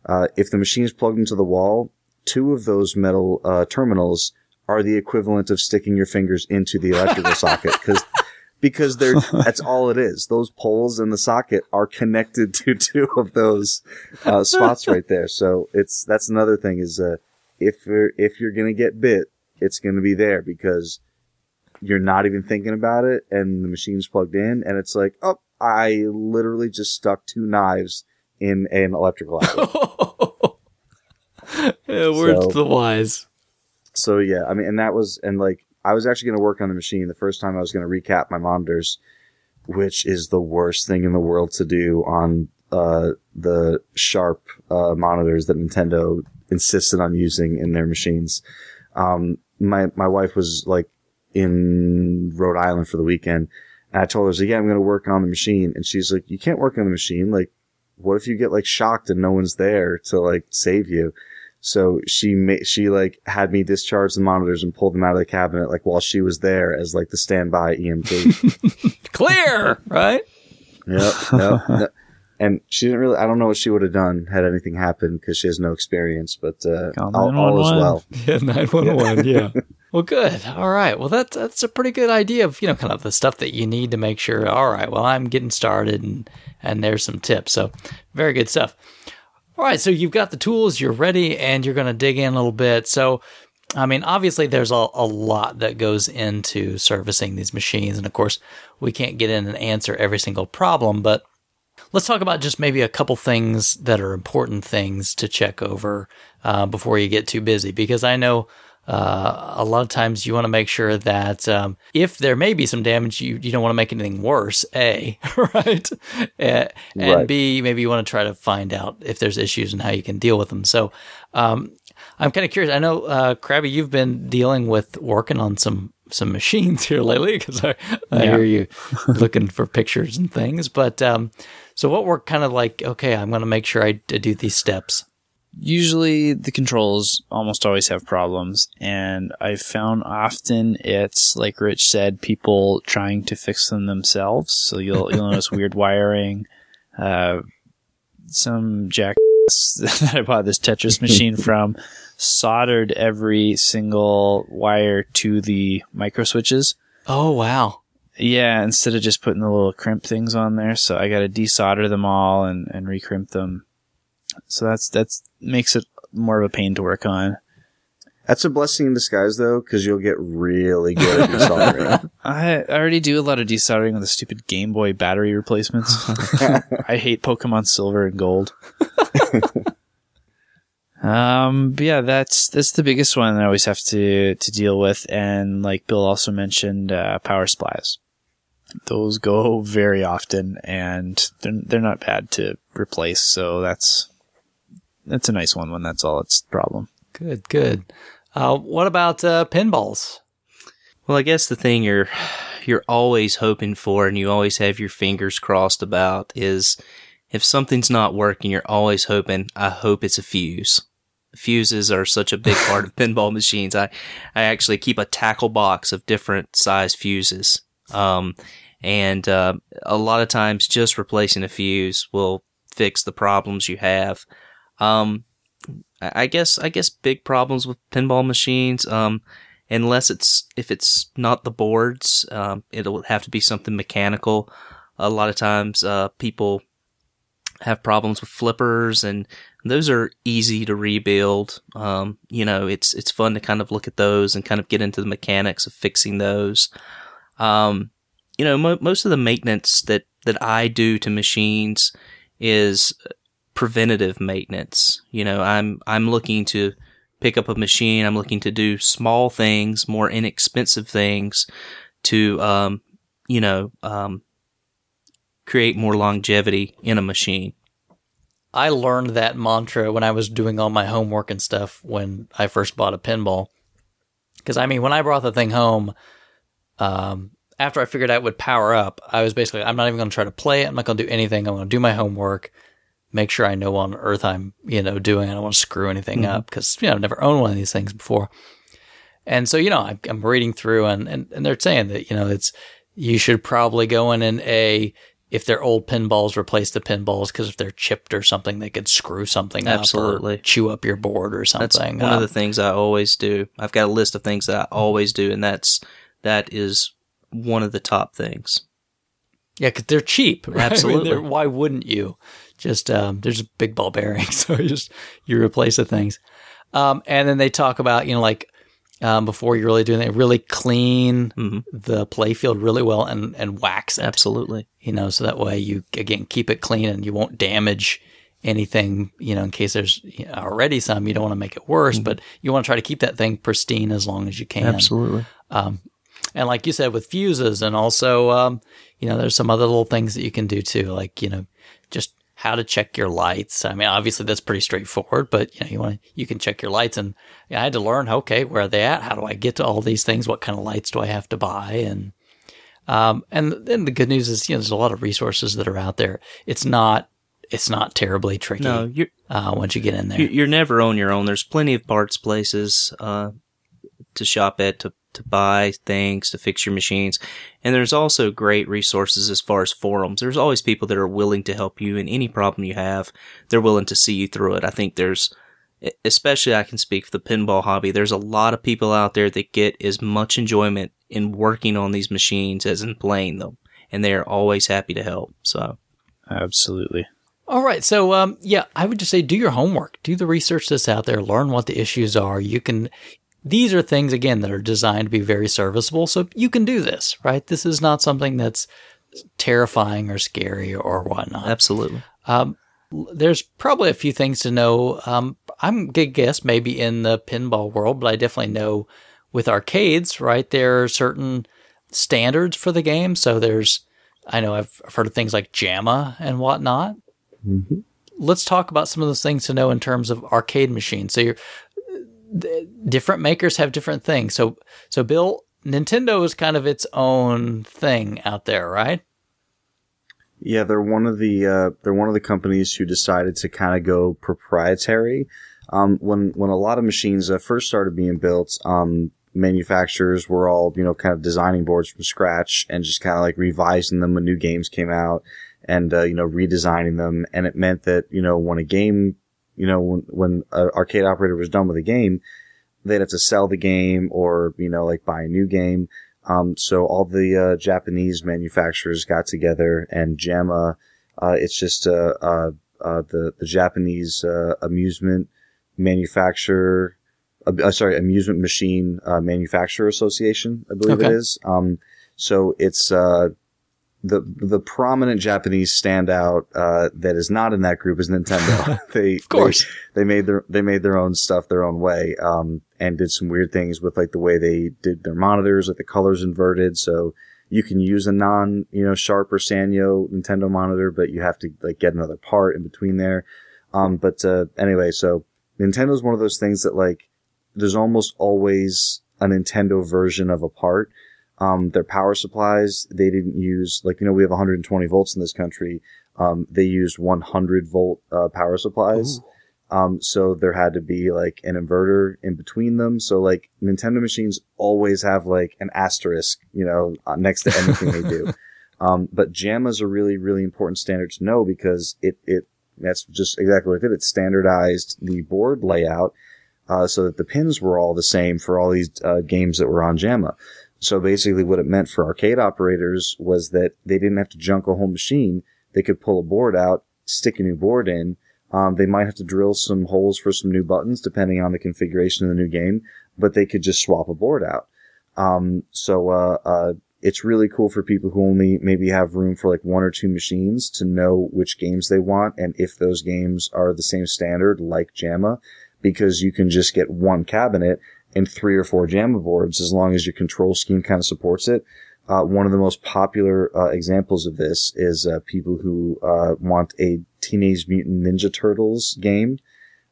uh, if the machine is plugged into the wall, two of those metal uh, terminals are the equivalent of sticking your fingers into the electrical socket because because they're that's all it is. Those poles in the socket are connected to two of those uh, spots right there. So it's that's another thing is uh, if you're if you're gonna get bit, it's gonna be there because you're not even thinking about it, and the machine's plugged in, and it's like, oh, I literally just stuck two knives in an electrical outlet. yeah, words so, the wise. So yeah, I mean, and that was and like I was actually going to work on the machine the first time I was going to recap my monitors, which is the worst thing in the world to do on uh, the sharp uh, monitors that Nintendo insisted on using in their machines. Um, my my wife was like in Rhode Island for the weekend, and I told her, I "Yeah, I'm going to work on the machine," and she's like, "You can't work on the machine. Like, what if you get like shocked and no one's there to like save you?" So she ma- she like had me discharge the monitors and pull them out of the cabinet like while she was there as like the standby EMT. Clear, right? Yep, yep, yep. and she didn't really. I don't know what she would have done had anything happened because she has no experience. But uh, Call all, all is 911. well. Yeah, nine one one. Yeah. Well, good. All right. Well, that's that's a pretty good idea of you know kind of the stuff that you need to make sure. All right. Well, I'm getting started, and and there's some tips. So, very good stuff. All right. So you've got the tools. You're ready, and you're going to dig in a little bit. So. I mean, obviously, there's a, a lot that goes into servicing these machines. And of course, we can't get in and answer every single problem, but let's talk about just maybe a couple things that are important things to check over uh, before you get too busy. Because I know uh, a lot of times you want to make sure that um, if there may be some damage, you, you don't want to make anything worse, A, right? And Right. B, maybe you want to try to find out if there's issues and how you can deal with them. So um, I'm kind of curious. I know, uh, Krabby, you've been dealing with working on some some machines here lately because I, I Yeah. hear you looking for pictures and things. But um, so what we're kind of like, okay, I'm going to make sure I do these steps. Usually the controls almost always have problems, and I've found often it's like Rich said, people trying to fix them themselves. So you'll you'll notice weird wiring. Uh, some jack that I bought this Tetris machine from soldered every single wire to the micro switches. Oh wow, Yeah, instead of just putting the little crimp things on there, so I got to desolder them all and and recrimp them. So that's that's makes it more of a pain to work on. That's a blessing in disguise, though, because you'll get really good at desoldering. I I already do a lot of desoldering with the stupid Game Boy battery replacements. I hate Pokemon Silver and Gold. um, but yeah, that's that's the biggest one that I always have to to deal with, and like Bill also mentioned, uh, power supplies. Those go very often, and they're they're not bad to replace. So that's that's a nice one when that's all its problem. good, good. Uh, what about uh, pinballs? Well, I guess the thing you're you're always hoping for and you always have your fingers crossed about is if something's not working, you're always hoping, I hope it's a fuse. Fuses are such a big part of pinball machines. I, I actually keep a tackle box of different size fuses. Um, and uh, a lot of times just replacing a fuse will fix the problems you have. Um, I guess I guess big problems with pinball machines. Um, unless it's if it's not the boards, um, it'll have to be something mechanical. A lot of times, uh, people have problems with flippers, and those are easy to rebuild. Um, you know, it's it's fun to kind of look at those and kind of get into the mechanics of fixing those. Um, you know, mo- most of the maintenance that that I do to machines is preventative maintenance. You know, I'm I'm looking to pick up a machine. I'm looking to do small things, more inexpensive things to, um, you know, um, create more longevity in a machine. I learned that mantra when I was doing all my homework and stuff when I first bought a pinball. Because I mean, when I brought the thing home, um, after I figured out it would power up, I was basically, I'm not even going to try to play it. I'm not going to do anything. I'm going to do my homework, make sure I know what on earth I'm, you know, doing. I don't want to screw anything up because, you know, I've never owned one of these things before. And so, you know, I, I'm reading through and, and, and they're saying that, you know, it's, you should probably go in and a, if they're old pinballs, replace the pinballs because if they're chipped or something, they could screw something up Absolutely. or chew up your board or something. That's one of Um, the things I always do. I've got a list of things that I always do, and that's that is one of the top things. Yeah, because they're cheap. Right? I mean, Absolutely. they're- why wouldn't you? Just um, there's big ball bearings, so you just you replace the things. Um, and then they talk about you know like um, before you're really doing it, really clean Mhm. the play field really well and and wax it. Absolutely. You know, so that way you again keep it clean and you won't damage anything. You know, in case there's already some, you don't want to make it worse, but you want to try to keep that thing pristine as long as you can. Absolutely. Um, and like you said, with fuses, and also, um, you know, there's some other little things that you can do too, like you know, just how to check your lights. I mean, obviously that's pretty straightforward, but you know, you want you can check your lights, and you know, I had to learn, okay, where are they at? How do I get to all these things? What kind of lights do I have to buy? And um, and then the good news is, you know, there's a lot of resources that are out there. It's not it's not terribly tricky No, you're uh, once you get in there. you- you're never on your own. There's plenty of parts places uh, to shop at to to buy things to fix your machines. And there's also great resources as far as forums. There's always people that are willing to help you in any problem you have. They're willing to see you through it. I think there's, especially I can speak for the pinball hobby. There's a lot of people out there that get as much enjoyment in working on these machines as in playing them. And they are always happy to help. So Absolutely. All right. So, um, yeah, I would just say do your homework, do the research that's out there, learn what the issues are. You can, these are things, again, that are designed to be very serviceable. So you can do this, right? This is not something that's terrifying or scary or whatnot. absolutely. Um, there's probably a few things to know. Um, I'm gonna guess maybe in the pinball world, but I definitely know with arcades, right? There are certain standards for the game. So there's, I know I've, I've heard of things like JAMMA and whatnot. Mm-hmm. Let's talk about some of those things to know in terms of arcade machines. So you're, the- different makers have different things. So, so Bill, Nintendo is kind of its own thing out there, right? Yeah, they're one of the uh, they're one of the companies who decided to kind of go proprietary. Um, when when a lot of machines uh, first started being built, um, manufacturers were all you know kind of designing boards from scratch and just kind of like revising them when new games came out and uh, you know redesigning them. And it meant that you know when a game, you know when when an arcade operator was done with a game, they'd have to sell the game or you know like buy a new game. Um, so all the uh, Japanese manufacturers got together, and JAMMA, uh, it's just uh, uh, uh, the the Japanese uh, amusement manufacturer, sorry, amusement machine uh, manufacturer association, I believe Okay. it is. Um, so it's uh, the the prominent Japanese standout uh, that is not in that group is Nintendo. they Of course. they, they made their they made their own stuff their own way, um, and did some weird things with like the way they did their monitors, like the colors inverted, so you can use a non you know Sharp or Sanyo Nintendo monitor, but you have to like get another part in between there. Um, but uh, anyway, so Nintendo's one of those things that like there's almost always a Nintendo version of a part. Um, their power supplies, they didn't use, like, you know, we have 120 volts in this country. Um, they used 100 volt, uh, power supplies. Um, so there had to be like an inverter in between them. So like Nintendo machines always have like an asterisk, you know, uh, next to anything they do. Um, but JAMMA is a really, really important standard to know because it, it, that's just exactly what it did. It standardized the board layout, uh, so that the pins were all the same for all these, uh, games that were on JAMMA. So basically what it meant for arcade operators was that they didn't have to junk a whole machine. They could pull a board out, stick a new board in. Um, they might have to drill some holes for some new buttons depending on the configuration of the new game, but they could just swap a board out. Um, so, uh, uh, it's really cool for people who only maybe have room for like one or two machines to know which games they want and if those games are the same standard like JAMMA, because you can just get one cabinet and three or four JAMMA boards as long as your control scheme kind of supports it. Uh, one of the most popular uh, examples of this is uh, people who uh, want a Teenage Mutant Ninja Turtles game,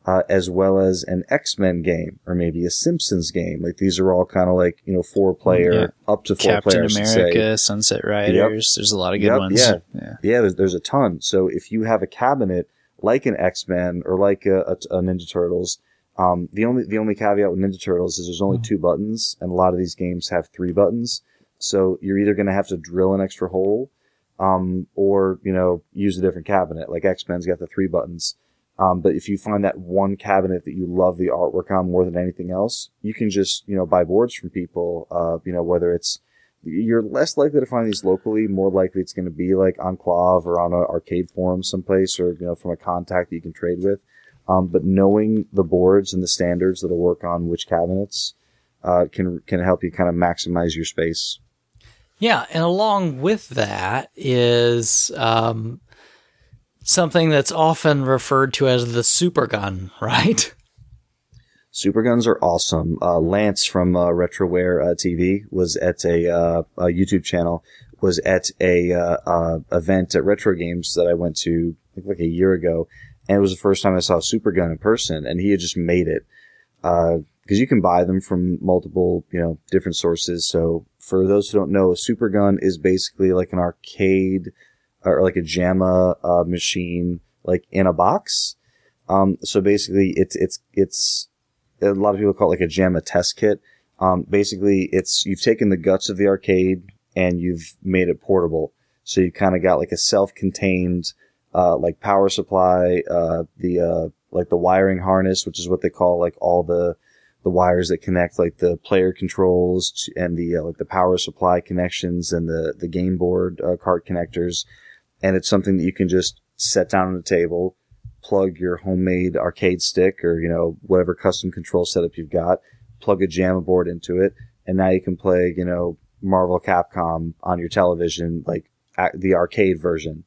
uh, as well as an X Men game or maybe a Simpsons game. Like these are all kind of like you know four player Yeah. up to four Captain players. America, Sunset Riders. There's a lot of good Yep, ones. yeah. yeah. Yeah, there's, there's a ton. So if you have a cabinet like an X Men or like a, a, a Ninja Turtles, um, the only the only caveat with Ninja Turtles is there's only two buttons, and a lot of these games have three buttons. So you're either going to have to drill an extra hole, um, or you know use a different cabinet. Like X Men's got the three buttons. Um, but if you find that one cabinet that you love the artwork on more than anything else, you can just you know buy boards from people. Uh, you know whether it's you're less likely to find these locally. More likely it's going to be like on KLOV or on an arcade forum someplace, or you know from a contact that you can trade with. Um, but knowing the boards and the standards that'll work on which cabinets uh, can can help you kind of maximize your space. Yeah, and along with that is um, something that's often referred to as the super gun, right? Super guns are awesome. Uh, Lance from uh, Retroware uh, TV was at a, uh, a YouTube channel. Was at a uh, uh, event at Retro Games that I went to like a year ago, and it was the first time I saw a super gun in person. And he had just made it because you can buy them from multiple you know different sources. So for those who don't know, a super gun is basically like an arcade or like a JAMMA uh, machine, like in a box. Um, so basically, it's it's it's a lot of people call it like a JAMMA test kit. Um, basically, it's you've taken the guts of the arcade and you've made it portable. So you kind of got like a self-contained, uh, like power supply, uh, the uh, like the wiring harness, which is what they call like all the the wires that connect like the player controls and the uh, like the power supply connections and the the game board uh, cart connectors. And it's something that you can just set down on the table, plug your homemade arcade stick or you know whatever custom control setup you've got, plug a JAMMA board into it, and now you can play you know Marvel Capcom on your television like the arcade version.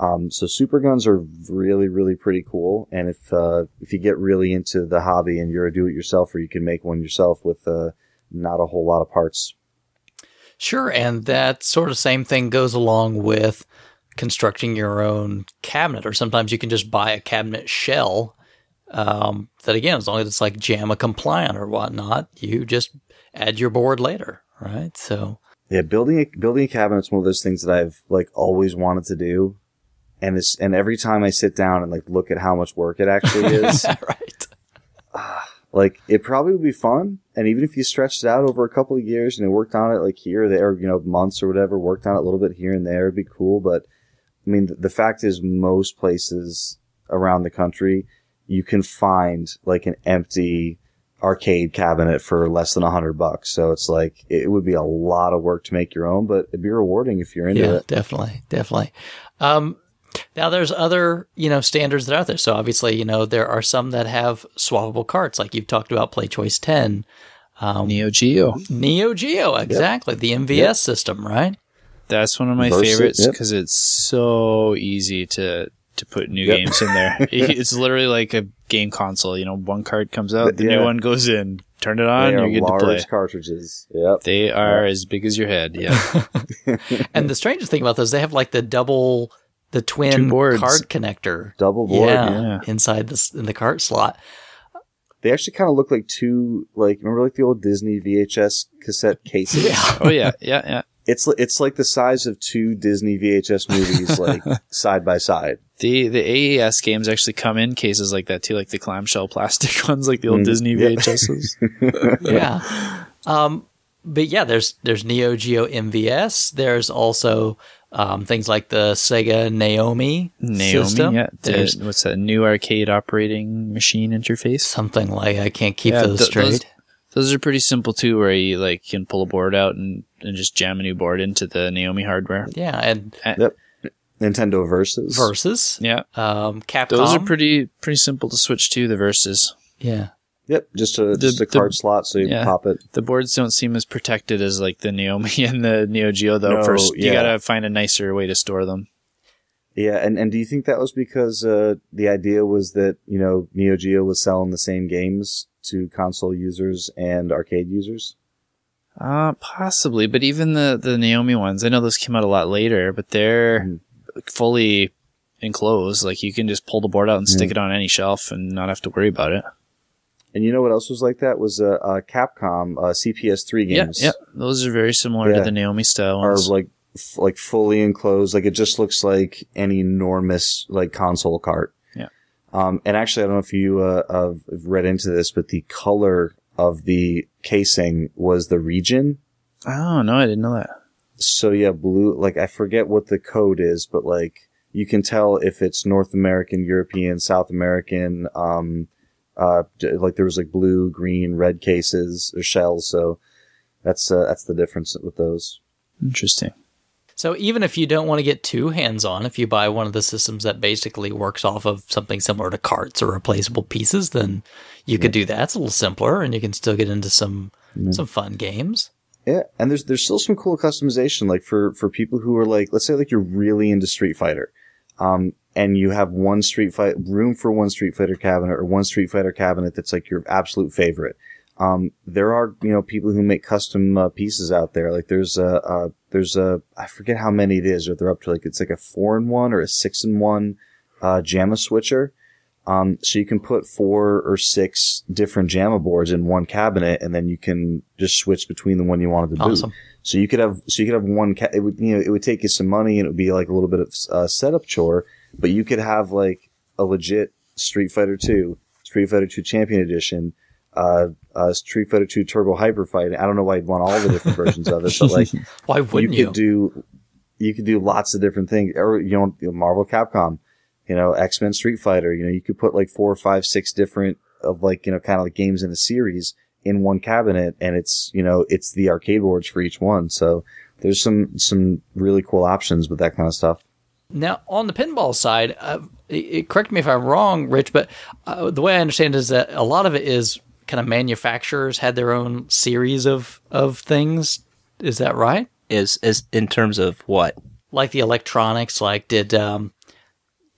Um, so super guns are really, really pretty cool. And if, uh, if you get really into the hobby and you're a do-it-yourselfer, you can make one yourself with, uh, not a whole lot of parts. Sure. And that sort of same thing goes along with constructing your own cabinet, or sometimes you can just buy a cabinet shell. Um, that again, as long as it's like JAMMA compliant or whatnot, you just add your board later, right? So, yeah, building a, building a cabinet is one of those things that I've like always wanted to do and it's and every time I sit down and like look at how much work it actually is, right? Uh, like it probably would be fun, and even if you stretched it out over a couple of years and it worked on it like here or there, you know, months or whatever, worked on it a little bit here and there, it'd be cool. But I mean, the, the fact is, most places around the country, you can find like an empty arcade cabinet for less than a hundred bucks. So it's like it would be a lot of work to make your own, but it'd be rewarding if you're into yeah, it. Definitely, definitely. Um, now there's other, you know, standards that are out there. So obviously, you know, there are some that have swappable carts, like you've talked about PlayChoice 10. Um, Neo Geo. Neo Geo, exactly. Yep. The MVS yep. system, right? That's one of my Versus, favorites because yep. it's so easy to to put new games in there. it's literally like a game console. You know, one card comes out, the yeah. new one goes in. Turn it on, you're good to play. cartridges. Yep. They are as big as your head. Yeah. and the strangest thing about those, they have like the double the twin card connector, double board, yeah, yeah. inside this in the cart slot. They actually kind of look like two, like remember like the old Disney VHS cassette cases. Yeah. oh yeah, yeah, yeah. It's it's like the size of two Disney VHS movies, like side by side. The the AES games actually come in cases like that too, like the clamshell plastic ones, like the old mm, Disney VHSs. yeah. Um, but yeah, there's there's Neo Geo MVS. There's also um, things like the Sega Naomi, Naomi, system. yeah. The, what's that new arcade operating machine interface? Something like I can't keep yeah, those th- straight. Those, those, are pretty simple too, where you like can pull a board out and, and just jam a new board into the Naomi hardware. Yeah, and yep. Nintendo Versus. Versus. Yeah. Um, Capcom. Those are pretty pretty simple to switch to the Versus. Yeah. Yep, just a the, just a card the, slot so you yeah, pop it. The boards don't seem as protected as like the Naomi and the Neo Geo though. No, First, you gotta find a nicer way to store them. Yeah, and, and do you think that was because uh, the idea was that you know Neo Geo was selling the same games to console users and arcade users? Uh, possibly, but even the the Naomi ones, I know those came out a lot later, but they're mm-hmm. fully enclosed. Like you can just pull the board out and mm-hmm. stick it on any shelf and not have to worry about it. And you know what else was like that was uh, uh Capcom uh, CPS3 games. Yeah, yeah, those are very similar yeah. to the Naomi style ones. Are like f- like fully enclosed, like it just looks like an enormous like console cart. Yeah. Um, and actually, I don't know if you uh, have read into this, but the color of the casing was the region. Oh no, I didn't know that. So yeah, blue. Like I forget what the code is, but like you can tell if it's North American, European, South American. Um, uh, like there was like blue, green, red cases or shells. So that's uh, that's the difference with those. Interesting. So even if you don't want to get too hands-on, if you buy one of the systems that basically works off of something similar to carts or replaceable pieces, then you yeah. could do that. It's a little simpler, and you can still get into some yeah. some fun games. Yeah, and there's there's still some cool customization, like for for people who are like, let's say like you're really into Street Fighter. Um, and you have one Street Fight room for one Street Fighter cabinet or one Street Fighter cabinet that's like your absolute favorite. Um, there are you know people who make custom uh, pieces out there. Like there's a, there's a I forget how many it is, or they're up to like it's like a four in one or a six in one uh, JAMMA switcher. Um, so you can put four or six different JAMMA boards in one cabinet, and then you can just switch between the one you wanted to awesome. So you could have so you could have one. Ca- it would you know it would take you some money, and it would be like a little bit of uh, setup chore but you could have like a legit Street Fighter 2, Street Fighter 2 Champion Edition, uh, uh, Street Fighter 2 Turbo Hyper Fight. I don't know why you'd want all the different versions of it, but like Why wouldn't you you? could do you could do lots of different things. Or you know, Marvel, Capcom, you know, X Men, Street Fighter. You know, you could put like four, five, six different of like you know kind of like games in a series in one cabinet, and it's you know it's the arcade boards for each one. So there's some some really cool options with that kind of stuff. Now, on the pinball side, uh, it, it- correct me if I'm wrong, Rich, but uh, the way I understand it is that a lot of it is kind of manufacturers had their own series of of things. Is that right? Is is in terms of what? Like the electronics, like did um,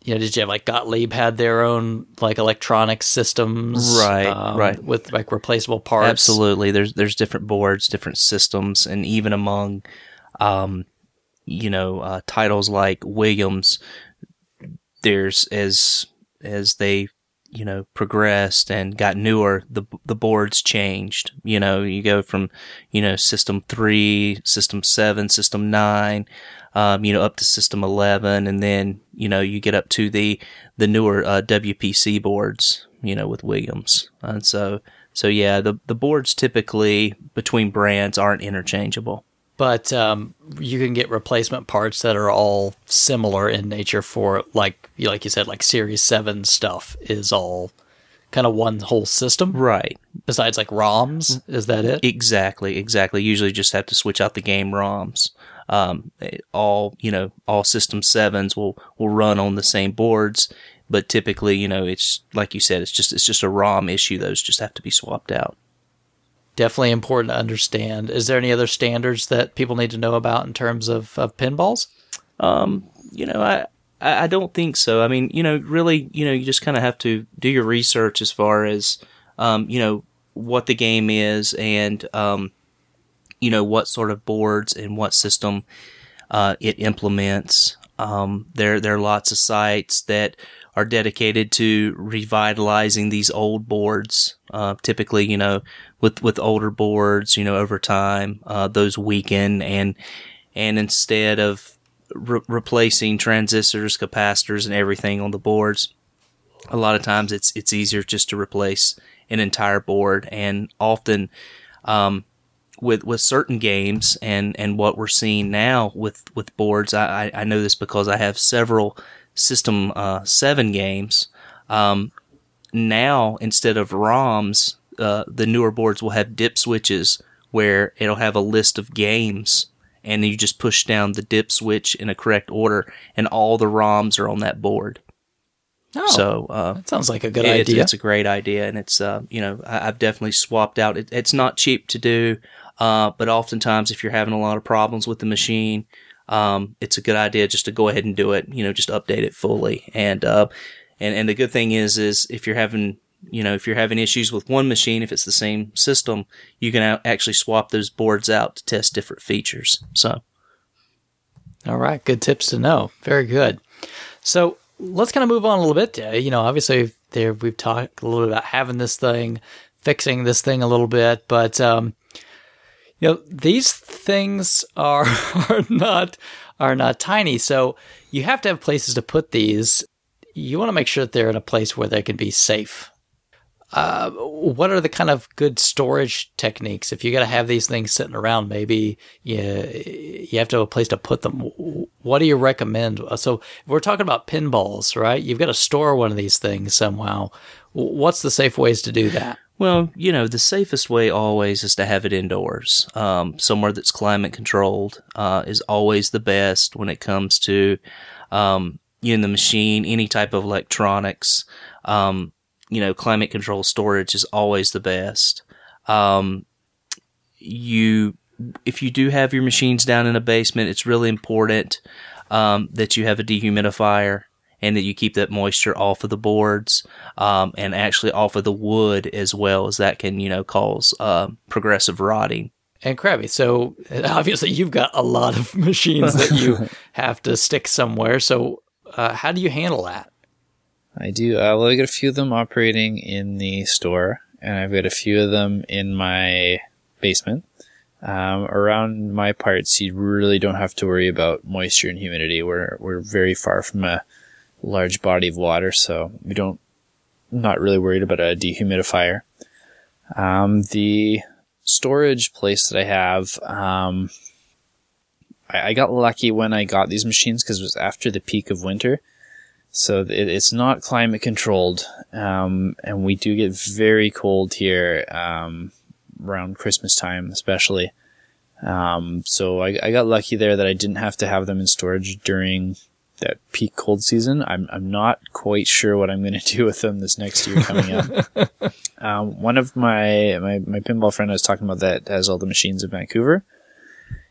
you know, did you have like Gottlieb had their own like electronic systems, Right, um, right. with like replaceable parts. Absolutely. There's there's different boards, different systems, and even among, um, you know, uh, titles like Williams, there's as as they you know progressed and got newer, the the boards changed. You know, you go from you know System Three, System Seven, System Nine. Um, you know, up to System 11, and then you know you get up to the the newer uh, WPC boards. You know, with Williams, and so so yeah, the the boards typically between brands aren't interchangeable. but um, you can get replacement parts that are all similar in nature for like like you said like series 7 stuff is all kind of one whole system Right. besides like roms is that it Exactly. Exactly. Usually just have to switch out the game ROMs. Um, all you know, all System Sevens will will run on the same boards, but typically, you know, it's like you said, it's just it's just a ROM issue. Those just have to be swapped out. definitely important to understand is there any other standards that people need to know about in terms of, of pinballs Um, you know, I, I I don't think so. I mean, you know, really, you know, you just kind of have to do your research as far as, um, you know, what the game is and, um, you know, what sort of boards and what system, uh, it implements. Um, there, there are lots of sites that are dedicated to revitalizing these old boards. Uh, typically, you know, with, with older boards, you know, over time, uh, those weaken and, and instead of re- replacing transistors, capacitors, and everything on the boards. A lot of times, it's it's easier just to replace an entire board, and often, um, with with certain games and and what we're seeing now with with boards, I I I know this because I have several System uh, Seven games. Um, now instead of ROMs, uh, the newer boards will have dip switches where it'll have a list of games and you just push down the dip switch in a correct order and all the ROMs are on that board. oh So, uh, that sounds like a good it's, idea it's a great idea, and it's uh, you know I, I've definitely swapped out. It, it's not cheap to do, uh, but oftentimes if you're having a lot of problems with the machine, um, it's a good idea just to go ahead and do it. You know, just update it fully, and uh, and and the good thing is is if you're having you know if you're having issues with one machine, if it's the same system, you can actually swap those boards out to test different features. So All right, good tips to know. Very good. So let's kind of move on a little bit. Uh, you know, obviously there we've talked a little bit about having this thing, fixing this thing a little bit, but um, you know these things are are not are not tiny. So you have to have places to put these. You want to make sure that they're in a place where they can be safe. Uh, what are the kind of good storage techniques? If you got to have these things sitting around, maybe you, you have to have a place to put them. What do you recommend? So we're talking about pinballs, right? You've got to store one of these things somehow. What's the safe ways to do that? Well, you know, the safest way always is to have it indoors. Um, somewhere that's climate controlled uh, is always the best when it comes to um, you know the machine, any type of electronics. Um, you know, climate control storage is always the best. Um, you, if you do have your machines down in a basement, it's really important um, that you have a dehumidifier and that you keep that moisture off of the boards um, and actually off of the wood as well, as that can you know cause uh, progressive rotting. And Krabby, so obviously you've got a lot of machines that you have to stick somewhere. So uh, how do you handle that? I do. Uh, well, I got a few of them operating in the store, and I've got a few of them in my basement. Um, around my parts, you really don't have to worry about moisture and humidity. We're we're very far from a large body of water, so we don't not really worried about a dehumidifier. Um, the storage place that I have, um, I, I got lucky when I got these machines because it was after the peak of winter. So it, it's not climate controlled, um, and we do get very cold here um, around Christmas time, especially. Um, so I, I got lucky there that I didn't have to have them in storage during that peak cold season. I'm I'm not quite sure what I'm going to do with them this next year coming up. um, one of my, my my pinball friend I was talking about that has all the machines in Vancouver.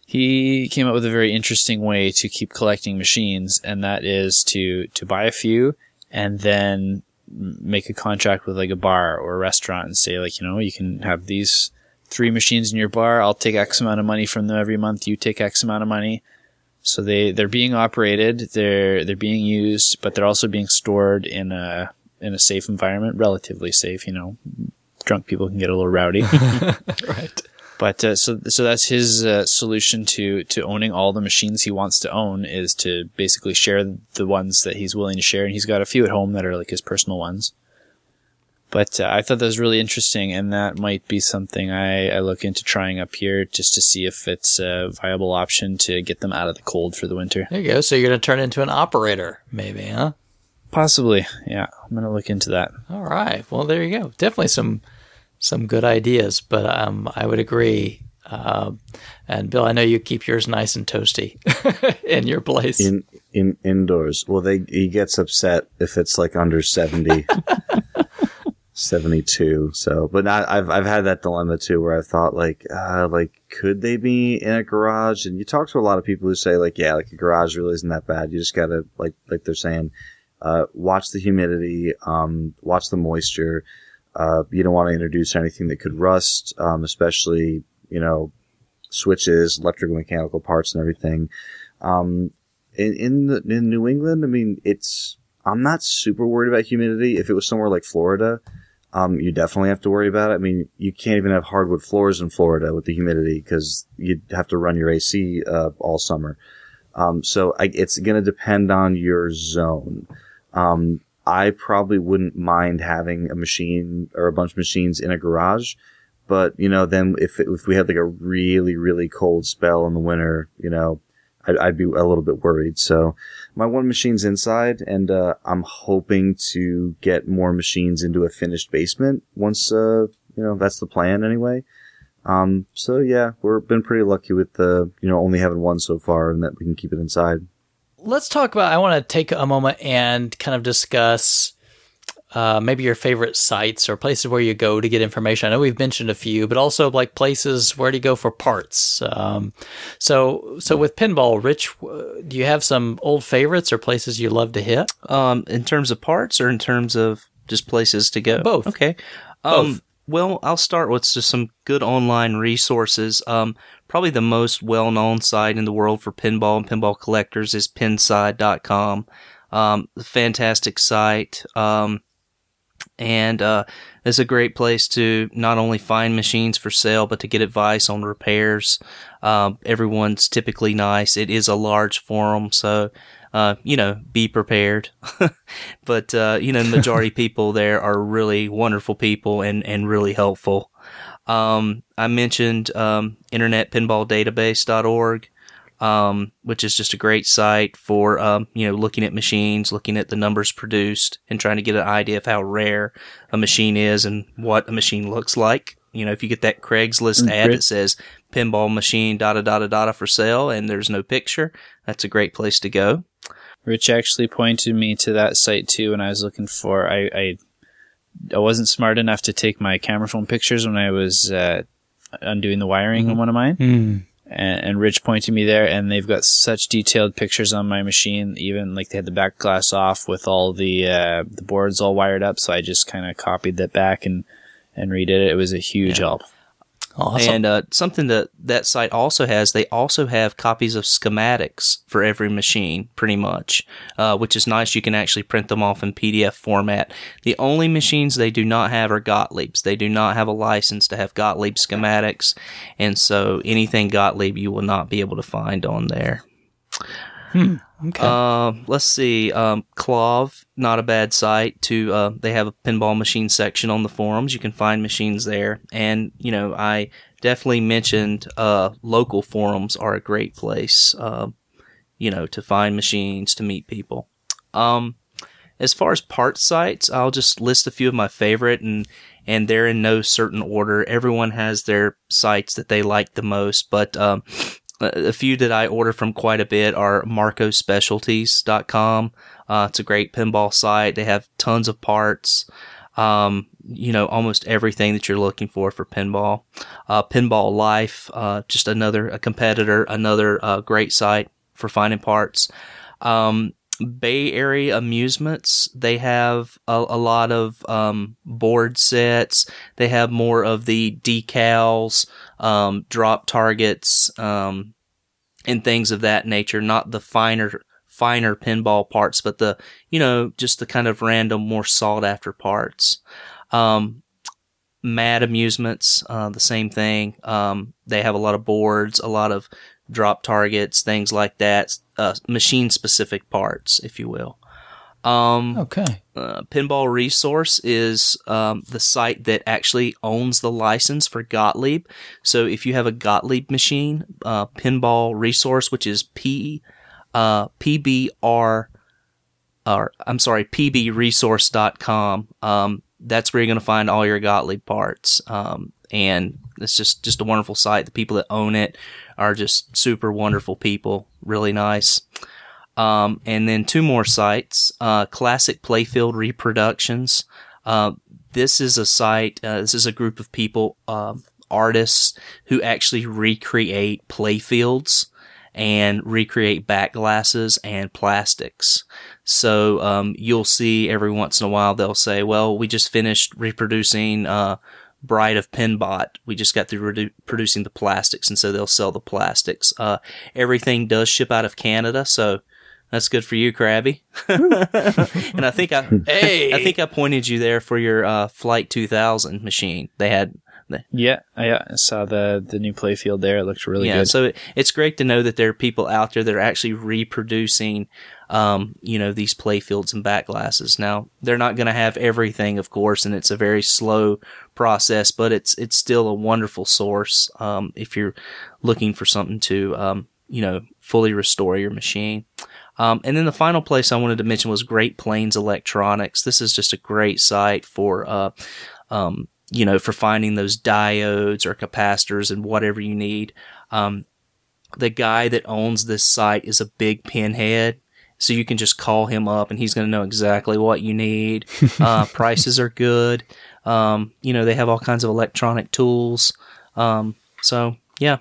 He came up with a very interesting way to keep collecting machines, and that is to to buy a few and then make a contract with like a bar or a restaurant and say like you know you can have these three machines in your bar. I'll take X amount of money from them every month. You take X amount of money. So they, they're being operated, they're, they're being used, but they're also being stored in a, in a safe environment, relatively safe, you know, drunk people can get a little rowdy. right. But uh, so so that's his uh, solution to to owning all the machines he wants to own is to basically share the ones that he's willing to share, and he's got a few at home that are like his personal ones. But uh, I thought that was really interesting, and that might be something I, I look into trying up here just to see if it's a viable option to get them out of the cold for the winter. There you go. So you're going to turn into an operator, maybe, huh? Possibly, yeah. I'm going to look into that. All right. Well, there you go. Definitely some some good ideas, but um, I would agree. Uh, and Bill, I know you keep yours nice and toasty in your place. In in indoors. Well, they he gets upset if it's like under 70. 72. So, but not, I've, I've had that dilemma too where I thought like, uh, like, could they be in a garage? And you talk to a lot of people who say like, yeah, like a garage really isn't that bad. You just gotta, like, like they're saying, uh, watch the humidity, um, watch the moisture. Uh, you don't want to introduce anything that could rust, um, especially, you know, switches, electrical mechanical parts and everything. Um, in, in, the, in New England, I mean, it's, I'm not super worried about humidity. If it was somewhere like Florida, um, you definitely have to worry about it. I mean, you can't even have hardwood floors in Florida with the humidity because you'd have to run your AC uh, all summer. Um, so I, it's going to depend on your zone. Um, I probably wouldn't mind having a machine or a bunch of machines in a garage, but you know, then if if we had like a really really cold spell in the winter, you know, I'd, I'd, be a little bit worried. So my one machine's inside and, uh, I'm hoping to get more machines into a finished basement once, uh, you know, that's the plan anyway. Um, so yeah, we've been pretty lucky with the, you know, only having one so far and that we can keep it inside. Let's talk about, I want to take a moment and kind of discuss uh, maybe your favorite sites or places where you go to get information. I know we've mentioned a few, but also like places where do you go for parts? Um, so, so with pinball, Rich, do you have some old favorites or places you love to hit? Um, in terms of parts or in terms of just places to go? Both. Okay. Um, Both. Well, I'll start with just some good online resources. Um, probably the most well-known site in the world for pinball and pinball collectors is pinside.com. Um, fantastic site. Um, and uh, it's a great place to not only find machines for sale but to get advice on repairs. Um, everyone's typically nice. It is a large forum, so uh, you know, be prepared. but uh, you know, the majority people there are really wonderful people and and really helpful. Um, I mentioned um, internetpinballdatabase.org um, which is just a great site for um, you know looking at machines, looking at the numbers produced, and trying to get an idea of how rare a machine is and what a machine looks like. You know, if you get that Craigslist mm, ad that says pinball machine da da da for sale and there's no picture, that's a great place to go. Rich actually pointed me to that site too when I was looking for I I, I wasn't smart enough to take my camera phone pictures when I was uh, undoing the wiring mm-hmm. on one of mine. Mm and, and Rich pointed me there, and they've got such detailed pictures on my machine. Even like they had the back glass off with all the uh, the boards all wired up. So I just kind of copied that back and and redid it. It was a huge yeah. help. Awesome. And uh, something that that site also has, they also have copies of schematics for every machine, pretty much, uh, which is nice. You can actually print them off in PDF format. The only machines they do not have are Gottliebs. They do not have a license to have Gottlieb schematics, and so anything Gottlieb you will not be able to find on there. Hmm. Okay. Um, let's see. Um, KLOV, not a bad site. To uh, they have a pinball machine section on the forums. You can find machines there, and you know I definitely mentioned uh, local forums are a great place. Uh, you know to find machines to meet people. Um, as far as part sites, I'll just list a few of my favorite, and and they're in no certain order. Everyone has their sites that they like the most, but um, a few that I order from quite a bit are marcospecialties.com. Uh, it's a great pinball site. They have tons of parts. Um, you know, almost everything that you're looking for for pinball. Uh, pinball Life, uh, just another a competitor, another uh, great site for finding parts. Um, Bay Area Amusements, they have a, a lot of um, board sets. They have more of the decals, um, drop targets, um, and things of that nature. Not the finer finer pinball parts, but the you know just the kind of random, more sought after parts. Um, Mad Amusements, uh, the same thing. Um, they have a lot of boards, a lot of drop targets, things like that, uh, machine specific parts, if you will. Um, okay. Uh, Pinball Resource is um, the site that actually owns the license for Gottlieb. So if you have a Gottlieb machine, uh, Pinball Resource, which is P uh, PBR, or I'm sorry, PBResource.com. Um, that's where you're going to find all your Gottlieb parts. Um, and it's just just a wonderful site. The people that own it are just super wonderful people, really nice. Um, and then two more sites, uh, Classic Playfield Reproductions. Uh, this is a site. Uh, this is a group of people, um, artists who actually recreate playfields and recreate back glasses and plastics. So um, you'll see every once in a while they'll say, "Well, we just finished reproducing." Uh, Bride of Pinbot. We just got through redu- producing the plastics, and so they'll sell the plastics. Uh, everything does ship out of Canada, so that's good for you, Krabby. and I think I, Hey. I think I pointed you there for your uh, Flight 2000 machine. They had, Yeah, I uh, saw the the new playfield there. It looked really yeah. good. So it, it's great to know that there are people out there that are actually reproducing, um, you know, these playfields and back glasses. Now they're not going to have everything, of course, and it's a very slow process, but it's it's still a wonderful source um, if you're looking for something to, um, you know, fully restore your machine. Um, and then the final place I wanted to mention was Great Plains Electronics. This is just a great site for, uh, um, you know, for finding those diodes or capacitors and whatever you need. Um, the guy that owns this site is a big pinhead. So you can just call him up and he's going to know exactly what you need. Uh, prices are good. Um, you know, they have all kinds of electronic tools. Um, so yeah,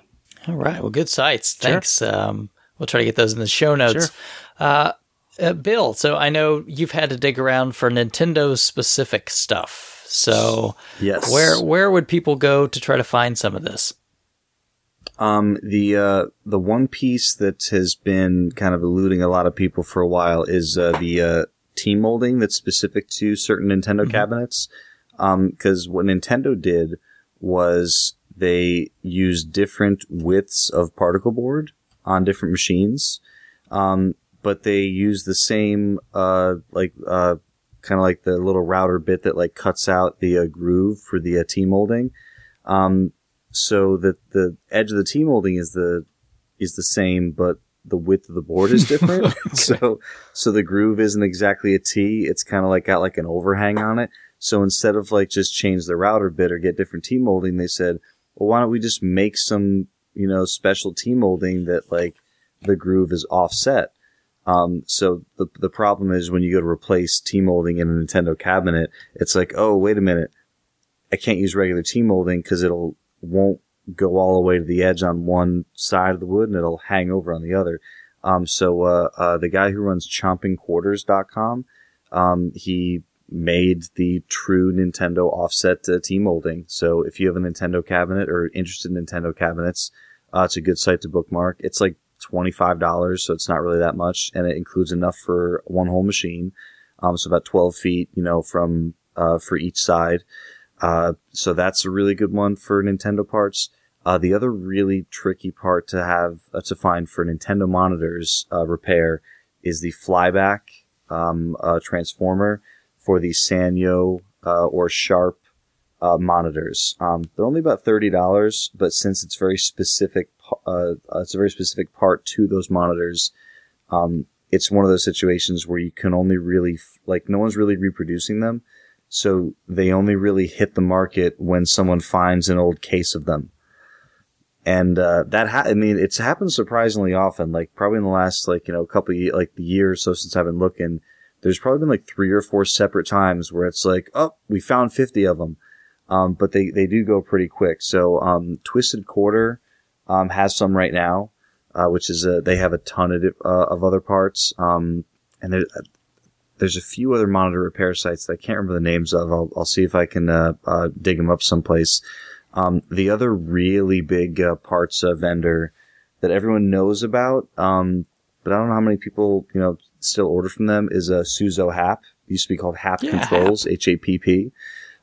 All right. Well, good sites. Sure. Thanks. Um, we'll try to get those in the show notes. Uh, uh, Bill, so I know you've had to dig around for Nintendo specific stuff. So Yes. where where would people go to try to find some of this? Um, the uh, the one piece that has been kind of eluding a lot of people for a while is uh, the uh, T molding that's specific to certain Nintendo cabinets. Because what Nintendo did was they use different widths of particle board on different machines, um, but they use the same uh, like uh, kind of like the little router bit that like cuts out the uh, groove for the uh, T molding. Um, so that the edge of the T molding is the is the same, but the width of the board is different. So so the groove isn't exactly a T. It's kind of like got like an overhang on it. So instead of like just change the router bit or get different T molding, they said, well, why don't we just make some you know special T molding that like the groove is offset. Um, so the the problem is when you go to replace T molding in a Nintendo cabinet, it's like, oh wait a minute, I can't use regular T molding because it'll won't go all the way to the edge on one side of the wood and it'll hang over on the other. Um, so uh, uh, the guy who runs chompingquarters.com, um, he made the true Nintendo offset uh, T molding. So if you have a Nintendo cabinet or interested in Nintendo cabinets, uh, it's a good site to bookmark. It's like $25, so it's not really that much, and it includes enough for one whole machine. Um, so about 12 feet, you know, from, uh, for each side. Uh, so that's a really good one for Nintendo parts. Uh, the other really tricky part to have, uh, to find for Nintendo monitors, uh, repair is the flyback um, uh, transformer for the Sanyo uh, or Sharp uh, monitors. Um, they're only about thirty dollars, but since it's very specific, uh, uh, it's a very specific part to those monitors. Um, it's one of those situations where you can only really f- like no one's really reproducing them, so they only really hit the market when someone finds an old case of them. And uh, that ha- I mean, it's happened surprisingly often. Like probably in the last like you know a couple of, like the year or so since I've been looking, there's probably been like three or four separate times where it's like, oh, we found fifty of them um, but they, they do go pretty quick. So, um, Twisted Quarter, um, has some right now, uh, which is, a, they have a ton of, uh, of other parts. Um, and there, there's a few other monitor repair sites that I can't remember the names of. I'll, I'll see if I can, uh, uh dig them up someplace. Um, the other really big, uh, parts vendor that everyone knows about, um, but I don't know how many people, you know, still order from them is, a Suzo Happ. It used to be called Happ Yeah, Controls, H-A-P-P.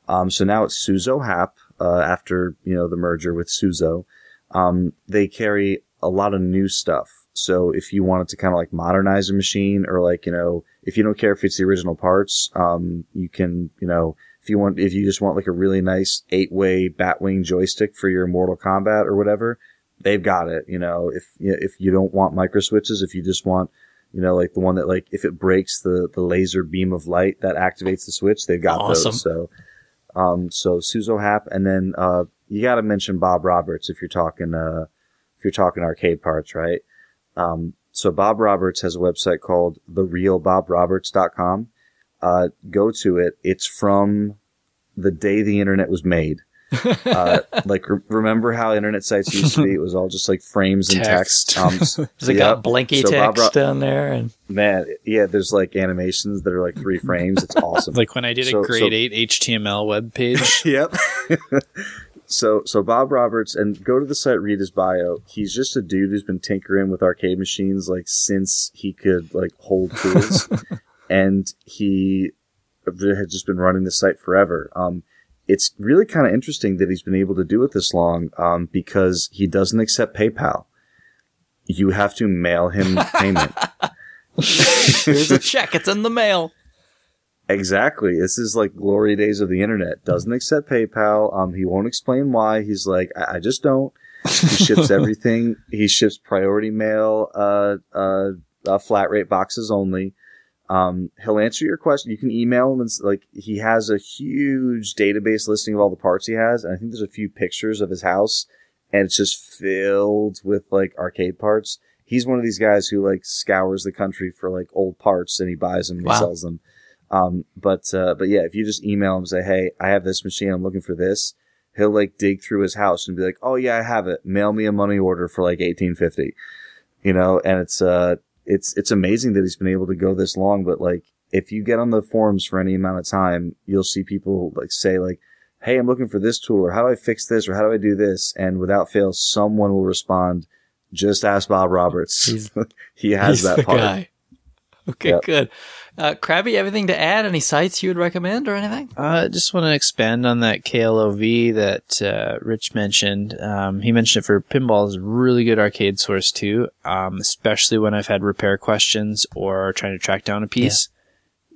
Um, so now it's Suzo Happ, uh, after, you know, the merger with Suzo. Um, they carry a lot of new stuff. So if you wanted to kind of like modernize a machine or like, you know, if you don't care if it's the original parts, um, you can, you know, if you want, if you just want like a really nice eight way Batwing joystick for your Mortal Kombat or whatever, they've got it. You know, if, if you don't want micro switches, if you just want, you know, like the one that like, if it breaks the, the laser beam of light that activates the switch, they've got Awesome. those. So, um, so Suzo Happ, and then uh, you got to mention Bob Roberts if you're talking uh, if you're talking arcade parts, right? Um, so Bob Roberts has a website called therealbobroberts.com. Uh, go to it. It's from the day the internet was made. Uh, like re- remember how internet sites used to be? It was all just like frames and text. Text. Um, s- Does it yep. got blinky So text Ro- down there? And Man, yeah, there's like animations that are like three frames. It's awesome. Like when I did So- a grade so- 8 HTML web page. yep. so so Bob Roberts and go to the site read his bio. He's just a dude who's been tinkering with arcade machines like since he could like hold tools, and he had just been running the site forever. Um, it's really kind of interesting that he's been able to do it this long um, because he doesn't accept PayPal. You have to mail him payment. here's a check. It's in the mail. Exactly. This is like glory days of the internet. Doesn't accept PayPal. Um, he won't explain why. He's like, I, I just don't. He ships everything. he ships priority mail, uh, uh, uh, flat rate boxes only. Um, he'll answer your question. You can email him and like, he has a huge database listing of all the parts he has. And I think there's a few pictures of his house and it's just filled with like arcade parts. He's one of these guys who like scours the country for like old parts and he buys them and Wow. he sells them. Um, but, uh, but yeah, if you just email him and say, Hey, I have this machine. I'm looking for this. He'll like dig through his house and be like, Oh yeah, I have it. Mail me a money order for like 1850, you know, and it's, uh, it's, it's amazing that he's been able to go this long, but like, if you get on the forums for any amount of time, you'll see people like say like, Hey, I'm looking for this tool or how do I fix this or how do I do this? And without fail, someone will respond, just ask Bob Roberts. He has that part. guy. Okay, Yep. good. Uh, Krabby, anything to add? Any sites you would recommend or anything? I just want to expand on that KLOV that uh, Rich mentioned. Um, he mentioned it for pinball is a really good arcade source too, um, especially when I've had repair questions or trying to track down a piece.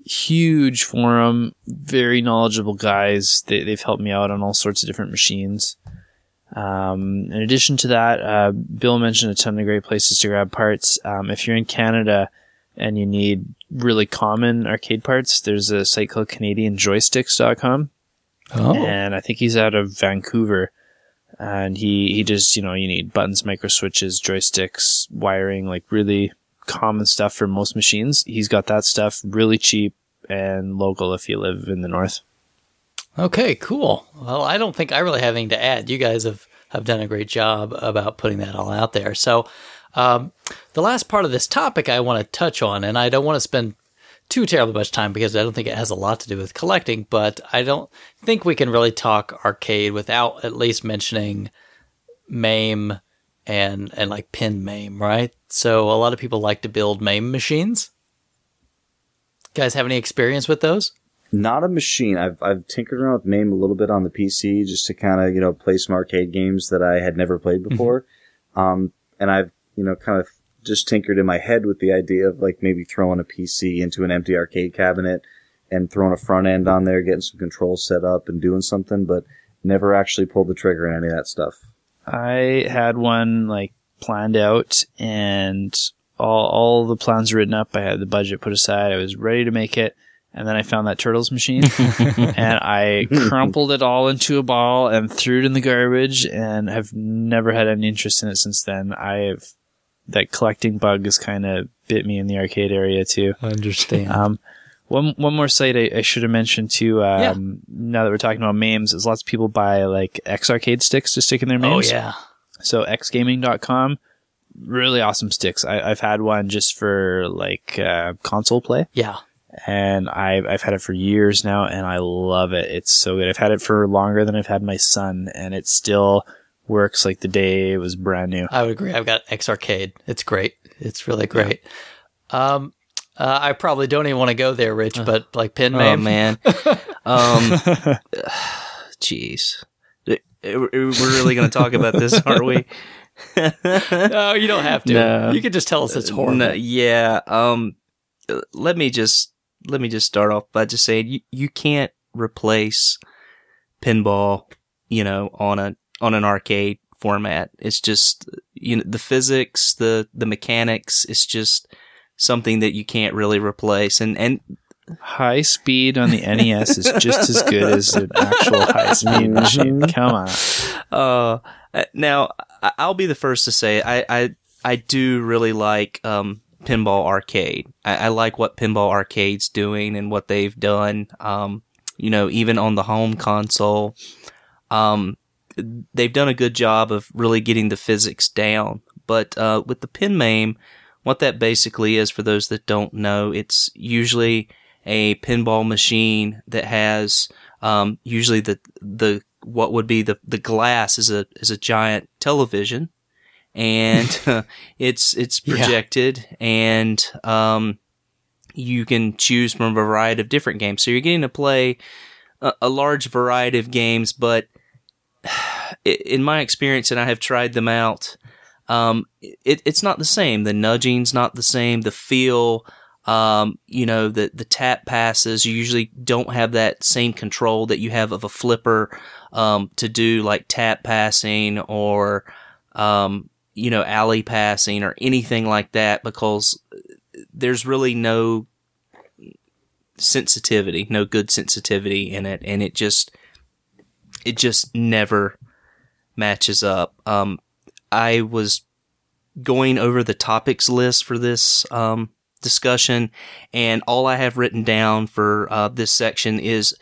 Huge forum, very knowledgeable guys. They, they've helped me out on all sorts of different machines. Um, in addition to that, uh, Bill mentioned a ton of great places to grab parts. Um, if you're in Canada and you need really common arcade parts, there's a site called CanadianJoysticks.com, Oh, and I think he's out of Vancouver. And he he just you know you need buttons, micro switches, joysticks, wiring, like really common stuff for most machines. He's got that stuff really cheap and local if you live in the north. okay, cool. Well, I don't think I really have anything to add. You guys have, have done a great job about putting that all out there. So, um, the last part of this topic I want to touch on, and I don't want to spend too terribly much time because I don't think it has a lot to do with collecting, but I don't think we can really talk arcade without at least mentioning MAME and and like pin MAME, right? So a lot of people like to build MAME machines. Guys have any experience with those? Not a machine. I've I've tinkered around with MAME a little bit on the PC just to kind of you know play some arcade games that I had never played before, um, and I've you know kind of just tinkered in my head with the idea of like maybe throwing a PC into an empty arcade cabinet and throwing a front end on there, getting some controls set up and doing something, but never actually pulled the trigger on any of that stuff. I had one like planned out and all, all the plans written up. I had the budget put aside. I was ready to make it. And then I found that Turtles machine and I crumpled it all into a ball and threw it in the garbage and have never had any interest in it since then. I've, that collecting bug has kind of bit me in the arcade area too. I understand. Um, one one more site I, I should have mentioned too. Um, Now that we're talking about memes, is lots of people buy like X arcade sticks to stick in their oh memes. yeah. So xgaming.com, really awesome sticks. I, I've had one just for like uh, console play, Yeah. and I've I've had it for years now, and I love it. It's so good. I've had it for longer than I've had my son, and it's still works like the day it was brand new. I would agree. I've got X Arcade. It's great. It's really great. Um, uh, I probably don't even want to go there, Rich, but like pin Oh man. um, jeez. Uh, We're really going to talk about this, are we? no, you don't have to. No. You can just tell us it's horrible. No, yeah. Um, uh, let me just let me just start off by just saying you you can't replace pinball, you know, on a on an arcade format. It's just you know the physics, the the mechanics. It's just something that you can't really replace. And and High speed on the NES is just as good as an actual high speed machine. Come on. Uh, uh, now I'll be the first to say I I, I do really like um, Pinball Arcade. I, I like what Pinball Arcade's doing and what they've done. Um, you know, even on the home console, um, they've done a good job of really getting the physics down. But uh, with the Pin Mame, what that basically is, for those that don't know, it's usually a pinball machine that has um, usually the the what would be the the glass is a is a giant television, and uh, it's it's Yeah. projected, and um, you can choose from a variety of different games. So you're getting to play a, a large variety of games, but in my experience, and I have tried them out, um, it, it's not the same. The nudging's not the same. The feel, um, you know, the the tap passes. You usually don't have that same control that you have of a flipper um, to do like tap passing or um, you know alley passing or anything like that because there's really no sensitivity, no good sensitivity in it, and it just it just never matches up. Um, I was going over the topics list for this um, discussion, and all I have written down for uh, this section is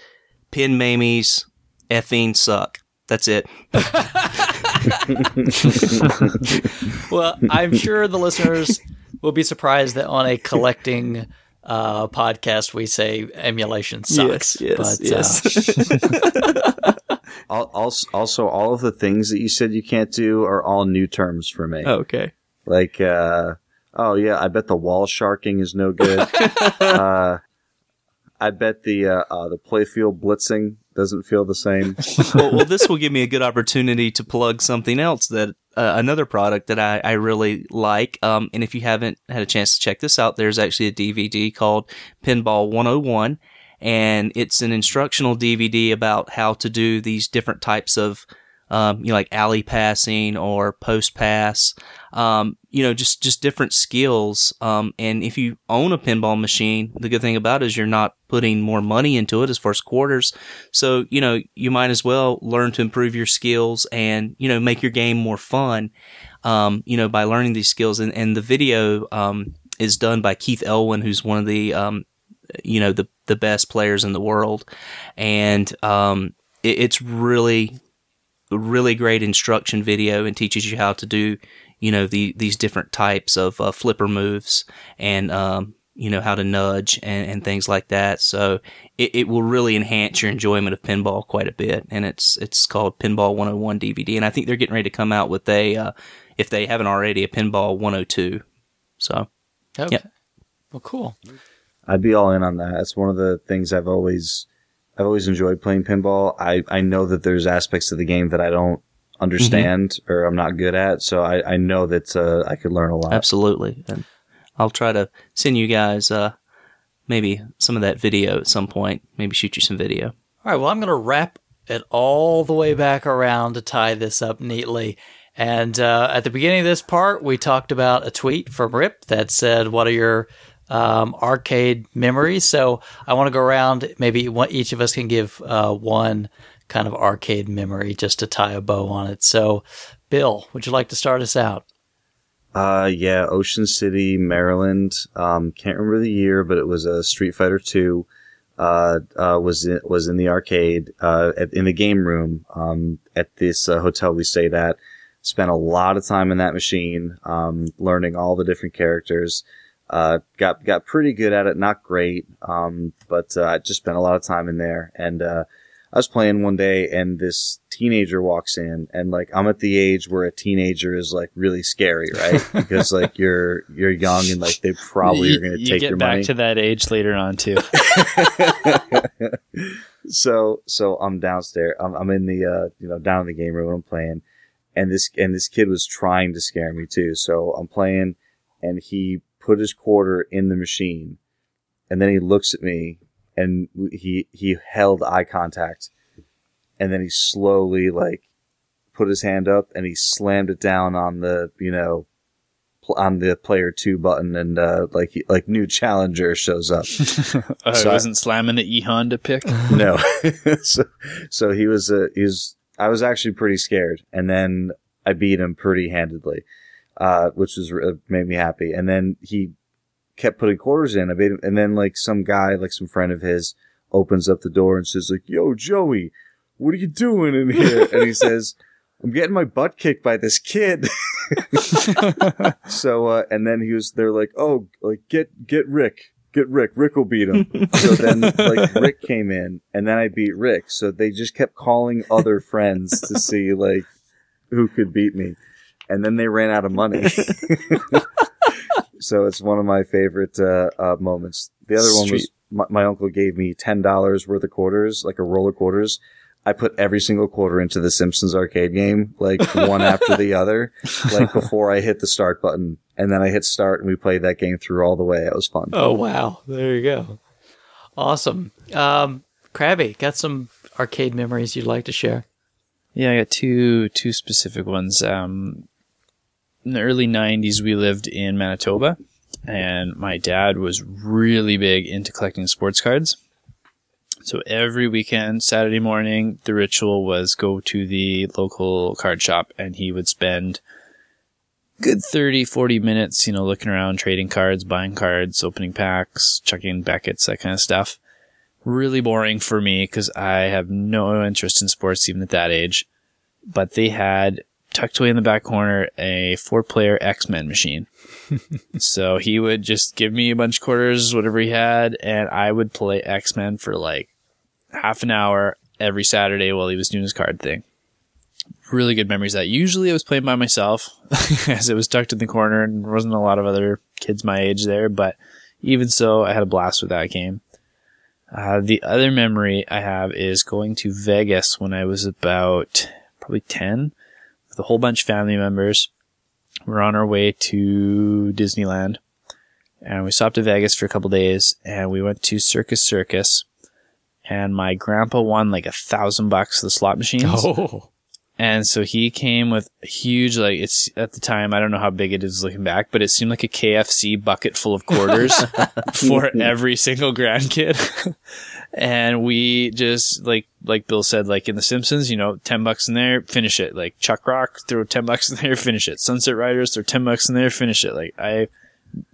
pin mamies effing suck. That's it. Well, I'm sure the listeners will be surprised that on a collecting uh, podcast we say emulation sucks. Yes, yes, but, uh, Al- Also, also, all of the things that you said you can't do are all new terms for me. okay. Like, uh, oh yeah, I bet the wall sharking is no good. uh, I bet the uh, uh, the playfield blitzing doesn't feel the same. well, well, this will give me a good opportunity to plug something else that uh, another product that I, I really like. Um, and if you haven't had a chance to check this out, there's actually a DVD called Pinball 101, and it's an instructional DVD about how to do these different types of, um, you know, like alley passing or post pass. Um, you know, just just different skills. Um, and if you own a pinball machine, the good thing about it is you're not putting more money into it as far as quarters. So, you know, you might as well learn to improve your skills and, you know, make your game more fun, um, you know, by learning these skills. And, and the video, um, is done by Keith Elwin, who's one of the, um, you know, the, the best players in the world. And, um, it, it's really, really great instruction video and teaches you how to do, you know, the, these different types of uh, flipper moves and, um, you know, how to nudge and, and things like that. So it, it will really enhance your enjoyment of pinball quite a bit. And it's, it's called Pinball 101 DVD. And I think they're getting ready to come out with a, uh, if they haven't already, a Pinball 102. So okay. Yeah. Well, cool. I'd be all in on that. That's one of the things I've always I've always enjoyed playing pinball. I, I know that there's aspects of the game that I don't understand or I'm not good at. So I, I know that uh, I could learn a lot. Absolutely. And I'll try to send you guys uh, maybe some of that video at some point. Maybe shoot you some video. All right, well, I'm going to wrap it all the way back around to tie this up neatly. And uh, at the beginning of this part, we talked about a tweet from Rip that said, What are your um, arcade memories? So I want to go around. Maybe one, each of us can give uh, one kind of arcade memory just to tie a bow on it. So, Bill, would you like to start us out? Uh, yeah, Ocean City, Maryland. Um, can't remember the year, but it was a Street Fighter Two. Uh, uh, was in, was in the arcade, uh, at, in the game room, um, at this uh, hotel we stayed at. Spent a lot of time in that machine, um, learning all the different characters. Uh, got got pretty good at it, not great, um, but uh, I just spent a lot of time in there. And uh, I was playing one day, and this teenager walks in, and like I'm at the age where a teenager is like really scary, right? because like you're you're young, and like they probably you, are going to you take get your back money. to that age later on too. so so I'm downstairs. I'm, I'm in the uh, you know down in the game room. I'm playing, and this and this kid was trying to scare me too. So I'm playing, and he put his quarter in the machine, and then he looks at me, and he he held eye contact, and then he slowly like put his hand up and he slammed it down on the you know pl- on the player two button and uh like he, like new challenger shows up Oh, So I I- wasn't slamming the E Honda pick. no. so, so he was, uh, he was, I was actually pretty scared. And then I beat him pretty handedly, uh, which was, uh, made me happy. And then he kept putting quarters in. And then like some guy, like some friend of his opens up the door and says like, yo, Joey, what are you doing in here? and he says, I'm getting my butt kicked by this kid. so, uh, and then he was, they're like, oh, like get, get Rick, get Rick, Rick will beat him. so then like Rick came in and then I beat Rick. So they just kept calling other friends to see like who could beat me. And then they ran out of money. so it's one of my favorite, uh, uh, moments. The other one was my, my uncle gave me $10 worth of quarters, like a roll of quarters. I put every single quarter into the Simpsons arcade game, like one after the other, like before I hit the start button. And then I hit start and we played that game through all the way. It was fun. Oh, wow. There you go. Awesome. Um, Krabby, got some arcade memories you'd like to share? Yeah, I got two two specific ones. Um, in the early '90s, we lived in Manitoba, and my dad was really big into collecting sports cards. So every weekend, Saturday morning, the ritual was go to the local card shop, and he would spend good 30, 40 minutes, you know, looking around, trading cards, buying cards, opening packs, checking Beckett's, that kind of stuff really boring for me because I have no interest in sports even at that age. But they had tucked away in the back corner a four player X Men machine. so he would just give me a bunch of quarters, whatever he had, and I would play X Men for like half an hour every Saturday while he was doing his card thing. Really good memories that. Usually I was playing by myself as it was tucked in the corner and there wasn't a lot of other kids my age there, but even so, I had a blast with that game. Uh, the other memory I have is going to Vegas when I was about probably 10 with a whole bunch of family members. We're on our way to Disneyland and we stopped at Vegas for a couple days and we went to Circus Circus and my grandpa won like a thousand bucks the slot machines. Oh, And so he came with huge, like, it's at the time, I don't know how big it is looking back, but it seemed like a KFC bucket full of quarters for every single grandkid. and we just, like, like Bill said, like in The Simpsons, you know, 10 bucks in there, finish it. Like Chuck Rock, throw 10 bucks in there, finish it. Sunset Riders, throw 10 bucks in there, finish it. Like, I've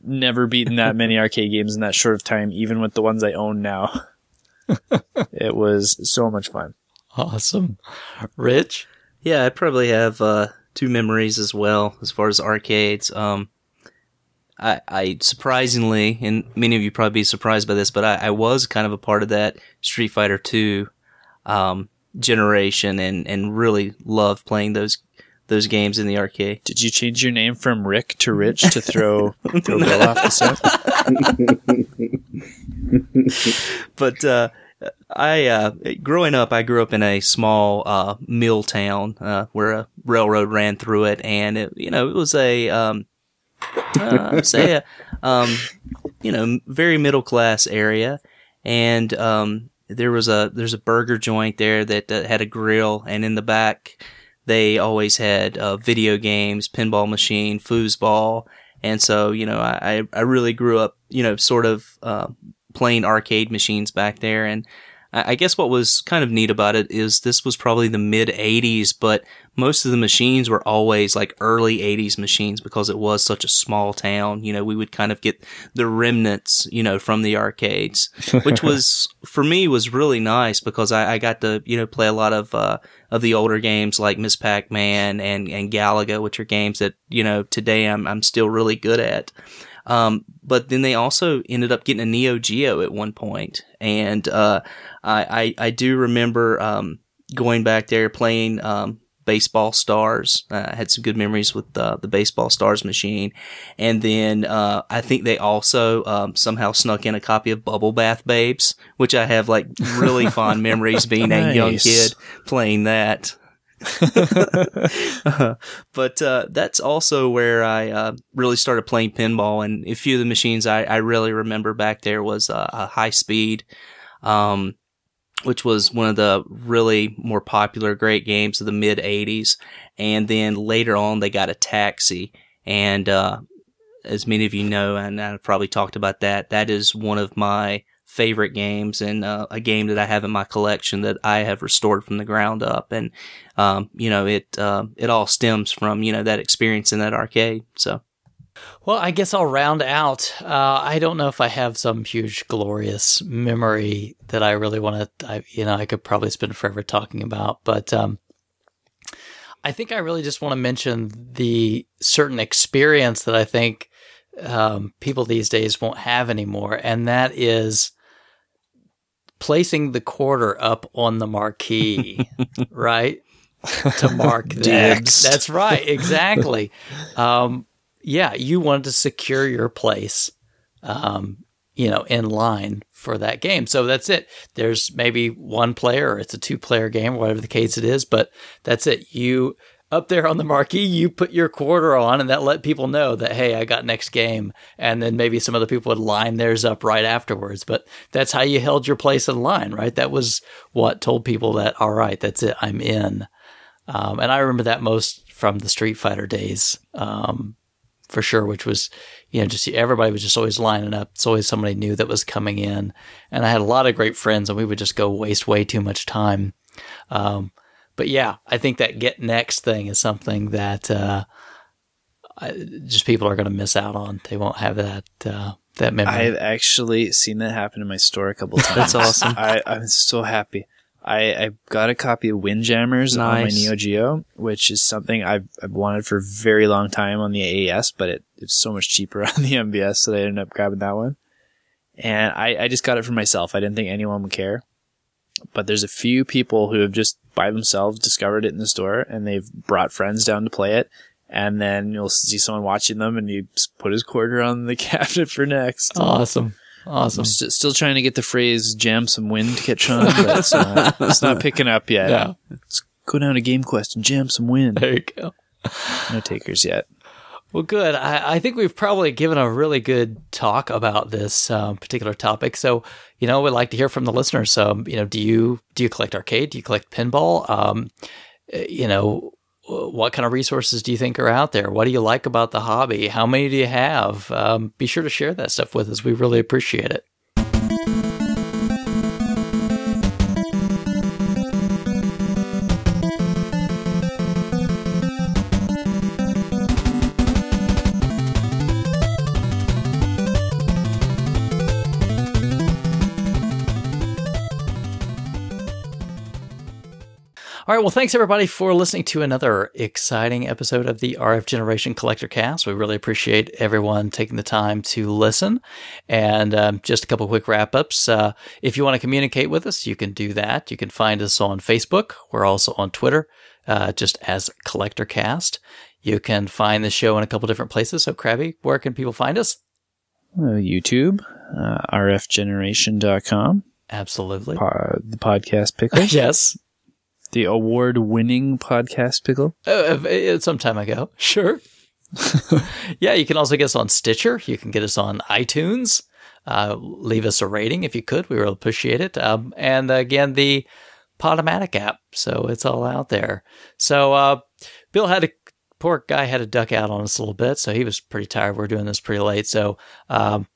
never beaten that many arcade games in that short of time, even with the ones I own now. it was so much fun. awesome. Rich? Yeah, I probably have uh, two memories as well as far as arcades. Um, I, I surprisingly, and many of you probably be surprised by this, but I, I was kind of a part of that Street Fighter Two um, generation, and and really loved playing those those games in the arcade. Did you change your name from Rick to Rich to throw, throw Bill off the set? But uh, I uh, growing up, I grew up in a small uh, mill town uh, where a railroad ran through it, and it, you know it was a um, uh, say a um, you know very middle class area, and um, there was a there's a burger joint there that, that had a grill, and in the back they always had uh, video games, pinball machine, foosball, and so you know I I really grew up you know sort of uh, playing arcade machines back there, and I guess what was kind of neat about it is this was probably the mid 80s, but most of the machines were always like early 80s machines because it was such a small town. You know, we would kind of get the remnants, you know, from the arcades, which was for me was really nice because I, I got to, you know, play a lot of, uh, of the older games like Miss Pac-Man and, and Galaga, which are games that, you know, today I'm, I'm still really good at. Um, but then they also ended up getting a Neo Geo at one point, and uh, I, I, I do remember um, going back there playing um, baseball stars. Uh, I had some good memories with uh, the baseball stars machine, and then uh, I think they also um, somehow snuck in a copy of Bubble Bath Babes, which I have like really fond memories being nice. a young kid playing that. but uh, that's also where I uh, really started playing pinball, and a few of the machines I, I really remember back there was uh, a high speed, um, which was one of the really more popular great games of the mid '80s, and then later on they got a taxi, and uh, as many of you know, and I've probably talked about that, that is one of my favorite games and uh, a game that I have in my collection that I have restored from the ground up. And, um, you know, it, uh, it all stems from, you know, that experience in that arcade. So. Well, I guess I'll round out. Uh, I don't know if I have some huge, glorious memory that I really want to, you know, I could probably spend forever talking about, but, um, I think I really just want to mention the certain experience that I think um, people these days won't have anymore, and that is placing the quarter up on the marquee, right? to mark that. That's right, exactly. Um, yeah, you wanted to secure your place, um, you know, in line for that game. So that's it. There's maybe one player, or it's a two player game, whatever the case it is, but that's it. You up there on the marquee, you put your quarter on, and that let people know that hey, I got next game, and then maybe some other people would line theirs up right afterwards. But that's how you held your place in line, right? That was what told people that all right, that's it, I'm in. Um, and I remember that most from the Street Fighter days, um, for sure. Which was, you know, just everybody was just always lining up. It's always somebody new that was coming in, and I had a lot of great friends, and we would just go waste way too much time. Um, but yeah, I think that get next thing is something that uh, just people are going to miss out on. They won't have that uh, that memory. I've actually seen that happen in my store a couple times. That's awesome. I, I'm so happy. I, I got a copy of Windjammers nice. on my Neo Geo, which is something I've, I've wanted for a very long time on the AES, but it, it's so much cheaper on the MVS, so I ended up grabbing that one. And I, I just got it for myself. I didn't think anyone would care. But there's a few people who have just by themselves discovered it in the store and they've brought friends down to play it. And then you'll see someone watching them and he put his quarter on the cabinet for next. Awesome. Awesome. I'm st- still trying to get the phrase jam some wind catch on, but it's, uh, it's not picking up yet. Yeah. Let's go down to GameQuest and jam some wind. There you go. No takers yet. Well, good. I, I, think we've probably given a really good talk about this um, particular topic. So, you know, we'd like to hear from the listeners. So, you know, do you do you collect arcade? Do you collect pinball? Um, eh, you know, what kind of resources do you think are out there? What do you like about the hobby? How many do you have? Um, be sure to share that stuff with us. We really appreciate it. All right. Well, thanks everybody for listening to another exciting episode of the RF Generation Collector Cast. We really appreciate everyone taking the time to listen. And um, just a couple quick wrap ups. Uh, if you want to communicate with us, you can do that. You can find us on Facebook. We're also on Twitter, uh, just as Collector Cast. You can find the show in a couple different places. So, Krabby, where can people find us? Uh, YouTube, uh, rfgeneration.com Absolutely. po- the podcast pickle, yes. The award-winning podcast pickle. Uh, uh, some time ago. Sure. yeah, you can also get us on Stitcher. You can get us on iTunes. Uh, leave us a rating if you could. We really appreciate it. Um, and again, the Podomatic app. So it's all out there. So uh, Bill had a poor guy had a duck out on us a little bit, so he was pretty tired. We're doing this pretty late. So um,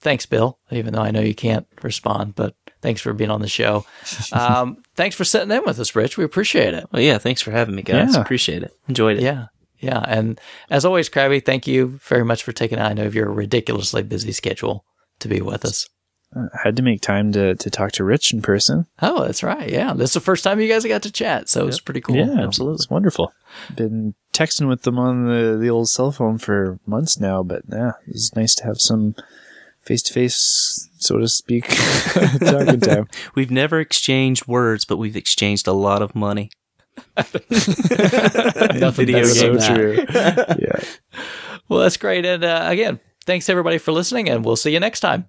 thanks, Bill. Even though I know you can't respond, but thanks for being on the show. Um, thanks for sitting in with us, Rich. We appreciate it. Well, yeah, thanks for having me, guys. Yeah. Appreciate it. Enjoyed it. Yeah. Yeah. And as always, Krabby, thank you very much for taking I know of your ridiculously busy schedule to be with us. I had to make time to, to talk to Rich in person. Oh, that's right. Yeah. This is the first time you guys got to chat. So it's pretty cool. Yeah, absolutely. It's wonderful. Been texting with them on the, the old cell phone for months now, but yeah, it's nice to have some face to face, so to speak, talking time. We've never exchanged words, but we've exchanged a lot of money. Nothing Video better game. so true. yeah. Well, that's great. And uh, again, thanks everybody for listening, and we'll see you next time.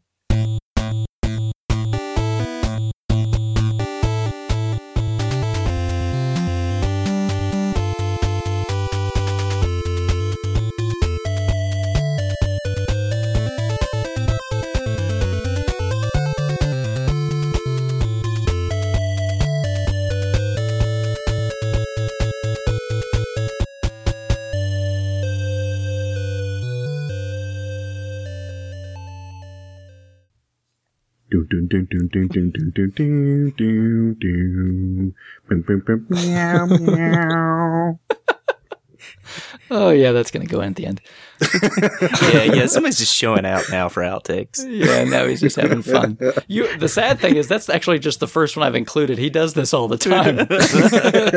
Oh, yeah, that's going to go in at the end. yeah, yeah. Somebody's just showing out now for outtakes. Yeah, no, he's just having fun. You, the sad thing is, that's actually just the first one I've included. He does this all the time.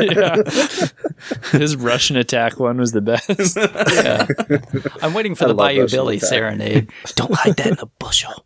yeah. His Russian attack one was the best. yeah. I'm waiting for I the Bayou Russian Billy Attack. serenade. Don't hide that in a bushel.